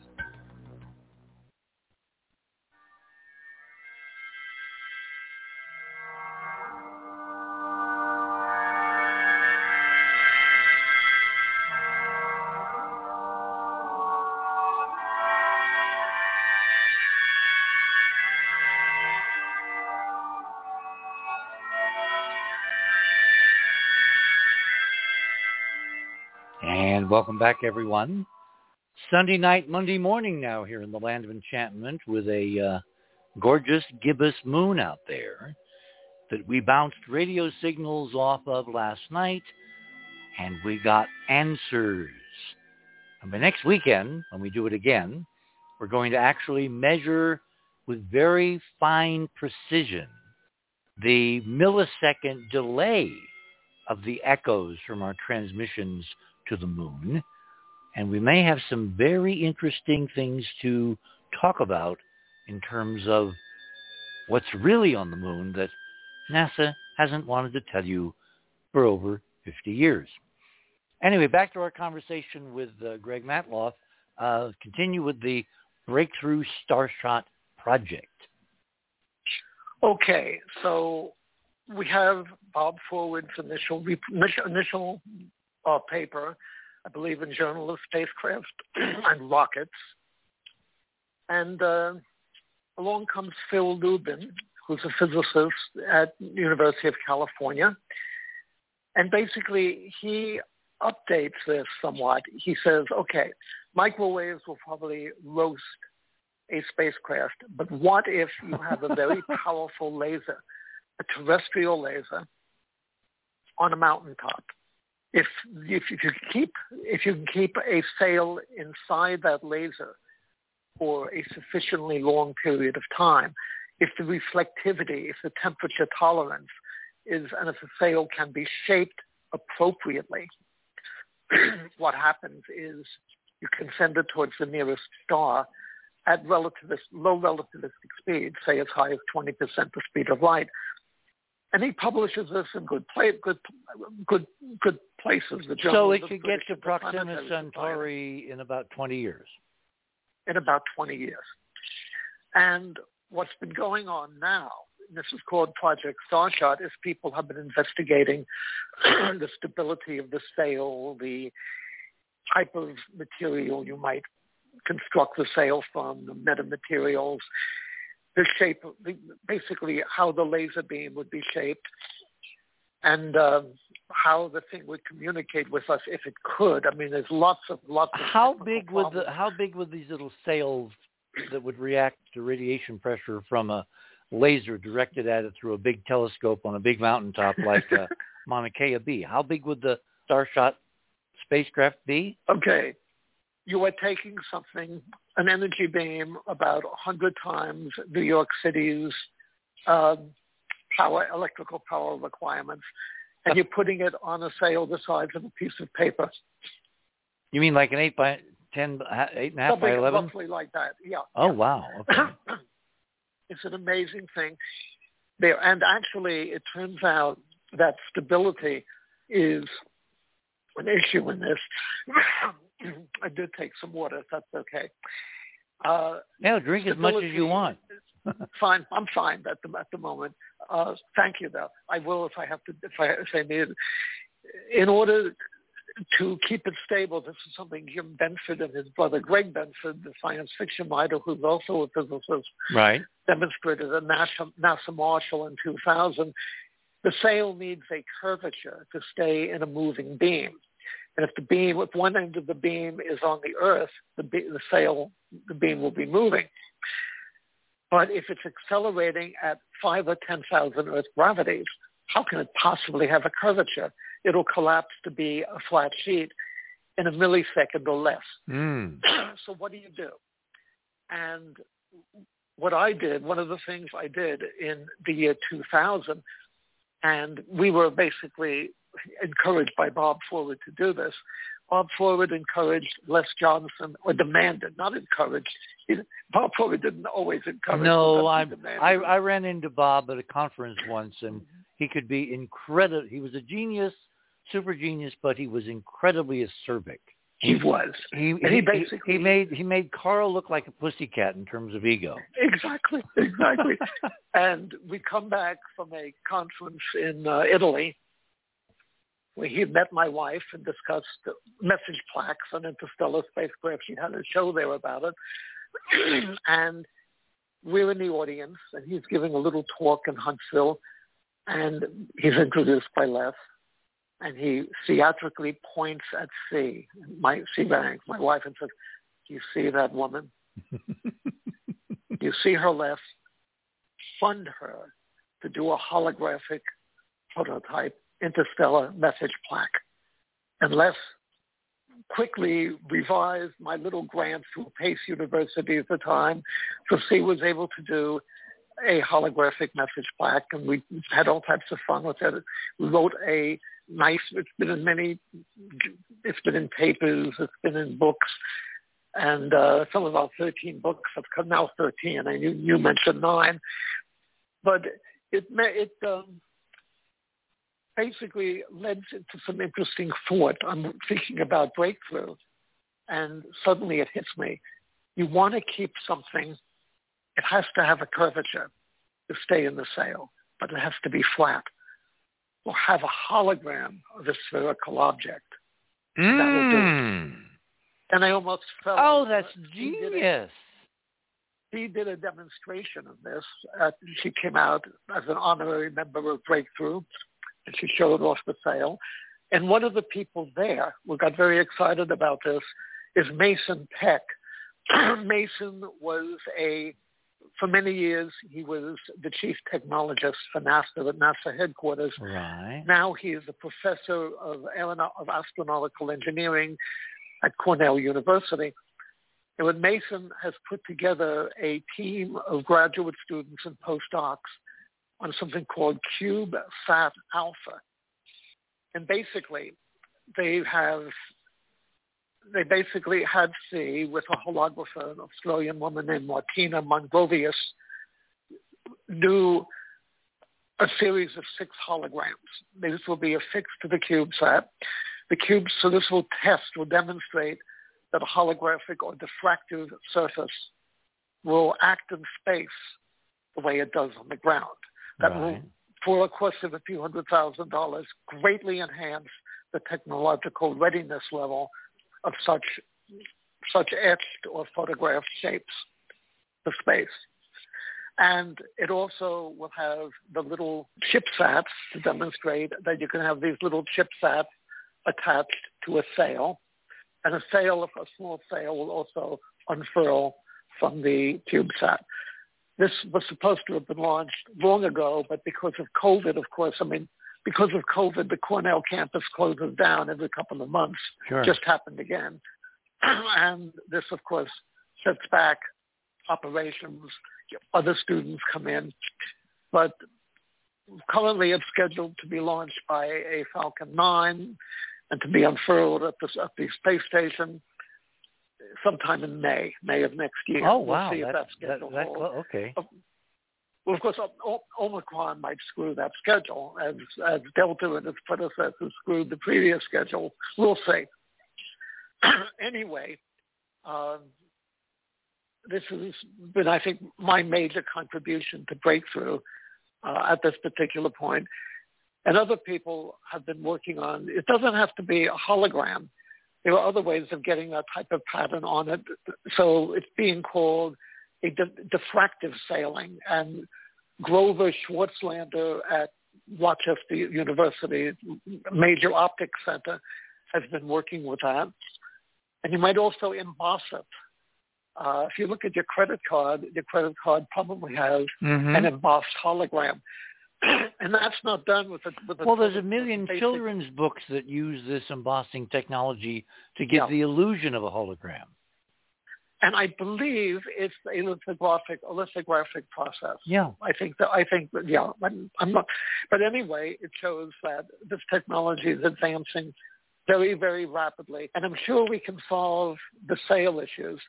welcome back everyone. Sunday night, Monday morning now here in the land of enchantment with a uh, gorgeous gibbous moon out there that we bounced radio signals off of last night and we got answers. And by next weekend, when we do it again, we're going to actually measure with very fine precision the millisecond delay of the echoes from our transmissions to the moon. And we may have some very interesting things to talk about in terms of what's really on the moon that NASA hasn't wanted to tell you for over 50 years. Anyway, back to our conversation with uh, Greg Matloff. Uh, continue with the Breakthrough Starshot project. Okay, so we have Bob Forward's initial initial uh, paper, I believe in Journal of Spacecraft and Rockets. And uh, along comes Phil Lubin, who's a physicist at University of California. And basically, he updates this somewhat. He says, okay, microwaves will probably roast a spacecraft, but what if you have a very powerful laser, a terrestrial laser, on a mountaintop? If if you keep if you keep a sail inside that laser for a sufficiently long period of time, if the reflectivity, if the temperature tolerance is, and if the sail can be shaped appropriately, what happens is you can send it towards the nearest star at relativist, low relativistic speed, say as high as 20% the speed of light, and he publishes this in good play, good, good, good places. The so it could get to Proxima Centauri in about 20 years. In about 20 years. And what's been going on now, this is called Project Starshot, is people have been investigating the stability of the sail, the type of material you might construct the sail from, the metamaterials, the shape, the, basically how the laser beam would be shaped, and uh, how the thing would communicate with us if it could. I mean, there's lots of lots. Of how big would the how big would these little sails that would react to radiation pressure from a laser directed at it through a big telescope on a big mountaintop like uh, Mauna Kea be? How big would the Starshot spacecraft be? Okay, you are taking something, an energy beam about 100 times New York City's uh, power, electrical power requirements, and you're putting it on a sail the size of a piece of paper. You mean like an 8 by 10, 8 and a half Something by 11? Roughly like that, yeah. Oh, yeah. wow. Okay. it's an amazing thing. There, and actually, it turns out that stability is an issue in this. I did take some water, if that's okay. Uh, yeah, drink as much as you want. fine, I'm fine at the at the moment. Uh, thank you, though. I will if I have to if I if I need. In order to keep it stable, this is something Jim Benford and his brother Greg Benford, the science fiction writer, who's also a physicist, right, demonstrated at NASA, NASA Marshall in 2000. The sail needs a curvature to stay in a moving beam. And if the beam, if one end of the beam is on the Earth, the, be, the sail, the beam will be moving. But if it's accelerating at five or 10,000 Earth gravities, how can it possibly have a curvature? It'll collapse to be a flat sheet in a millisecond or less. Mm. so what do you do? And what I did, one of the things I did in the year 2000, and we were basically encouraged by Bob Forward to do this. Bob Forward encouraged Les Johnson, or demanded, not encouraged. He, Bob Forward didn't always encourage. No, I, I I ran into Bob at a conference once, and he could be incredible. He was a genius, super genius, but he was incredibly acerbic. He was. He, And he basically- he made he made Carl look like a pussycat in terms of ego. Exactly, exactly. and we come back from a conference in uh, Italy where he met my wife and discussed message plaques on interstellar spacecraft. She had a show there about it. and we're in the audience, and he's giving a little talk in Huntsville, and he's introduced by Les, and he theatrically points at C, my C Bangs, my wife, and says, "Do you see that woman? you see her left? Fund her to do a holographic prototype interstellar message plaque." And Les quickly revised my little grant through Pace University at the time. So C was able to do a holographic message plaque, and we had all types of fun with it. We wrote a nice. It's been in many. It's been in papers. It's been in books, and uh, some of our 13 books have come now 13. I knew you mentioned nine, but it it um, basically led to some interesting thought. I'm thinking about breakthrough, and suddenly it hits me. You want to keep something it has to have a curvature to stay in the sail, but it has to be flat. Or have a hologram of a spherical object. That'll do. Mm. And I almost felt Oh, that's he did a- genius. He did a demonstration of this. Uh, she came out as an honorary member of Breakthrough, and she showed off the sail. And one of the people there who got very excited about this is Mason Peck. Mason was a for many years, he was the chief technologist for NASA at NASA headquarters. Right. Now he is a professor of, aeronaut- of astronautical engineering at Cornell University. And when Mason has put together a team of graduate students and postdocs on something called CubeSat Alpha. And basically, they have they basically had C with a holographer, an Australian woman named Martina Mrongovius, do a series of six holograms. These will be affixed to the CubeSat. The cube, so this will test, will demonstrate that a holographic or diffractive surface will act in space the way it does on the ground. That will, for a cost of a few hundred thousand dollars, greatly enhance the technological readiness level of such such etched or photographed shapes for space. And it also will have the little chipsats to demonstrate that you can have these little chipsats attached to a sail. And a sail, a small sail, will also unfurl from the CubeSat. This was supposed to have been launched long ago, but because of COVID, of course, I mean, because of COVID, the Cornell campus closes down every couple of months Sure. just happened again. and this, of course, sets back operations. Other students come in. But currently it's scheduled to be launched by a Falcon 9 and to be unfurled at the, at the space station sometime in May, May of next year. oh We'll wow. see if that, that that, schedule that, clo- okay. Well, of course, Omicron might screw that schedule, as, as Delta and its predecessors screwed the previous schedule. We'll see. anyway, um, this has been, I think, my major contribution to breakthrough uh, at this particular point. And other people have been working on, it doesn't have to be a hologram. There are other ways of getting that type of pattern on it. So it's being called a di- diffractive sailing. And Grover Swartzlander at Rochester University, major optics center, has been working with that. And you might also emboss it. Uh, if you look at your credit card, your credit card probably has Mhm. an embossed hologram. and that's not done with a, with a Well, there's a million children's books that use this embossing technology to give Yeah. the illusion of a hologram. And I believe it's a lithographic, a lithographic process. Yeah. I think that I think that yeah, I'm, I'm not. But anyway, it shows that this technology is advancing very, very rapidly, and I'm sure we can solve the sail issues.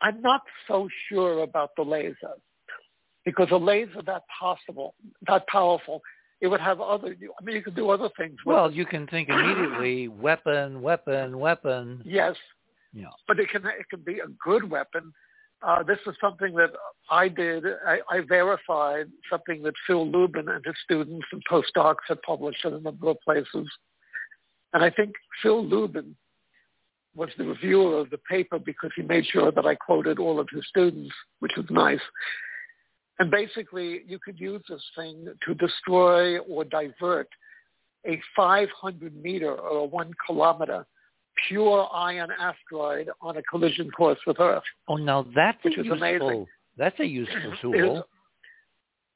I'm not so sure about the laser because a laser that possible, that powerful, it would have other. I mean, you could do other things. Well, you can think immediately: weapon, weapon, weapon. Yes. Yeah. But it can it can be a good weapon. Uh, this is something that I did. I, I verified something that Phil Lubin and his students and postdocs had published in a number of places. And I think Phil Lubin was the reviewer of the paper because he made sure that I quoted all of his students, which was nice. And basically, you could use this thing to destroy or divert a 500 meter or a one kilometer pure iron asteroid on a collision course with Earth. Oh, now that's which a is useful. amazing. That's a useful tool.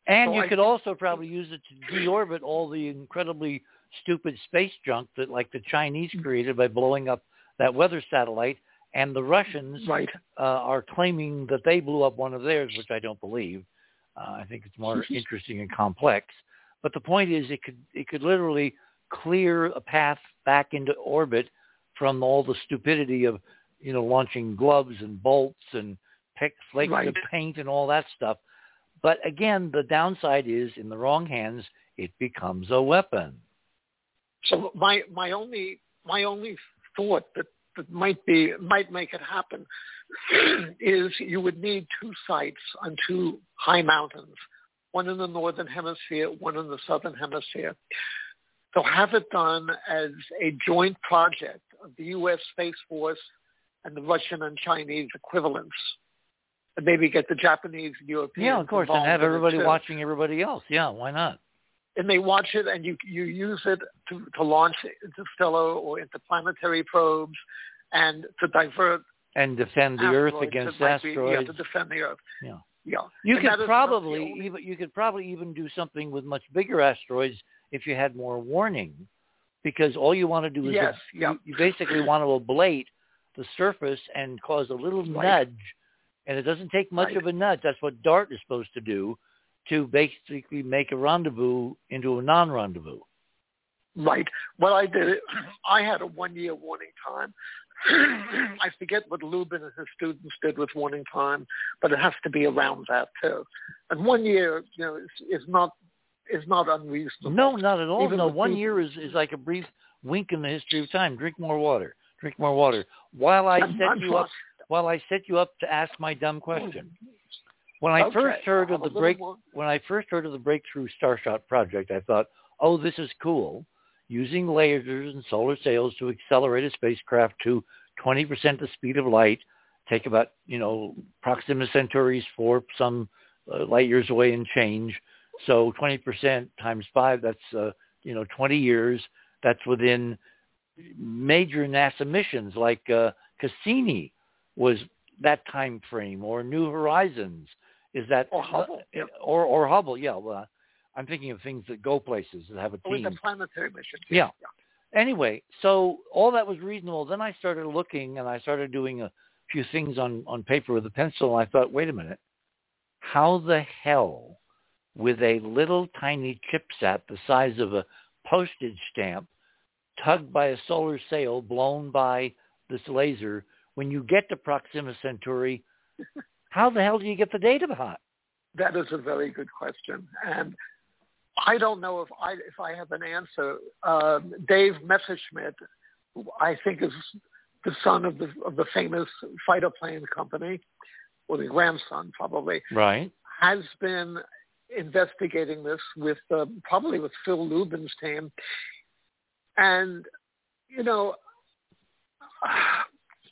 and So you I could also probably use it to deorbit all the incredibly stupid space junk that, like the Chinese created by blowing up that weather satellite, and the Russians Right. uh, are claiming that they blew up one of theirs, which I don't believe. Uh, I think it's more interesting and complex. But the point is, it could it could literally clear a path back into orbit from all the stupidity of you know launching gloves and bolts and pick flakes Right. of paint and all that stuff. But again, the downside is in the wrong hands, it becomes a weapon. So my my only my only thought that that might be might make it happen is you would need two sites on two high mountains, one in the northern hemisphere, one in the southern hemisphere. So have it done as a joint project of the U.S. Space Force and the Russian and Chinese equivalents. And maybe get the Japanese and Europeans Yeah, of course, and have everybody watching everybody else. Yeah, why not? And they watch it and you you use it to, to launch interstellar or interplanetary probes and to divert And defend the Earth against might be- yeah, to defend the Earth. Yeah. Yeah. You And could is not the probably even you could probably even do something with much bigger asteroids if you had more warning, because all you want to do is Yes, you- yeah. you, basically want to ablate the surface and cause a little Right. nudge, and it doesn't take much Right. of a nudge. That's what DART is supposed to do, to basically make a rendezvous into a non-rendezvous. Right. Well, I did, it I had a one-year warning time. I forget what Lubin and his students did with warning time, but it has to be around that too. And one year, you know, is, is not is not unreasonable. No, not at all. Even no, one people- year is, is like a brief wink in the history of time. Drink more water. Drink more water. While I I'm- set you up, while I set you up to ask my dumb question. When I Okay, first heard of the break, more- when I first heard of the Breakthrough Starshot project, I thought, "Oh, this is cool." Using lasers and solar sails to accelerate a spacecraft to 20% the speed of light, take about, you know, Proxima Centauris for some uh, light years away and change. So 20% times five, that's, uh, you know, 20 years. That's within major NASA missions like uh, Cassini was that time frame, or New Horizons is that, Or Hubble, yeah. or or Hubble. Yeah, well, I'm thinking of things that go places that have a With team. the planetary mission. Yeah. Anyway, so all that was reasonable. Then I started looking and I started doing a few things on, on paper with a pencil. And I thought, wait a minute, how the hell with a little tiny chipsat the size of a postage stamp tugged by a solar sail blown by this laser, when you get to Proxima Centauri, how the hell do you get the data hot? That is a very good question, and I don't know if I if I have an answer. Um, Dave Messerschmitt, who I think is the son of the of the famous fighter plane company, or the grandson probably, Right. has been investigating this with uh, probably with Phil Lubin's team, and you know.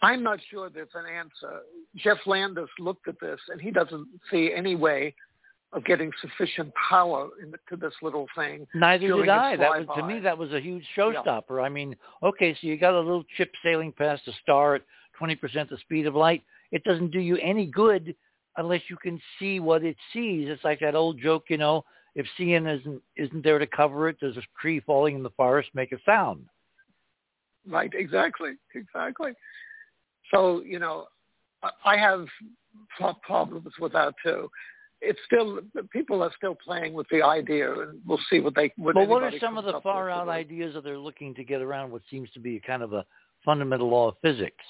I'm not sure there's an answer. Geoff Landis looked at this, and he doesn't see any way of getting sufficient power into this little thing. Neither did I. That was, to me, that was a huge showstopper. I mean, okay, so you got a little chip sailing past a star at 20% the speed of light. It doesn't do you any good unless you can see what it sees. It's like that old joke, you know, if seeing isn't isn't there to cover it, does a tree falling in the forest make a sound? Right, exactly, exactly. So, you know, I- have problems with that too. It's still, people are still playing with the idea and we'll see what they, what But what are some of the far out today. ideas that they're looking to get around what seems to be a kind of a fundamental law of physics?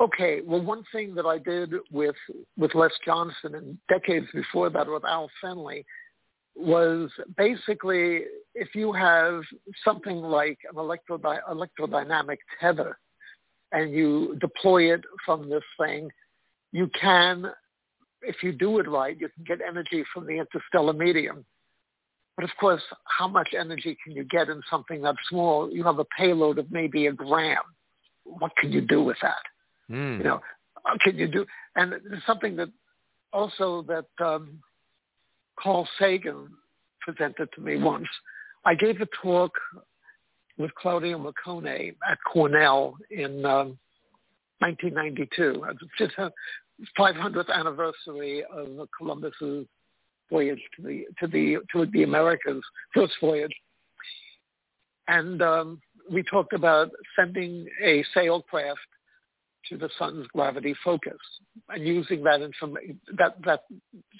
Okay, well, one thing that I did with with Les Johnson and decades before that with Al Fennelly was basically if you have something like an electrodi- electrodynamic tether and you deploy it from this thing, you can, if you do it right, you can get energy from the interstellar medium. But of course, how much energy can you get in something that small? You have a payload of maybe a gram. What can you do with that? Mm. You know, uh, can you do? And there's something that also that um, Carl Sagan presented to me once. I gave a talk with Claudio Maccone at Cornell in um, 1992. It's the 500th anniversary of Columbus's voyage to the to the to the Americas, first voyage, and um, we talked about sending a sailcraft to the sun's gravity focus and using that information that that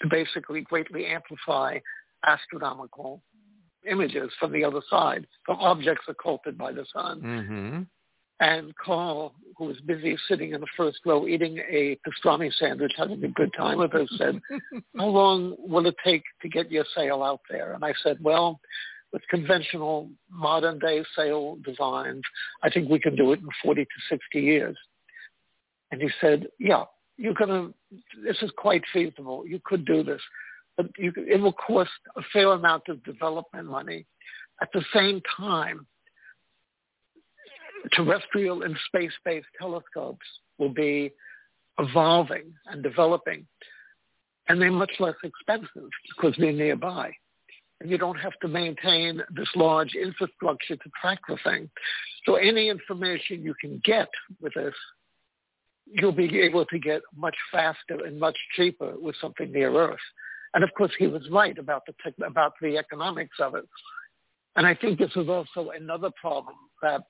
to basically greatly amplify astronomical images from the other side, from objects occulted by the sun. Mm-hmm. And Carl, who was busy sitting in the first row eating a pastrami sandwich, having a good time with us, said, how long will it take to get your sail out there? And I said, well, with conventional modern day sail designs, I think we can do it in 40 to 60 years. And he said, yeah, you're going to, this is quite feasible. You could do this, you, it will cost a fair amount of development money. At the same time, terrestrial and space-based telescopes will be evolving and developing, and they're much less expensive because they're nearby. And you don't have to maintain this large infrastructure to track the thing. So any information you can get with this you'll be able to get much faster and much cheaper with something near Earth. And of course, he was right about the tech, about the economics of it. And I think this is also another problem that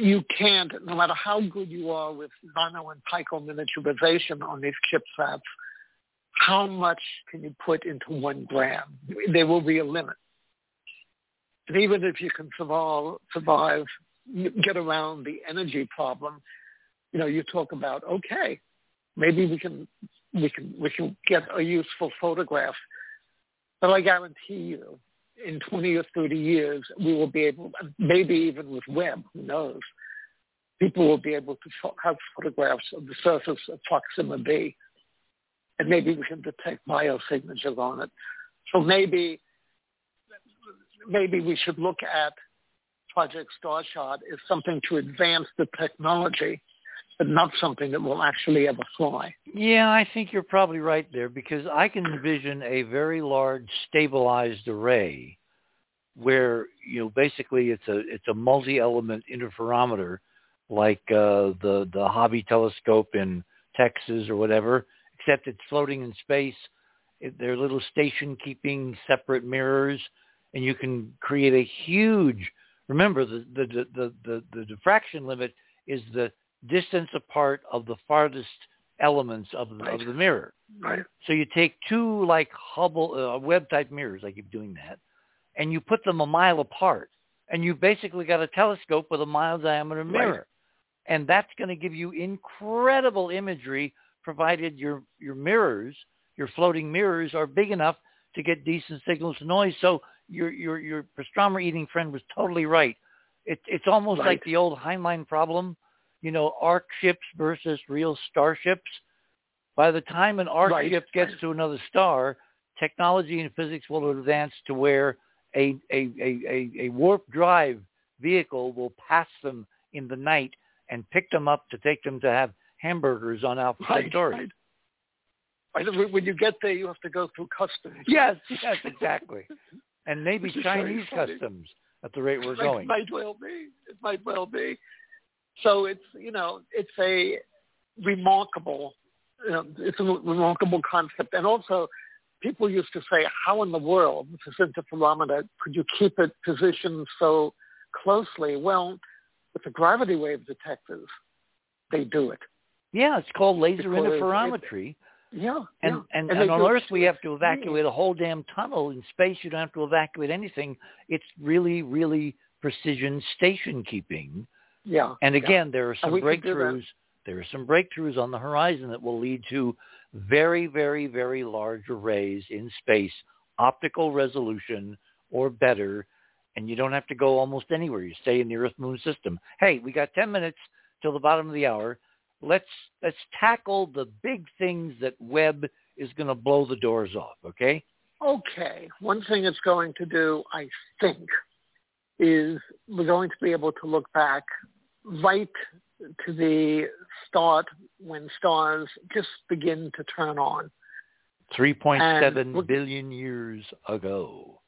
you can't, no matter how good you are with nano and pico miniaturization on these chipsats, how much can you put into one gram? There will be a limit. And even if you can survive, survive get around the energy problem, you know, you talk about, okay, maybe we can, we can, we can get a useful photograph. But I guarantee you, in 20 or 30 years, we will be able, maybe even with Webb, who knows, people will be able to have photographs of the surface of Proxima b, and maybe we can detect biosignatures on it. So maybe, maybe we should look at Project Starshot as something to advance the technology but not something that will actually ever fly. Yeah, I think you're probably right there because I can envision a very large stabilized array where you know basically it's a it's a multi-element interferometer like uh, the the Hobby telescope in Texas or whatever, except it's floating in space. They're little station keeping separate mirrors, and you can create a huge. Remember the the the the, the diffraction limit is the distance apart of the farthest elements of the, right. of the mirror. Right. So you take two like Hubble uh, Webb type mirrors, I keep doing that, and you put them a mile apart, and you basically got a telescope with a mile diameter mirror, right. and that's going to give you incredible imagery, provided your your mirrors, your floating mirrors, are big enough to get decent signals to noise. So your your your pastrami eating friend was totally right. It, it's almost right. like the old Heinlein problem you know, ark ships versus real starships. By the time an ark right. ship gets to another star, technology and physics will advance to where a, a, a, a, warp drive vehicle will pass them in the night and pick them up to take them to have hamburgers on Alpha right, Centauri. Right. When you get there, you have to go through customs. Yes, yes, exactly. And maybe Chinese customs at the rate we're going. It might well be. It might well be. So it's you know it's a remarkable you know, it's a remarkable concept, and also people used to say, how in the world with this interferometer could you keep it positioned so closely? Well, with the gravity wave detectors, they do it. Yeah, it's called laser because interferometry. It, yeah, and yeah. and, and, and on Earth we have to mm. evacuate a whole damn tunnel. In space, you don't have to evacuate anything. It's really, really precision station keeping yeah. And again, yeah. there are some breakthroughs. There are some breakthroughs on the horizon that will lead to very, very, very large arrays in space optical resolution or better, and you don't have to go almost anywhere. You stay in the Earth Moon system. Hey, we got 10 minutes till the bottom of the hour. Let's let's tackle the big things that Webb is going to blow the doors off. Okay. Okay. One thing it's going to do, I think, is we're going to be able to look back right to the start when stars just begin to turn on. 3.7 billion years ago.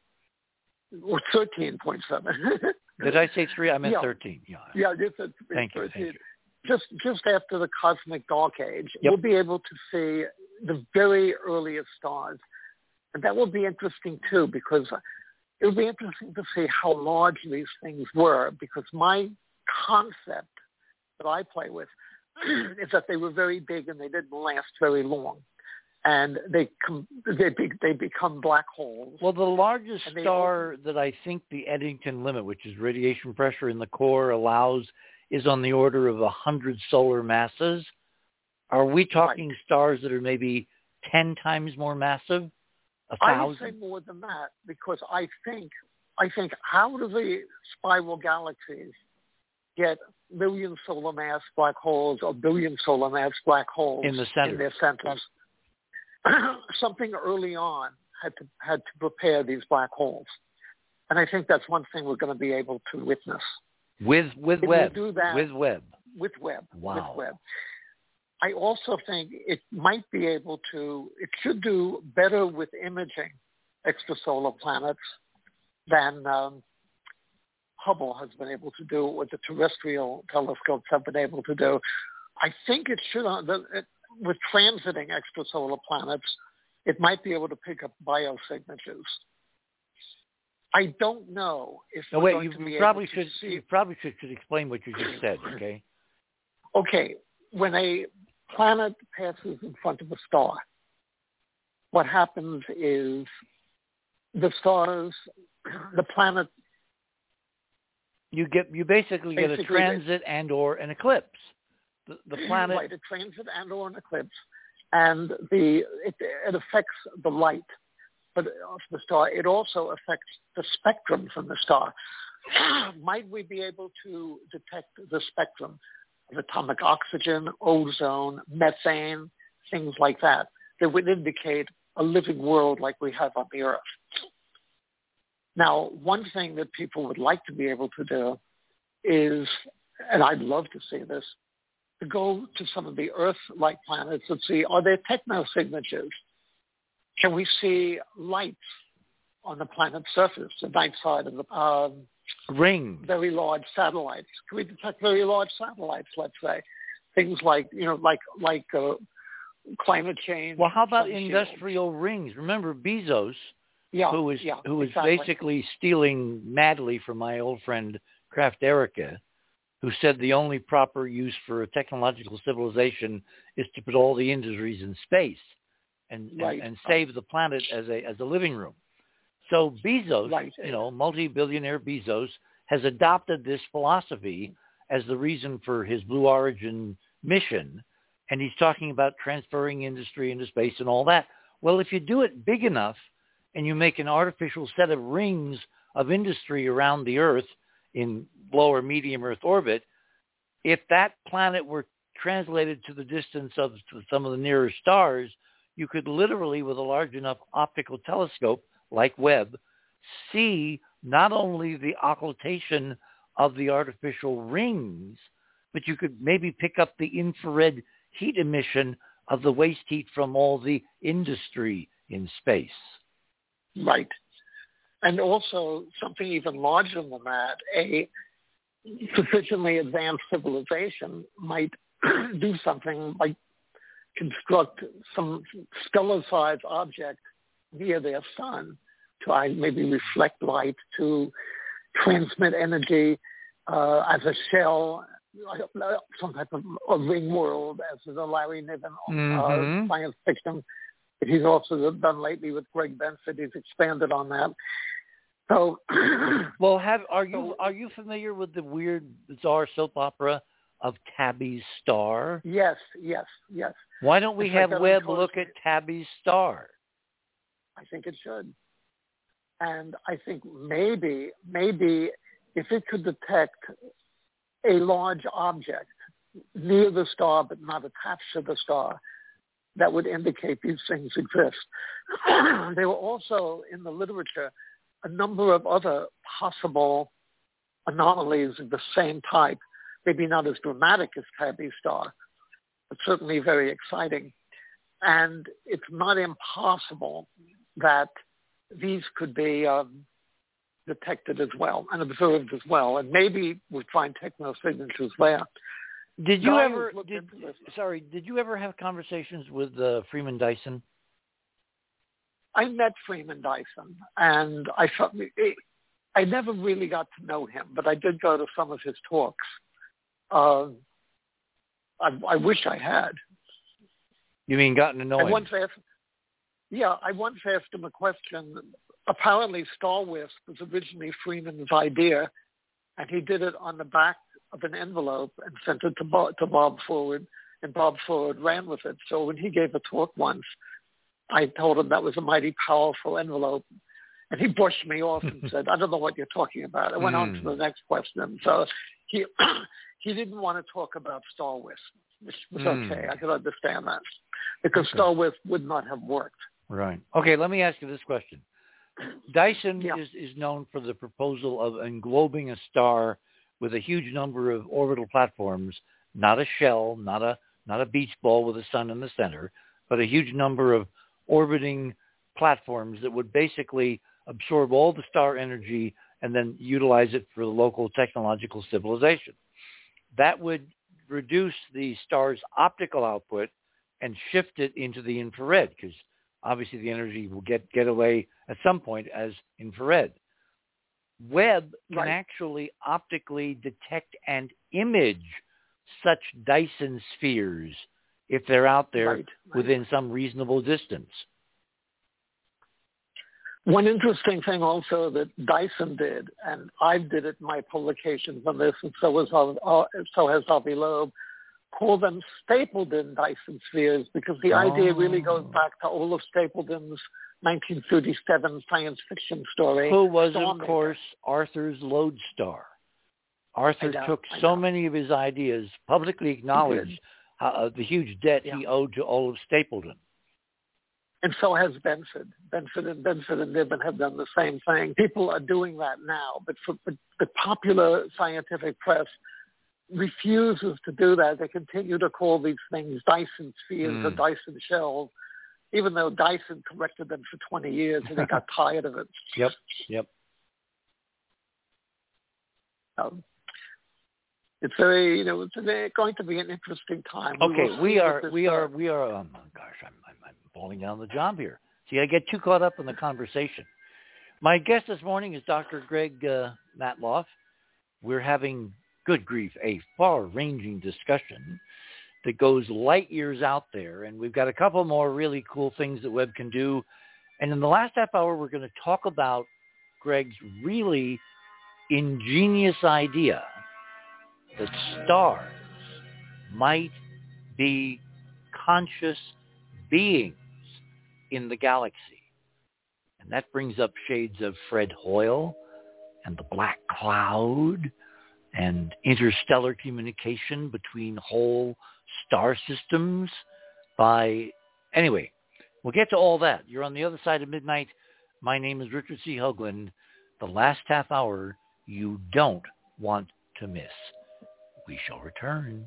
Or 13.7. Did I say three? I meant yeah. 13. Yeah, yeah you said thank you, thank you. Just, just after the cosmic dark age, yep. we'll be able to see the very earliest stars. And that will be interesting too because it will be interesting to see how large these things were because my concept that I play with is that they were very big and they didn't last very long. And they com- they be- they become black holes. Well, the largest star that I think the Eddington limit, which is radiation pressure in the core, allows, is on the order of a hundred solar masses. Are we talking right. stars that are maybe ten times more massive? A thousand? I would say more than that because I think I think how do the spiral galaxies get million solar mass black holes or billion solar mass black holes in the center. in their centers. Something early on had to had to prepare these black holes, and I think that's one thing we're going to be able to witness with with it Webb. Do that with Webb. With Webb. Wow. With Webb. I also think it might be able to. It should do better with imaging extrasolar planets than um, Hubble has been able to do, what the terrestrial telescopes have been able to do. I think it should, uh, it, with transiting extrasolar planets, it might be able to pick up biosignatures. I don't know if no, wait, you, you probably should see... you probably should, should explain what you just said, okay? Okay, when a planet passes in front of a star, what happens is the stars, the planet you get you basically, basically get a transit and or an eclipse. The, the planet right, a transit and or an eclipse, and the it, it affects the light, but of the star. It also affects the spectrum from the star. Might we be able to detect the spectrum atomic oxygen, ozone, methane, things like that that would indicate a living world like we have on the Earth? Now, one thing that people would like to be able to do is, and I'd love to see this, to go to some of the Earth-like planets and see, are there technosignatures? Can we see lights on the planet's surface, the night side of the um, ring? Very large satellites. Can we detect very large satellites, let's say? Things like, you know, like, like uh, climate change. Well, how about industrial rings? Remember Bezos yeah, who was yeah, who was exactly. basically stealing madly from my old friend Krafft Ehricke, who said the only proper use for a technological civilization is to put all the industries in space and right. and, and, save the planet as a as a living room. So Bezos, right. you know, multi-billionaire Bezos has adopted this philosophy as the reason for his Blue Origin mission, and he's talking about transferring industry into space and all that. Well, if you do it big enough, and you make an artificial set of rings of industry around the Earth in low or medium Earth orbit, if that planet were translated to the distance of some of the nearer stars, you could literally, with a large enough optical telescope like Webb, see not only the occultation of the artificial rings, but you could maybe pick up the infrared heat emission of the waste heat from all the industry in space. Right. And also something even larger than that, a sufficiently advanced civilization might do something like construct some stellar-sized object near their sun to maybe reflect light, to transmit energy uh, as a shell, some type of a ring world, as the Larry Niven uh, mm-hmm. uh, science fiction he's also done lately with Greg Benford. He's expanded on that. So, well, have are you are you familiar with the weird bizarre soap opera of Tabby's Star? Yes, yes, yes. Why don't we it's have like Webb look at Tabby's Star? I think it should. And I think maybe, maybe if it could detect a large object near the star but not attached to the star, that would indicate these things exist. there were also in the literature a number of other possible anomalies of the same type, maybe not as dramatic as Tabby star, but certainly very exciting. And it's not impossible that these could be um, detected as well and observed as well. And maybe we find techno signatures there. Did you ever? Did, sorry, did you ever have conversations with uh, Freeman Dyson? I met Freeman Dyson, and I felt it, I never really got to know him, but I did go to some of his talks. Uh, I, I wish I had. You mean gotten to know him? Once asked, yeah, I once asked him a question. Apparently, Star Wisp was originally Freeman's idea, and he did it on the back of an envelope and sent it to Bob, to Bob Forward, and Bob Forward ran with it. So when he gave a talk once, I told him that was a mighty powerful envelope. And he brushed me off and said, I don't know what you're talking about. I went mm. on to hmm. the next question. So he he didn't want to talk about Star Wisp, which was mm. okay. I could understand that because okay. Star Wisp would not have worked. Right. Okay, let me ask you this question. Dyson yeah. is, is known for the proposal of englobing a star with a huge number of orbital platforms, not a shell, not a not a beach ball with a sun in the center, but a huge number of orbiting platforms that would basically absorb all the star energy and then utilize it for the local technological civilization. That would reduce the star's optical output and shift it into the infrared because obviously the energy will get, get away at some point as infrared. Webb can right. actually optically detect and image such Dyson spheres if they're out there right, right. within some reasonable distance. One interesting thing also that Dyson did, and I did it in my publications on this, and so, was, uh, so has Avi Loeb, call them Stapledon Dyson spheres because the oh. idea really goes oh. back to Olaf Stapledon's 1937 science fiction story. Who was, of course, Arthur's lodestar. Arthur took so many of his ideas, publicly acknowledged uh, the huge debt yeah. he owed to Olaf Stapledon. And so has Benford. Benford and Benford and Niven have done the same thing. People are doing that now, but for but the popular scientific press refuses to do that. They continue to call these things Dyson spheres mm. or. Dyson shells, even though Dyson corrected them for 20 years and they got tired of it. Yep, yep. Um, it's very, you know, it's going to be an interesting time. Okay, we, we are, we are, we are. Oh my gosh, I'm, I'm, I'm falling down the job here. See, I get too caught up in the conversation. My guest this morning is Dr. Greg uh, Matloff. We're having, good grief, a far-ranging discussion that goes light years out there, and we've got a couple more really cool things that Webb can do. And in the last half hour, we're going to talk about Greg's really ingenious idea that stars might be conscious beings in the galaxy. And that brings up shades of Fred Hoyle and the black cloud and interstellar communication between whole star systems by anyway we'll get to all that. You're on the other side of midnight. My name is richard c. Hoagland. The last half hour you don't want to miss. We shall return.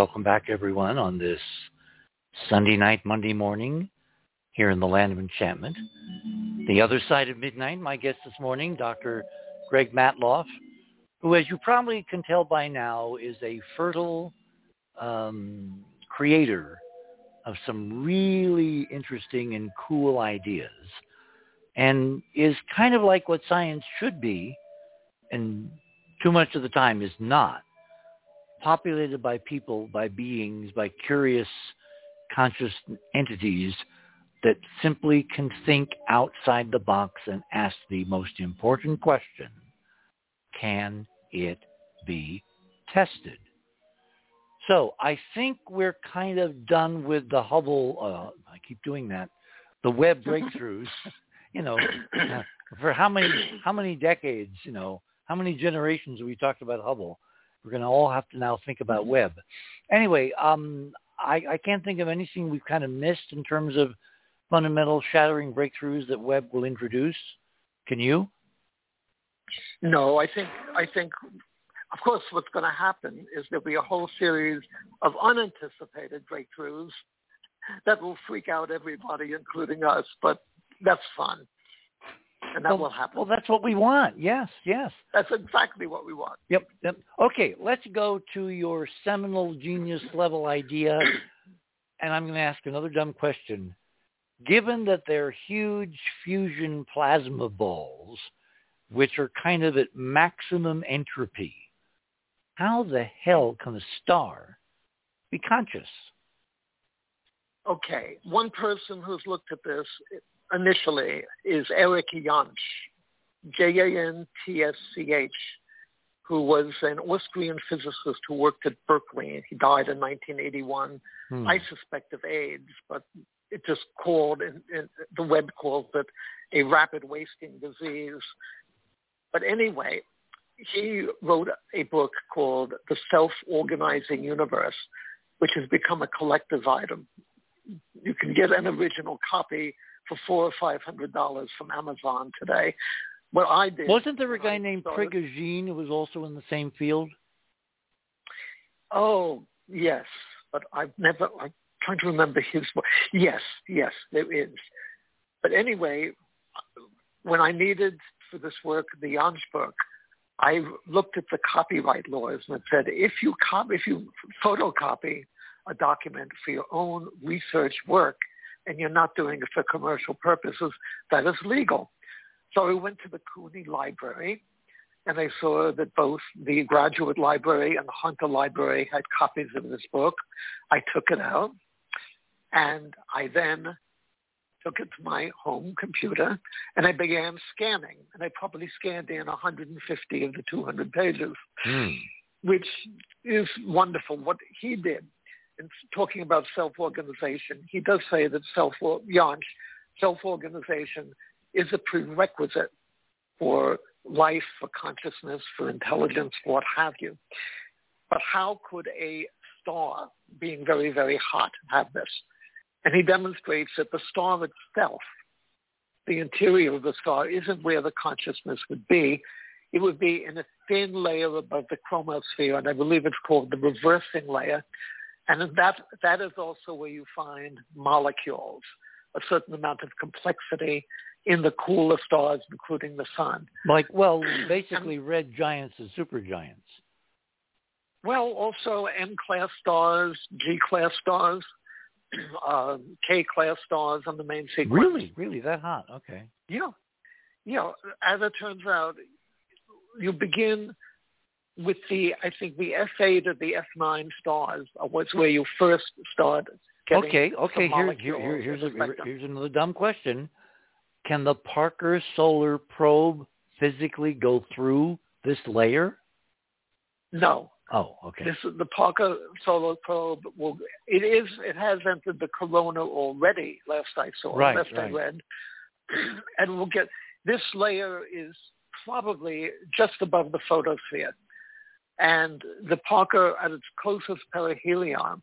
welcome back everyone on this Sunday night, Monday morning here in the land of enchantment. The other side of midnight, my guest this morning, Dr. Greg Matloff, who as you probably can tell by now is a fertile um, creator of some really interesting and cool ideas and is kind of like what science should be and too much of the time is not populated by people, by beings, by curious conscious entities that simply can think outside the box and ask the most important question, can it be tested? So I think we're kind of done with the Hubble, uh, I keep doing that, the Webb breakthroughs, you know, for how many, how many decades, you know, how many generations have we talked about Hubble? We're going to all have to now think about Webb. Anyway, um, I, I can't think of anything we've kind of missed in terms of fundamental shattering breakthroughs that Webb will introduce. Can you? No, I think I think of course what's going to happen is there'll be a whole series of unanticipated breakthroughs that will freak out everybody, including us. But that's fun and that well, will happen. Well, that's what we want. Yes, yes. That's exactly what we want. Yep, yep. Okay, let's go to your seminal genius level idea, and I'm going to ask another dumb question. Given that they're huge fusion plasma balls, which are kind of at maximum entropy, how the hell can a star be conscious? Okay, one person who's looked at this initially is Eric Jantsch, J-A-N-T-S-C-H, who was an Austrian physicist who worked at Berkeley. He died in 1981. Hmm. I suspect of AIDS, but it just called, and, the web calls it a rapid wasting disease. But anyway, he wrote a book called The Self-Organizing Universe, which has become a collector's item. You can get an original copy for four or five hundred dollars from Amazon today. What I did wasn't there a guy named Prigogine who was also in the same field? Oh yes, but I've never. I'm trying to remember his. Yes, yes, there is. But anyway, when I needed for this work the book, I looked at the copyright laws and it said if you copy, if you photocopy a document for your own research work, and you're not doing it for commercial purposes, that is legal. So I went to the CUNY Library and I saw that both the Graduate Library and the Hunter Library had copies of this book. I took it out and I then took it to my home computer and I began scanning. And I probably scanned in 150 of the 200 pages, mm. which is wonderful. What he did talking about self-organization, he does say that self Jantsch, self-organization is a prerequisite for life, for consciousness, for intelligence, what have you. But how could a star, being very, very hot, have this? And he demonstrates that the star itself, the interior of the star, isn't where the consciousness would be. It would be in a thin layer above the chromosphere, and I believe it's called the reversing layer, and that, that is also where you find molecules. a certain amount of complexity in the cooler stars, including the sun. Like, well, basically red giants and supergiants. Well, also M-class stars, G-class stars, uh, K-class stars on the main sequence. Really? Really? That hot? Okay. Yeah. Yeah. As it turns out, you begin with the, I think the F8 or the F9 stars was where you first start getting Okay, okay. Here, here, here, here's, a, here's another dumb question. Can the Parker Solar Probe physically go through this layer? No. Oh, okay. This is the Parker Solar Probe. Will it is it has entered the corona already. Last I saw, right, last right. I read, and we'll get this layer is probably just above the photosphere, and the Parker at its closest perihelion,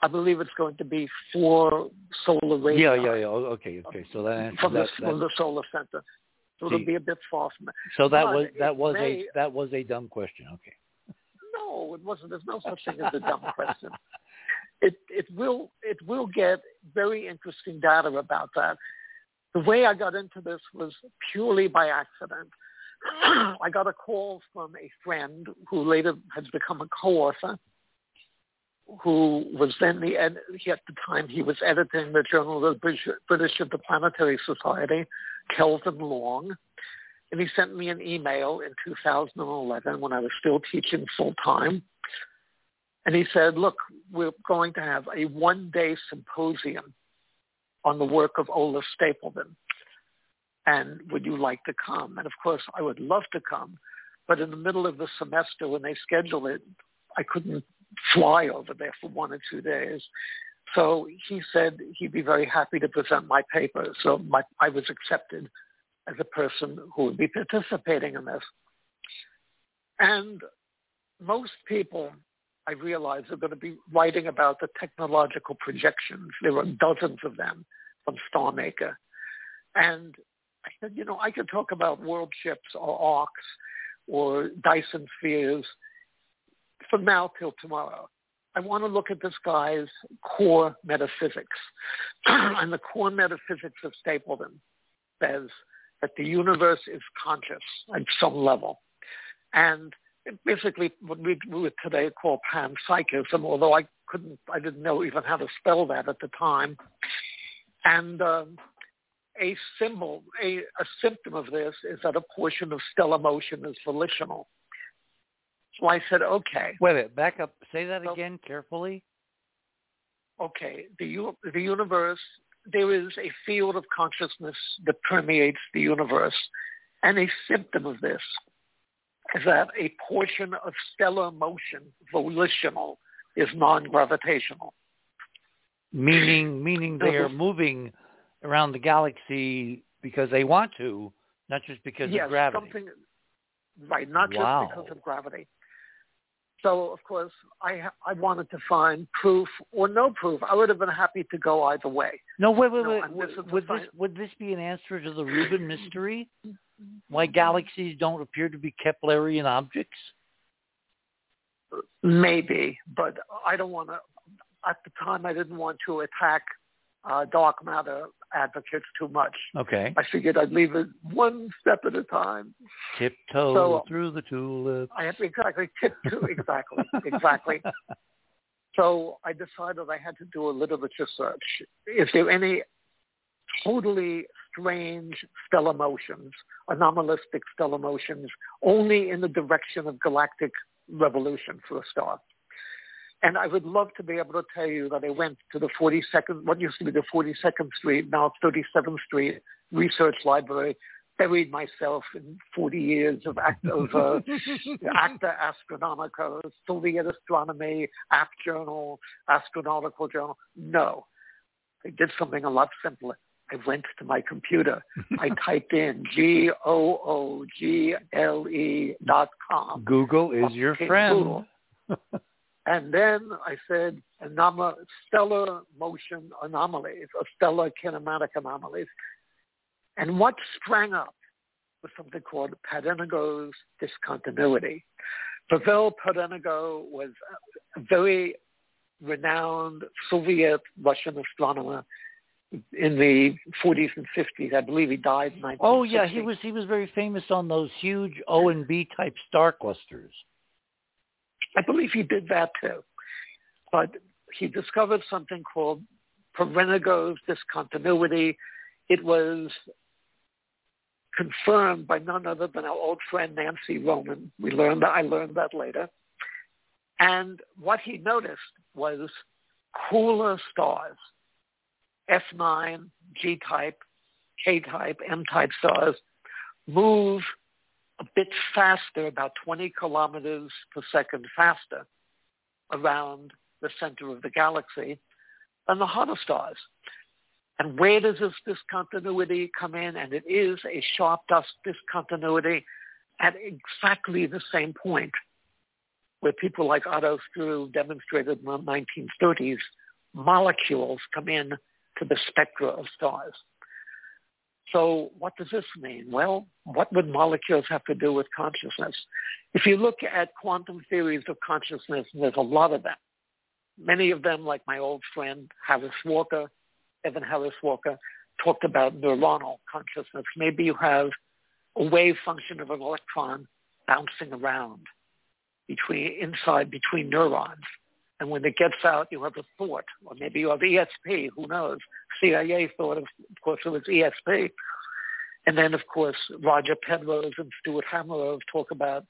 I believe it's going to be four solar radii. Yeah, yeah, yeah. Oh, Okay, okay. So that from, that, the, from the solar center. So it'll be a bit far from it. So that But was that was may- a that was a dumb question. Okay. No, it wasn't. There's no such thing as a dumb question. It it will it will get very interesting data about that. The way I got into this was purely by accident. I got a call from a friend who later has become a co-author, who was then the ed- he, at the time he was editing the Journal of the British, Interplanetary Society, Kelvin Long, and he sent me an email in 2011 when I was still teaching full time. And he said, look, we're going to have a one-day symposium on the work of Olaf Stapledon. And would you like to come? And of course, I would love to come. But in the middle of the semester, when they schedule it, I couldn't fly over there for one or two days. So he said he'd be very happy to present my paper. So my, I was accepted as a person who would be participating in this. And most people, I realize, are going to be writing about the technological projections. There are dozens of them from StarMaker. And I said, you know, I could talk about world ships or arks or Dyson spheres from now till tomorrow. I want to look at this guy's core metaphysics. and the core metaphysics of Stapledon says that the universe is conscious at some level. And basically what we would today call panpsychism, although I couldn't, I didn't know even how to spell that at the time. And um, a symbol, a, a symptom of this is that a portion of stellar motion is volitional. So I said, okay, Wait a minute. Back up. Say that So- again carefully. okay, the, the universe, there is a field of consciousness that permeates the universe. And a symptom of this is that a portion of stellar motion, volitional, is non-gravitational. Meaning, meaning they are moving around the galaxy because they want to, not just because yes, of gravity. something, right, not just because of gravity. So, of course, I, I wanted to find proof or no proof. I would have been happy to go either way. No, wait, wait, wait. and Would, this would this would this be an answer to the Rubin mystery? Why galaxies don't appear to be Keplerian objects? Maybe, but I don't want to. At the time, I didn't want to attack uh, dark matter advocates too much. Okay. I figured I'd leave it one step at a time. Tiptoe So- through the tulips. I have exactly tip two exactly exactly. So I decided I had to do a literature search. Is there any totally strange stellar motions, anomalistic stellar motions, only in the direction of galactic revolution for a start? And I would love to be able to tell you that I went to the 42nd, what used to be the 42nd Street, now 37th Street Research Library, buried myself in 40 years of, act, of uh, Acta Astronomica, Soviet Astronomy, App Journal, Astronautical Journal. No. I did something a lot simpler. I went to my computer. I typed in G-O-O-G-L-E dot com. Google is your friend. Google. And then I said stellar motion anomalies or stellar kinematic anomalies. And what sprang up was something called Parenago's discontinuity. Pavel Parenago was a very renowned Soviet Russian astronomer in the 40s and 50s. I believe he died in 1960. Oh yeah, he was he was very famous on those huge O and B type star clusters. I believe he did that too. But he discovered something called Parenago's discontinuity. It was confirmed by none other than our old friend Nancy Roman. We learned that I learned that later. And what he noticed was cooler stars, F9, G-type, K-type, M-type stars, move a bit faster, about 20 kilometers per second faster around the center of the galaxy than the hotter stars. And where does this discontinuity come in? And it is a sharp dust discontinuity at exactly the same point where people like Otto Struve demonstrated in the 1930s, molecules come in to the spectra of stars. So what does this mean? Well, what would molecules have to do with consciousness? If you look at quantum theories of consciousness, there's a lot of them. Many of them, like my old friend Harris Walker, Evan Harris Walker, talked about neuronal consciousness. Maybe you have a wave function of an electron bouncing around between inside between neurons. And when it gets out, you have a thought, or maybe you have ESP. Who knows? CIA thought, of, of course, it was ESP. And then, of course, Roger Penrose and Stuart Hameroff talk about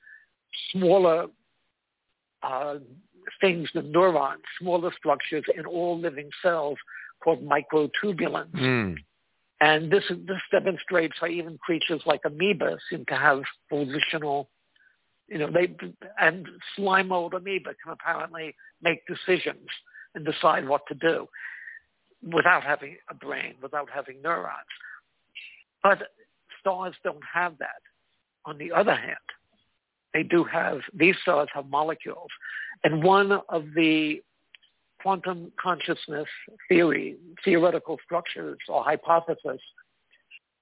smaller uh, things than neurons, smaller structures in all living cells called microtubulins. Mm. And this this demonstrates how even creatures like amoebas seem to have positional you know, they and slime mold amoeba can apparently make decisions and decide what to do without having a brain, without having neurons. But stars don't have that. On the other hand, they do have, these stars have molecules. And one of the quantum consciousness theory, theoretical structures or hypothesis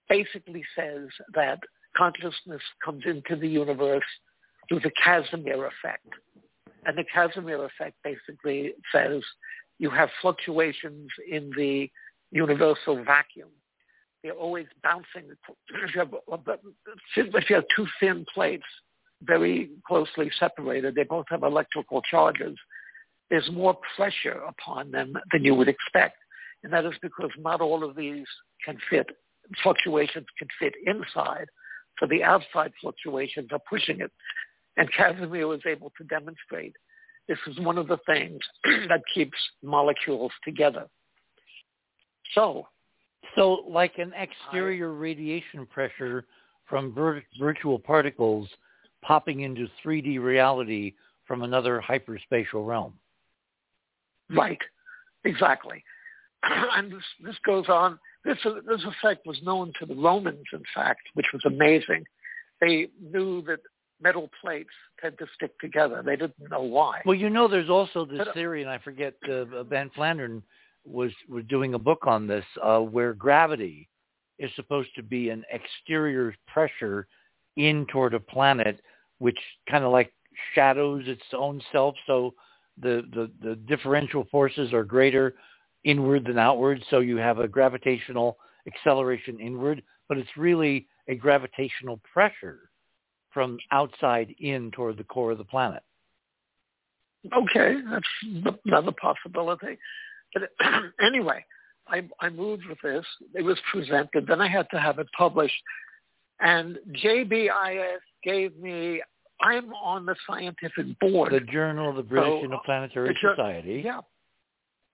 basically says that consciousness comes into the universe through the Casimir effect. And the Casimir effect basically says you have fluctuations in the universal vacuum. They're always bouncing. If you have, if you have two thin plates very closely separated, they both have electrical charges, there's more pressure upon them than you would expect. And that is because not all of these can fit, fluctuations can fit inside. So the outside fluctuations are pushing it. And Casimir was able to demonstrate this is one of the things that keeps molecules together. So, so like an exterior I, radiation pressure from vir- virtual particles popping into 3D reality from another hyperspatial realm. Right, exactly. and this, this goes on. This, this effect was known to the Romans, in fact, which was amazing. They knew that metal plates tend to stick together. They didn't know why. Well, you know, there's also this uh, theory, and I forget uh, Van Flandern was was doing a book on this, uh, where gravity is supposed to be an exterior pressure in toward a planet, which kind of like shadows its own self. So the, the the differential forces are greater inward than outward. So you have a gravitational acceleration inward, but it's really a gravitational pressure from outside in toward the core of the planet. Okay, that's another possibility. But anyway, I, I moved with this. It was presented. Then I had to have it published. And JBIS gave me, I'm on the scientific board. The Journal of the British so, Interplanetary Society. Yeah.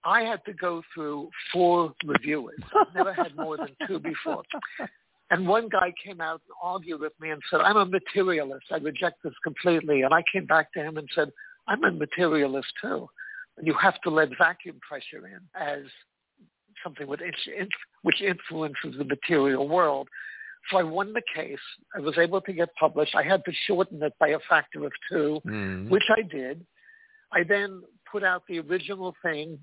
I had to go through four reviewers. I've never had more than two before. And one guy came out and argued with me and said, I'm a materialist. I reject this completely. And I came back to him and said, I'm a materialist too. And you have to let vacuum pressure in as something which influences the material world. So I won the case. I was able to get published. I had to shorten it by a factor of 2 mm. which I did. I then put out the original thing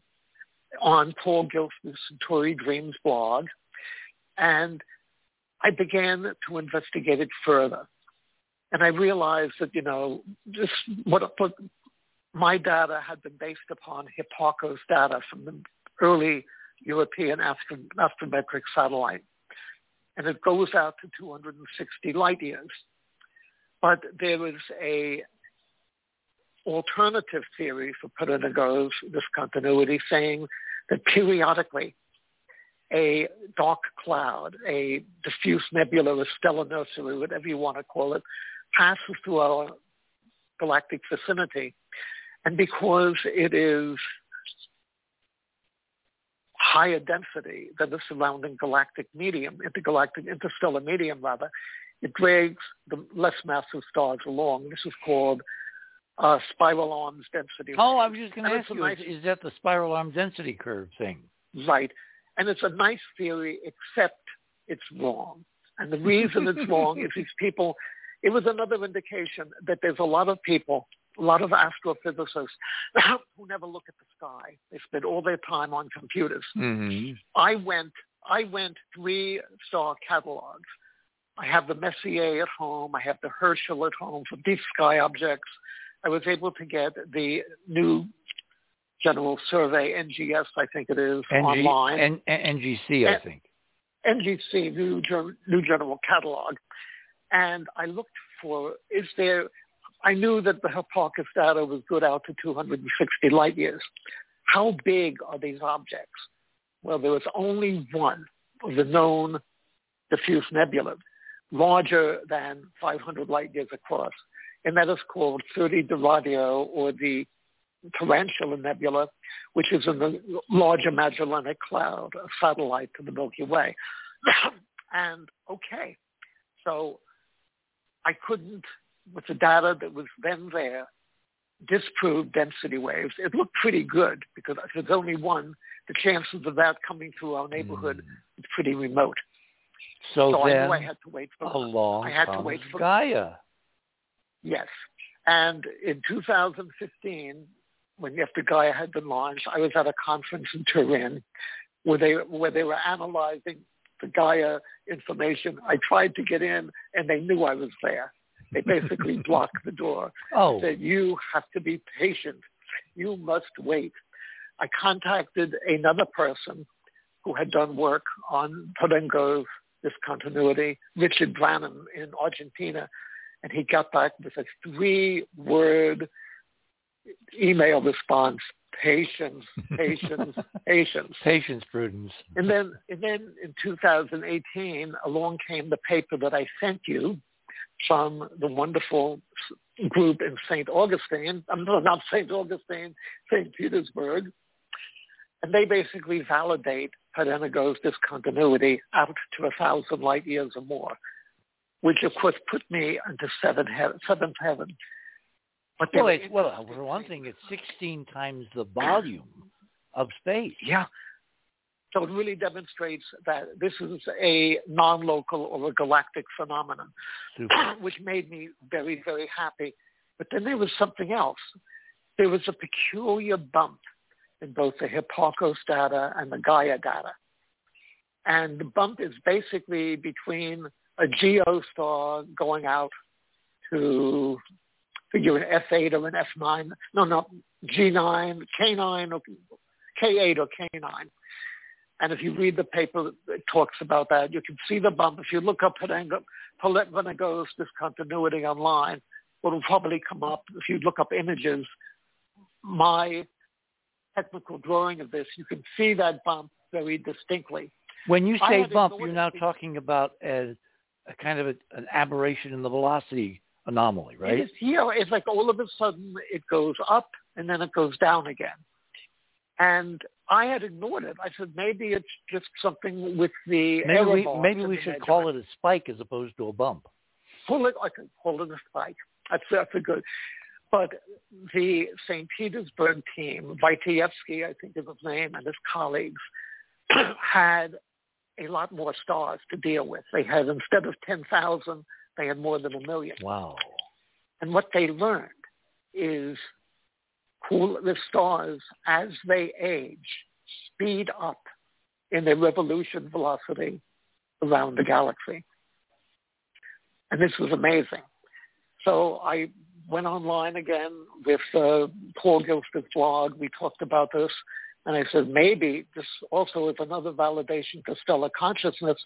on Paul Gilster's Centauri Dreams blog. And I began to investigate it further. And I realized that, you know, just what, what my data had been based upon Hipparcos data from the early European astrometric satellite. And it goes out to 260 light years. But there is a alternative theory for Parenago's discontinuity saying that periodically a dark cloud, a diffuse nebula, a stellar nursery, whatever you want to call it, passes through our galactic vicinity. And because it is higher density than the surrounding galactic medium, intergalactic interstellar medium rather, it drags the less massive stars along. This is called uh, spiral arms density. Oh, I was just going to ask you, nice, is that the spiral arm density curve thing? Right. And it's a nice theory, except it's wrong. And the reason it's wrong is these people, it was another indication that there's a lot of people, a lot of astrophysicists who never look at the sky. They spend all their time on computers. Mm-hmm. I went, I went three star catalogs. I have the Messier at home. I have the Herschel at home for deep sky objects. I was able to get the new General Survey, NGS, I think it is, NG, online. N, NGC, I think. NGC, New, New General Catalog. And I looked for, is there, I knew that the Hipparcos data was good out to 260 light years. How big are these objects? Well, there was only one of the known diffuse nebula, larger than 500 light years across, and that is called 30 Doradus, or the Tarantula Nebula, which is in the Larger Magellanic Cloud, a satellite to the Milky Way. and okay, so I couldn't, with the data that was then there, disprove density waves. It looked pretty good because if there's only one, the chances of that coming through our neighborhood mm. is pretty remote. So, so then I knew I had to wait for a long I had to wait for Gaia. Yes. And in 2015, when after Gaia had been launched, I was at a conference in Turin where they where they were analyzing the Gaia information. I tried to get in, and they knew I was there. They basically blocked the door. Oh, said you have to be patient. You must wait. I contacted another person who had done work on Parenago's discontinuity, Richard Branham in Argentina, and he got back with a three-word email response, patience, patience, patience. Patience, prudence. And then, and then in 2018, along came the paper that I sent you from the wonderful group in St. Augustine. I'm no, not St. Augustine, St. Petersburg. And they basically validate Parenago's discontinuity out to a thousand light years or more, which of course put me into seventh heaven. But well, well, for one thing, it's 16 times the volume of space. Yeah. So it really demonstrates that this is a non-local or a galactic phenomenon, which made me very, very happy. But then there was something else. There was a peculiar bump in both the Hipparcos data and the Gaia data. And the bump is basically between a geo star going out to figure an F8 or an F9. No, no, G9, K9, or K8 or K9. And if you read the paper, it talks about that. You can see the bump. If you look up Parenago's discontinuity online, what will probably come up, if you look up images, my technical drawing of this, you can see that bump very distinctly. When you say bump, you're now talking about a, a kind of a, an aberration in the velocity anomaly, right? It is, yeah, it's like all of a sudden it goes up and then it goes down again. And I had ignored it. I said maybe it's just something with the maybe we, maybe we should call it a spike as opposed to a bump. Call it I can call it a spike. That's that's a good. But the St. Petersburg team, Wojciechowski, I think is his name, and his colleagues had a lot more stars to deal with. They had instead of ten thousand, they had more than a million. Wow. And what they learned is cool, the stars, as they age, speed up in their revolution velocity around the galaxy. And this was amazing. So I went online again with uh, Paul Gilster's blog. We talked about this. And I said, maybe this also is another validation to stellar consciousness.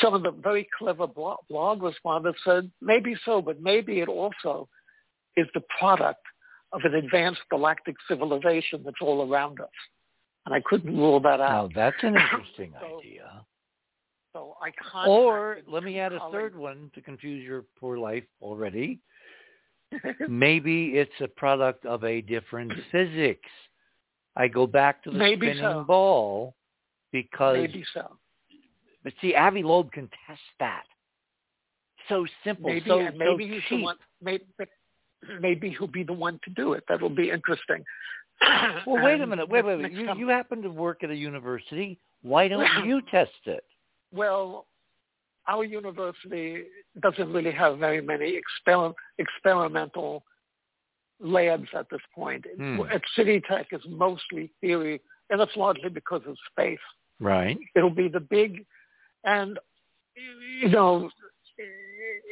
Some of the very clever blog, blog respondents said, maybe so, but maybe it also is the product of an advanced galactic civilization that's all around us. And I couldn't rule that out. Now, that's an interesting so, idea. So I Or let me add a third one to confuse your poor life already. Maybe it's a product of a different physics. I go back to the Maybe spinning so. ball because maybe so. But see Avi Loeb can test that. So simple, Maybe so, maybe so he's cheap. the one. Maybe, maybe he'll be the one to do it. That'll be interesting. Well, wait a minute. Wait, wait, wait. You, time- you happen to work at a university. Why don't you test it? Well, our university doesn't really have very many exper- experimental labs at this point. Hmm. At City Tech is mostly theory, and that's largely because of space. Right. It'll be the big, and you know,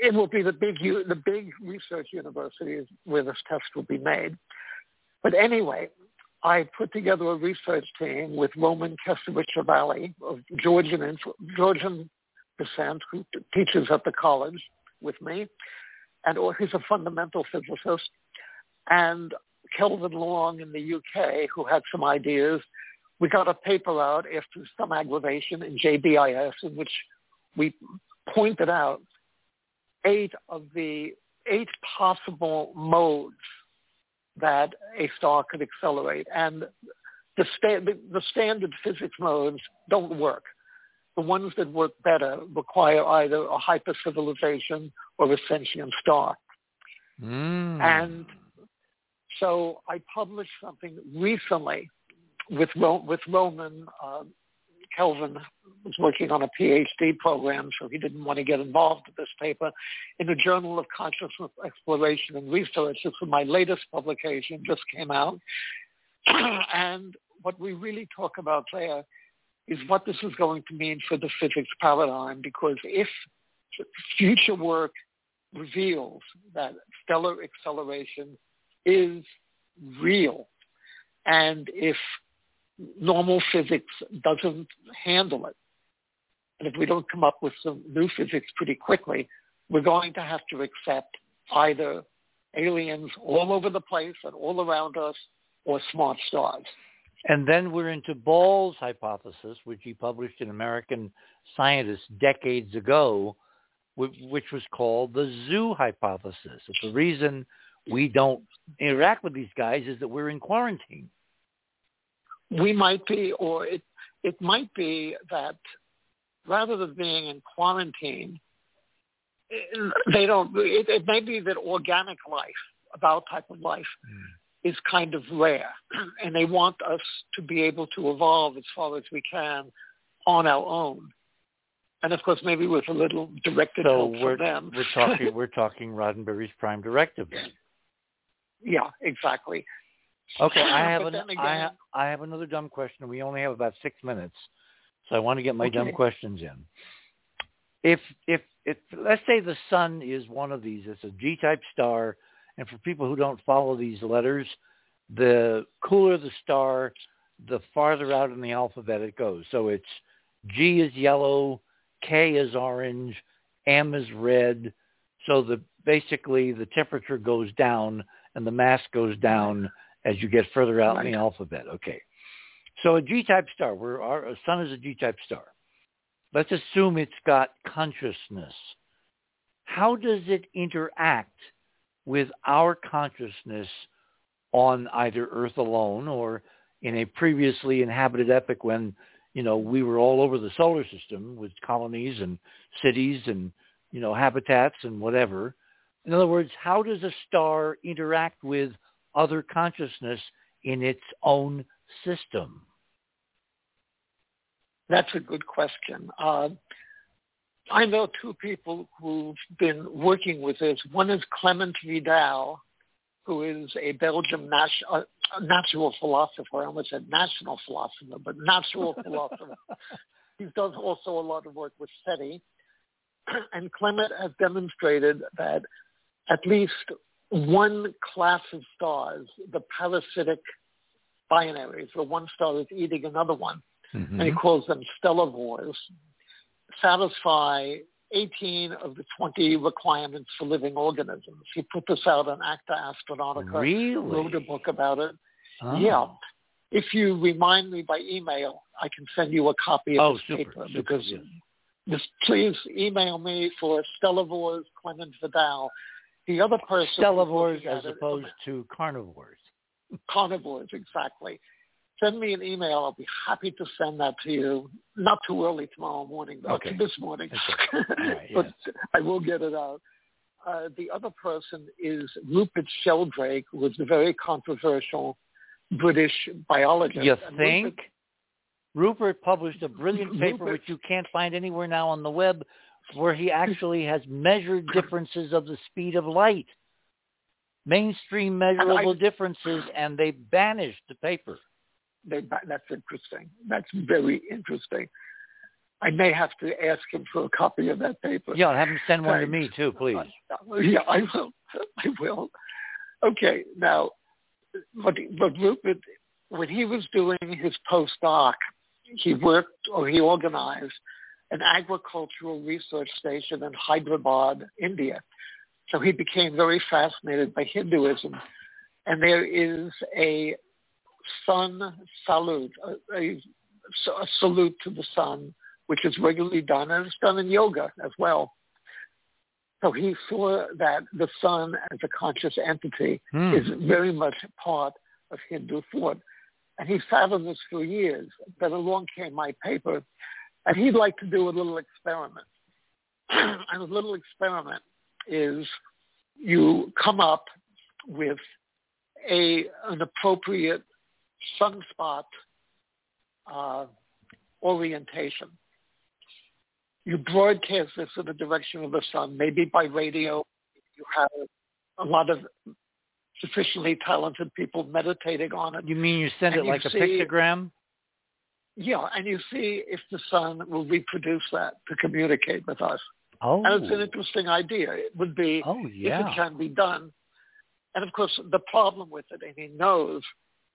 it will be the big, the big research universities where this test will be made. But anyway, I put together a research team with Roman Kezerashvili of Georgian Georgian descent, who teaches at the college with me, and or he's a fundamental physicist, and Kelvin Long in the UK, who had some ideas. We got a paper out after some aggravation in JBIS in which we pointed out eight of the eight possible modes that a star could accelerate. And the, sta- the, the standard physics modes don't work. The ones that work better require either a hypercivilization or a sentient star. Mm. And so I published something recently with with Roman. Uh, Kelvin was working on a PhD program, so he didn't want to get involved with this paper. In the Journal of Consciousness Exploration and Research, this is my latest publication, just came out. and what we really talk about there is what this is going to mean for the physics paradigm, because if future work reveals that stellar acceleration is real. And if normal physics doesn't handle it, and if we don't come up with some new physics pretty quickly, we're going to have to accept either aliens all over the place and all around us or smart stars. And then we're into Ball's hypothesis, which he published in American Scientist decades ago, which was called the zoo hypothesis. That the reason we don't interact with these guys is that we're in quarantine. We might be, or it it might be that rather than being in quarantine, they don't. It, it may be that organic life, about type of life, hmm. is kind of rare, and they want us to be able to evolve as far as we can on our own. And of course, maybe with a little directed So help we're from them. we're talking we're talking Roddenberry's prime directive. Then. yeah, exactly. Okay, I have an, I, ha- I have another dumb question. We only have about six minutes, so I want to get my dumb questions in. If if if let's say the sun is one of these, it's a G-type star, and for people who don't follow these letters, the cooler the star, the farther out in the alphabet it goes. So it's G is yellow, K is orange, M is red. So the basically the temperature goes down and the mass goes down as you get further out in the alphabet. Okay. So a G-type star, where our sun is a G-type star. Let's assume it's got consciousness. How does it interact with our consciousness on either Earth alone or in a previously inhabited epoch when, you know, we were all over the solar system with colonies and cities and, you know, habitats and whatever. In other words, how does a star interact with other consciousness in its own system? That's a good question. Uh, I know two people who've been working with this. One is Clement Vidal, who is a Belgian nat- uh, natural philosopher. I almost said national philosopher, but natural philosopher. He does also a lot of work with SETI. And Clement has demonstrated that at least one class of stars, the parasitic binaries where one star is eating another one, Mm-hmm. and he calls them stellivores, satisfy 18 of the 20 requirements for living organisms. He put this out on Acta Astronautica, really? wrote a book about it. Oh. Yeah. If you remind me by email, I can send you a copy of Oh, this super, paper super, because yes. just please email me for Stellivores Clement Vidal. The other person Stellivores as it- opposed to carnivores. carnivores, exactly. Send me an email. I'll be happy to send that to you. Not too early tomorrow morning, but Okay. this morning. Okay. Right, but I will get it out. Uh, the other person is Rupert Sheldrake, who was a very controversial British biologist. You And think? Rupert- Rupert published a brilliant paper Rupert- which you can't find anywhere now on the web where he actually has measured differences of the speed of light. Mainstream measurable differences and they banished the paper. they, that's interesting. That's very interesting. I may have to ask him for a copy of that paper. Yeah, have him send one to me too, please. Yeah, I will. I will. Okay, now, but, but Rupert, when he was doing his postdoc, he worked or he organized an agricultural research station in Hyderabad, India. So he became very fascinated by Hinduism. And there is a sun salute, a, a, a salute to the sun, which is regularly done, and it's done in yoga as well. So he saw that the sun as a conscious entity Hmm. is very much part of Hindu thought. And he sat on this for years. Then along came my paper, and he'd like to do a little experiment. and a little experiment is you come up with a an appropriate sunspot uh, orientation. You broadcast this in the direction of the sun, maybe by radio. You have a lot of sufficiently talented people meditating on it. You mean you send And it like a see- pictogram? Yeah, and you see if the sun will reproduce that to communicate with us. Oh. And it's an interesting idea. It would be Oh if it can be done. And of course, the problem with it, and he knows,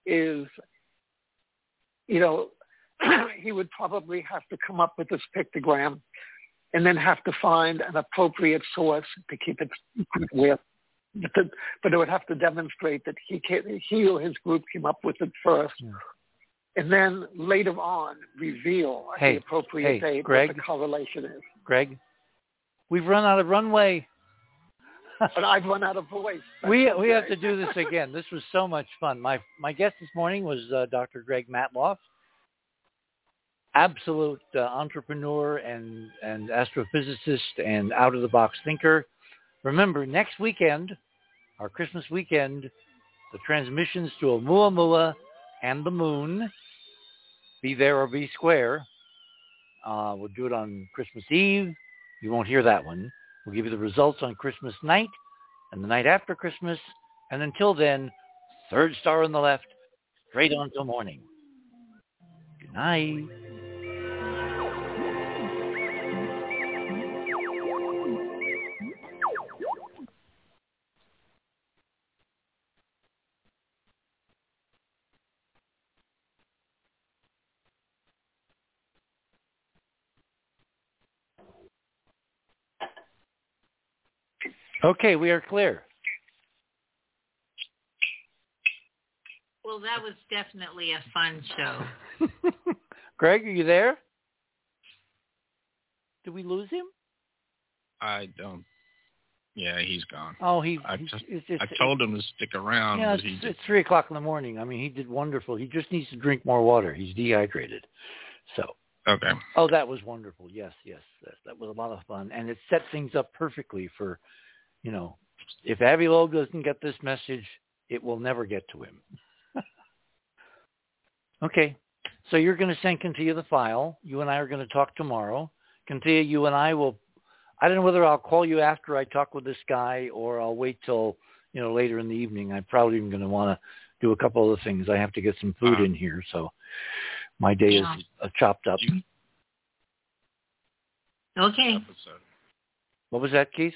is, you know, he would probably have to come up with this pictogram and then have to find an appropriate source to keep it with. But, it would have to demonstrate that he, can, he or his group came up with it first. Yeah. And then later on reveal at Hey, the appropriate hey, date Greg? what the correlation is. Greg, we've run out of runway. But I've run out of voice. we That's we have to do this again. This was so much fun. My my guest this morning was uh, Dr. Greg Matloff, absolute uh, entrepreneur and and astrophysicist and out of the box thinker. Remember, next weekend, our Christmas weekend, the transmissions to Oumuamua and the moon. Be there or be square. Uh, we'll do it on Christmas Eve. You won't hear that one. We'll give you the results on Christmas night and the night after Christmas. And until then, third star on the left, straight on till morning. Good night. Okay, we are clear. Well, that was definitely a fun show. Greg, are you there? Did we lose him? I don't. Yeah, he's gone. Oh, he. I he's- just- it's, it's, I told him to stick around, Yeah, it's, he it's three o'clock in the morning. I mean, he did wonderful. He just needs to drink more water. He's dehydrated. So, okay. oh, that was wonderful. Yes, yes, that, that was a lot of fun, and it set things up perfectly for, you know, if Avi Loeb doesn't get this message, it will never get to him. okay, so you're going to send Cynthia the file. You and I are going to talk tomorrow. Cynthia, you and I will. I don't know whether I'll call you after I talk with this guy or I'll wait till you know later in the evening. I'm probably even going to want to do a couple other things. I have to get some food Uh-huh. in here, so my day is Yeah. uh, chopped up. Okay. Episode. What was that, Keith?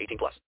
18 plus.